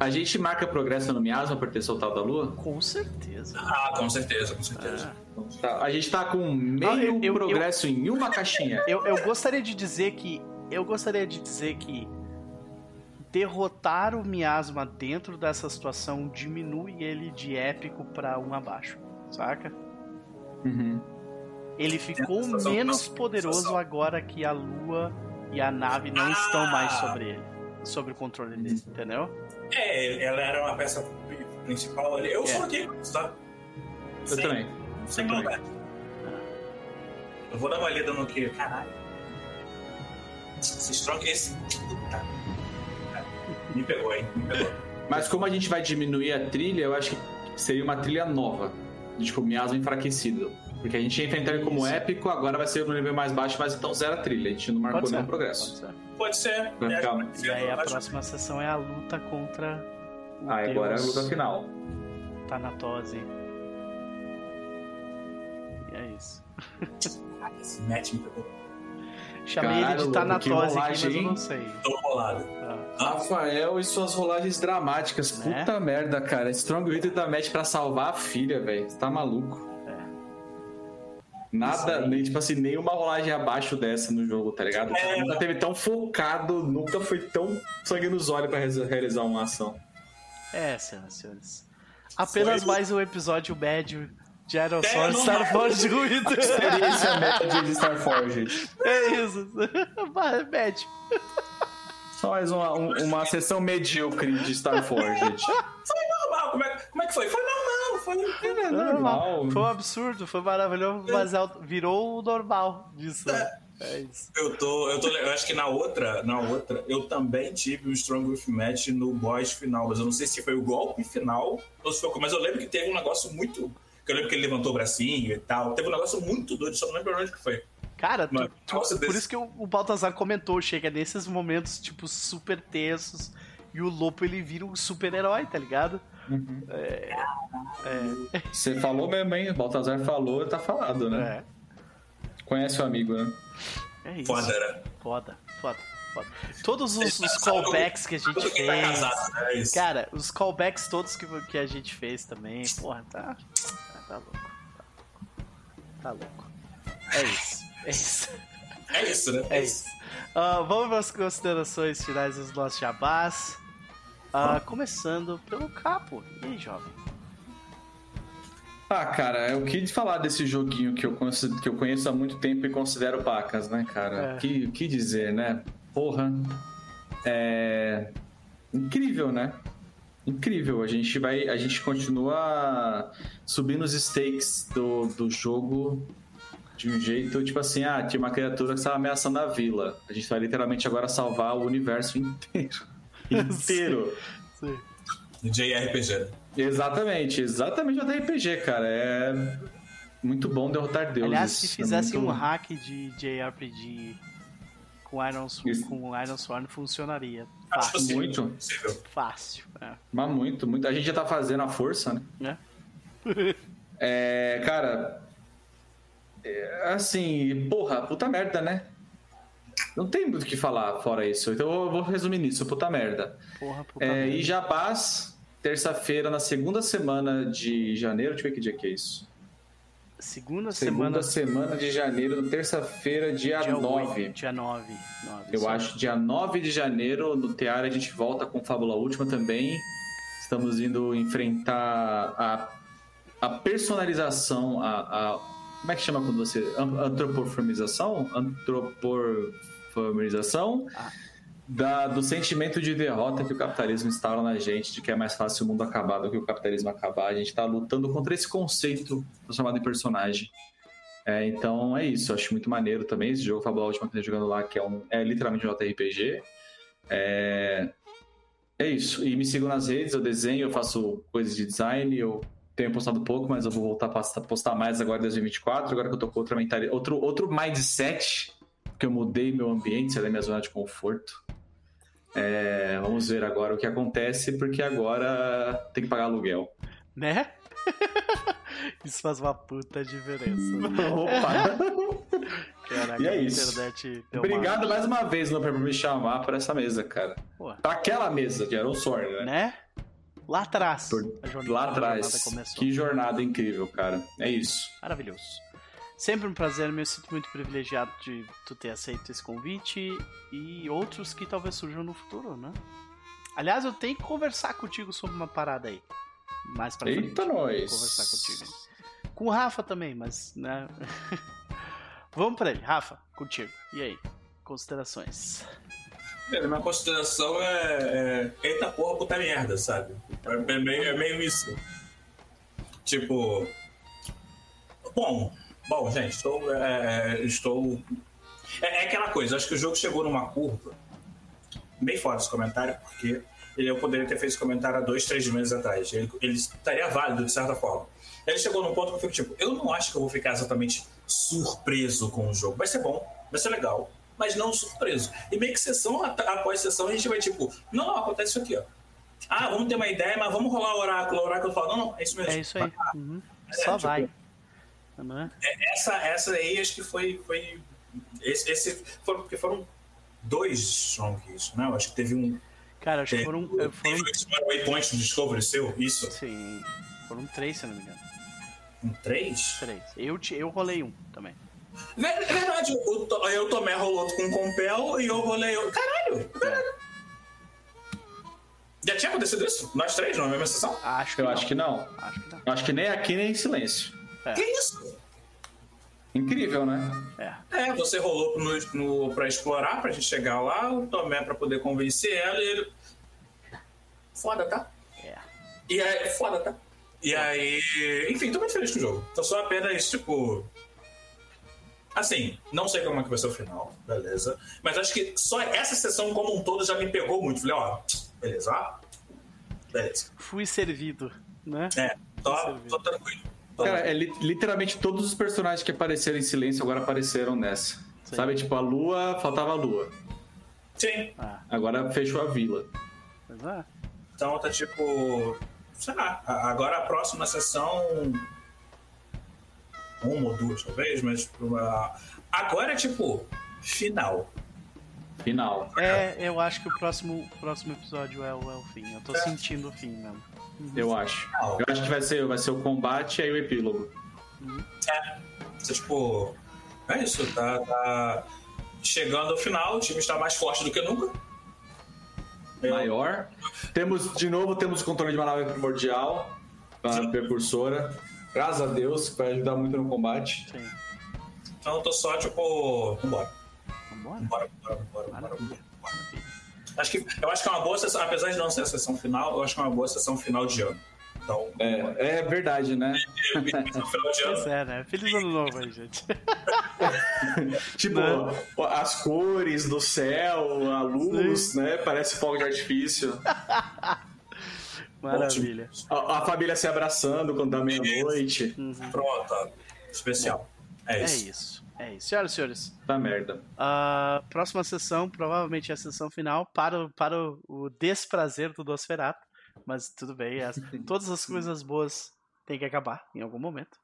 a gente marca progresso no miasma por ter soltado a lua? Com certeza. Ah, com certeza, com certeza. Ah. Tá, a gente tá com meio Ah, eu- eu- progresso em uma caixinha. Eu, eu gostaria de dizer que. Eu gostaria de dizer que derrotar o miasma dentro dessa situação diminui ele de épico pra um abaixo, saca? Uhum. Ele ficou menos poderoso agora que a lua e a nave não Ah! estão mais sobre ele, sobre o controle dele, Uhum. entendeu? É, ela era uma peça principal ali. Eu É. sou aqui, tá? Eu Sem- também. Sem Eu também. Eu vou dar uma lida no que. Caralho. Esse strong. Esse. Puta. Me pegou, hein? Me pegou. Mas como a gente vai diminuir a trilha, eu acho que seria uma trilha nova. de, Tipo, miasma enfraquecido. Porque a gente ia enfrentar ele como Isso. épico, agora vai ser no nível mais baixo, mas então zero a trilha. A gente não marcou nenhum progresso. pode ser. Pode ser. Vai É, ficar- E aí a próxima sessão é a luta contra o Ah, agora é a luta final. Tanatose. E é isso. Ah, Esse match me pegou. Chamei Caralho, ele de Tanatose que aqui, rolagem, mas eu não sei. Tô bolado. Ah, Rafael e suas rolagens dramáticas. Né? Puta merda, cara. Strong Witter da Match pra salvar a filha, velho. Você tá maluco. Nada, Isso aí. nem, tipo assim, nenhuma rolagem abaixo dessa no jogo, tá ligado? É. nunca teve tão focado, nunca foi tão sangue nos olhos pra realiza- realizar uma ação. É, senhoras e senhores. Apenas Foi- mais um episódio médio de É, não Star. Wars Ruído. Experiência média de Star Forge. É isso. Médio. Só mais uma, um- uma sessão medíocre de Star Forge. Normal, como é, como é que foi? Foi normal, foi. É normal. Foi um absurdo, foi maravilhoso, mas é virou o normal disso. né? É isso. Eu tô, eu tô. Eu acho que na outra, na outra, eu também tive um Strong With Match no boss final, mas eu não sei se foi o golpe final ou se foi. Mas eu lembro que teve um negócio muito. Que eu lembro que ele levantou o bracinho e tal. Teve um negócio muito doido, só não lembro onde que foi. Cara, tu- tu- nossa, por desse- isso que o, o Baltazar comentou, chega nesses momentos, tipo, super tensos, e o Lopo ele vira um super-herói, tá ligado? É, é, Você falou mesmo, hein? Baltazar falou, tá falado, né? é, Conhece o amigo, né? é isso. Foda, né? Foda, foda, foda. Todos os, os sabe callbacks que a gente tá fez. casado, né? É. Cara, os callbacks todos que, que a gente fez também, porra, tá. Tá, tá louco. Tá louco. Tá louco. É isso. É isso. É isso, né? É isso. Ah, vamos para as considerações finais dos nossos jabás. Ah, começando pelo capo. E aí, jovem? Ah, cara, é o que de falar desse joguinho que eu, conheço, que eu conheço há muito tempo e considero pacas, né, cara? É. Que, que dizer, né? Porra. É. Incrível, né? Incrível. A gente vai. A gente continua subindo os stakes do, do jogo de um jeito, tipo assim, ah, tinha uma criatura que estava ameaçando a vila. A gente vai literalmente agora salvar o universo inteiro. inteiro. Sim. JRPG. Exatamente, exatamente o RPG, cara. É muito bom derrotar deuses. Aliás, se É fizessem muito- um hack de JRPG com Iron, Sw- Isso. com Iron Sworn, funcionaria. Fácil. possível. Muito. Possível. Fácil. É. Mas muito, muito. A gente já tá fazendo a força, né? Né? É, cara. é, assim, porra, puta merda, né? Não tem muito o que falar fora isso. Então eu vou resumir nisso, puta merda. Porra, puta É, merda. e Japaz, terça-feira, na segunda semana de janeiro. Deixa eu ver que dia que é isso. Segunda, Segunda semana. semana de janeiro, terça-feira, dia, dia 9. 8, dia 9. 9 Eu acho dia 9 de janeiro, no Teara, a gente volta com Fábula Última também. Estamos indo enfrentar a, a personalização, a, a- Como é que chama quando você. an- Antropoformização? Antropoformização Ah. Da, do sentimento de derrota que o capitalismo instala na gente, de que é mais fácil o mundo acabar do que o capitalismo acabar. A gente está lutando contra esse conceito transformado em personagem. É, então é isso, acho muito maneiro também esse jogo Fábula Última que eu jogando lá, que é, um, é literalmente um JRPG. É, é isso. E me sigam nas redes, eu desenho, eu faço coisas de design, eu tenho postado pouco, mas eu vou voltar a postar mais agora em 2024, agora que eu tô com outra mentalidade, outro, outro mindset, porque eu mudei meu ambiente, saí da minha zona de conforto. É, vamos ver agora o que acontece, porque agora tem que pagar aluguel. Né? Isso faz uma puta diferença. Opa! Caraca, E é isso. deu uma- Obrigado mais uma vez, Luan, por me chamar para essa mesa, cara. Pô, Pra aquela mesa de Iron Sword, né? né? Lá atrás. Por- jornada- Lá jornada atrás. Que jornada incrível, cara. É isso. Maravilhoso. Sempre um prazer, me sinto muito privilegiado de tu ter aceito esse convite e outros que talvez surjam no futuro, né? Aliás, eu tenho que conversar contigo sobre uma parada aí. Mais pra frente. Eita, nós. Conversar contigo. Com o Rafa também, mas, né? Vamos pra ele. Rafa, contigo. E aí? Considerações. Velho, minha consideração é, é. Eita porra, puta merda, sabe? É, é meio, é meio isso. Tipo. Bom, bom, gente, estou. é, estou. É, é aquela coisa, acho que o jogo chegou numa curva. Bem fora desse comentário, porque ele, eu poderia ter feito esse comentário há dois, três meses atrás. Ele, ele estaria válido, de certa forma. Ele chegou num ponto que eu fico tipo, eu não acho que eu vou ficar exatamente surpreso com o jogo. Vai ser bom, vai ser legal, mas não surpreso. E meio que sessão após sessão a gente vai tipo, não, não, acontece isso aqui, ó. Ah, vamos ter uma ideia, mas vamos rolar o oráculo. O oráculo fala, não, não, é isso mesmo. É isso aí. Uhum. Só tipo, vai. Né? Essa, essa aí acho que foi. foi esse, esse foram, porque foram dois Strongkeys, né? Eu acho que teve um. Cara, acho que Teve, foram, teve foram. um Waypoint do Discovery seu, isso? Sim. Foram três, se eu não me engano. Um três? Três. Eu, te- eu rolei um também. Ver- É verdade, o, To- eu Tomé rolou com o Compel e eu rolei. o- Caralho! Caralho! Já tinha acontecido isso? Nós três, na mesma sessão? Acho que Eu não. acho que não. Acho que não. Eu Acho que nem aqui, nem em silêncio. É. Que isso? Incrível, né? É. É, você rolou no, no, pra explorar, pra gente chegar lá, o Tomé pra poder convencer ela e ele. Foda, tá? É. E aí, foda, tá? E aí, enfim, tô muito feliz com o jogo. Tô só apenas, tipo. Assim, não sei como é que vai ser o final, beleza. Mas acho que só essa sessão como um todo já me pegou muito. Falei, ó, beleza, ó. Beleza. Fui servido, né? É, tô, Servido. tô tranquilo. Cara, é li- literalmente todos os personagens que apareceram em silêncio agora apareceram nessa. Sim. Sabe, tipo, a lua, faltava a lua. Sim, Ah, Agora fechou a vila. mas é. então tá tipo. Sei lá, agora a próxima sessão. Uma ou duas, talvez, mas. tipo, uma- Agora é tipo. Final. Final. É, eu acho que o próximo, próximo episódio é o, é o fim. Eu tô sentindo o fim mesmo. Eu acho. Final. Eu acho que vai ser, vai ser o combate e aí o epílogo. Você, tipo. É isso, tá, tá chegando ao final, o time está mais forte do que nunca. Maior. Temos, de novo, temos o controle de uma nave primordial, a precursora. Graças a Deus, que vai ajudar muito no combate. Sim. Então eu tô só, tipo, vambora. Vambora? Bora, bora, bora, bora, Maravilha. bora. Acho que, eu acho que é uma boa sessão, apesar de não ser a sessão final, eu acho que é uma boa sessão final de ano. Então, É, é verdade, né? Pois ano. é, né? Feliz ano novo aí, gente. Tipo, Né? as cores do céu, a luz, né? Parece fogo de artifício. Maravilha. A, a família se abraçando quando dá meia-noite. Pronto, ó. especial. É É isso. É isso. Senhoras e senhores, Tá merda. a próxima sessão provavelmente é a sessão final para, o- para o, desprazer do Nosferatu. Mas tudo bem, as- todas as coisas boas têm que acabar em algum momento.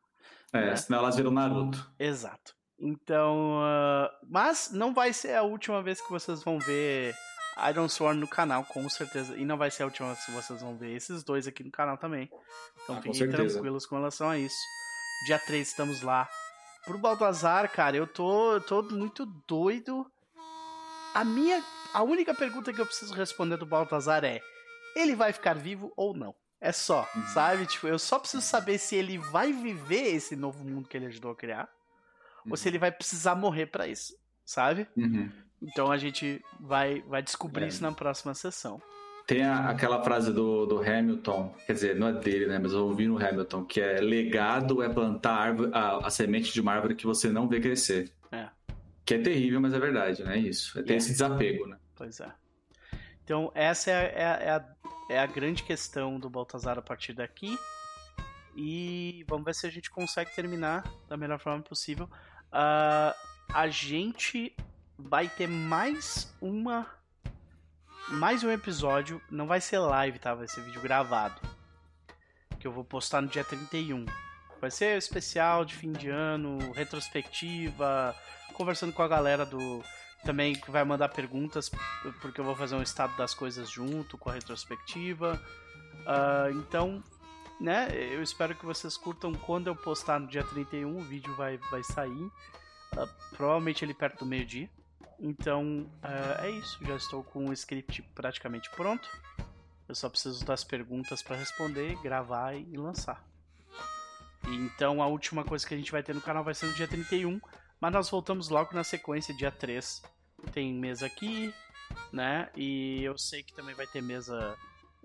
É, É. senão elas viram Naruto. Exato. Então, ah, mas não vai ser a última vez que vocês vão ver Iron Sworn no canal, com certeza. E não vai ser a última vez que vocês vão ver esses dois aqui no canal também. Então Ah, fiquem tranquilos com relação a isso. Dia 3 estamos lá. Pro Baltazar, cara, eu tô, eu tô muito doido. A minha. A única pergunta que eu preciso responder do Baltazar é: ele vai ficar vivo ou não? É só, Uhum. sabe? Tipo, eu só preciso saber se ele vai viver esse novo mundo que ele ajudou a criar ou se ele vai precisar morrer pra isso, sabe? Uhum. Então a gente vai, vai descobrir É. isso na próxima sessão. Tem a- aquela frase do, do Hamilton, quer dizer, não é dele, né? Mas eu ouvi no Hamilton, que é legado é plantar a, árvore- a- a semente de uma árvore que você não vê crescer. É. Que é terrível, mas é verdade, né? Isso. É ter É. esse desapego, né? Pois é. Então essa é, a- é, é a, é a grande questão do Baltazar a partir daqui. E vamos ver se a gente consegue terminar da melhor forma possível. Ah, a gente vai ter mais uma. Mais um episódio. Não vai ser live, tá? Vai ser vídeo gravado. Que eu vou postar no dia 31. Vai ser especial de fim de ano, retrospectiva, conversando com a galera do. Também que vai mandar perguntas, porque eu vou fazer um estado das coisas junto com a retrospectiva. Ah, então, né, eu espero que vocês curtam quando eu postar no dia 31, o vídeo vai, vai sair. Ah, provavelmente ele perto do meio-dia. Então, ah, é isso. Já estou com o script praticamente pronto. Eu só preciso das perguntas para responder, gravar e lançar. E Então, a última coisa que a gente vai ter no canal vai ser no dia 31. Mas nós voltamos logo na sequência, dia 3. Tem mesa aqui, né? E eu sei que também vai ter mesa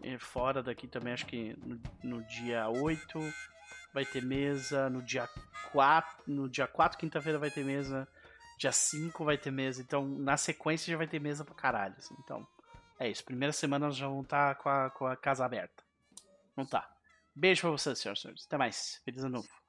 eh, fora daqui também, acho que no, no dia 8 vai ter mesa, no dia 4, no dia 4, quinta-feira vai ter mesa, dia 5 vai ter mesa, então na sequência já vai ter mesa pra caralho, assim, então é isso, primeira semana nós já vamos estar com a, com a casa aberta, não tá. Beijo pra vocês, senhoras e senhores, até mais, feliz ano novo.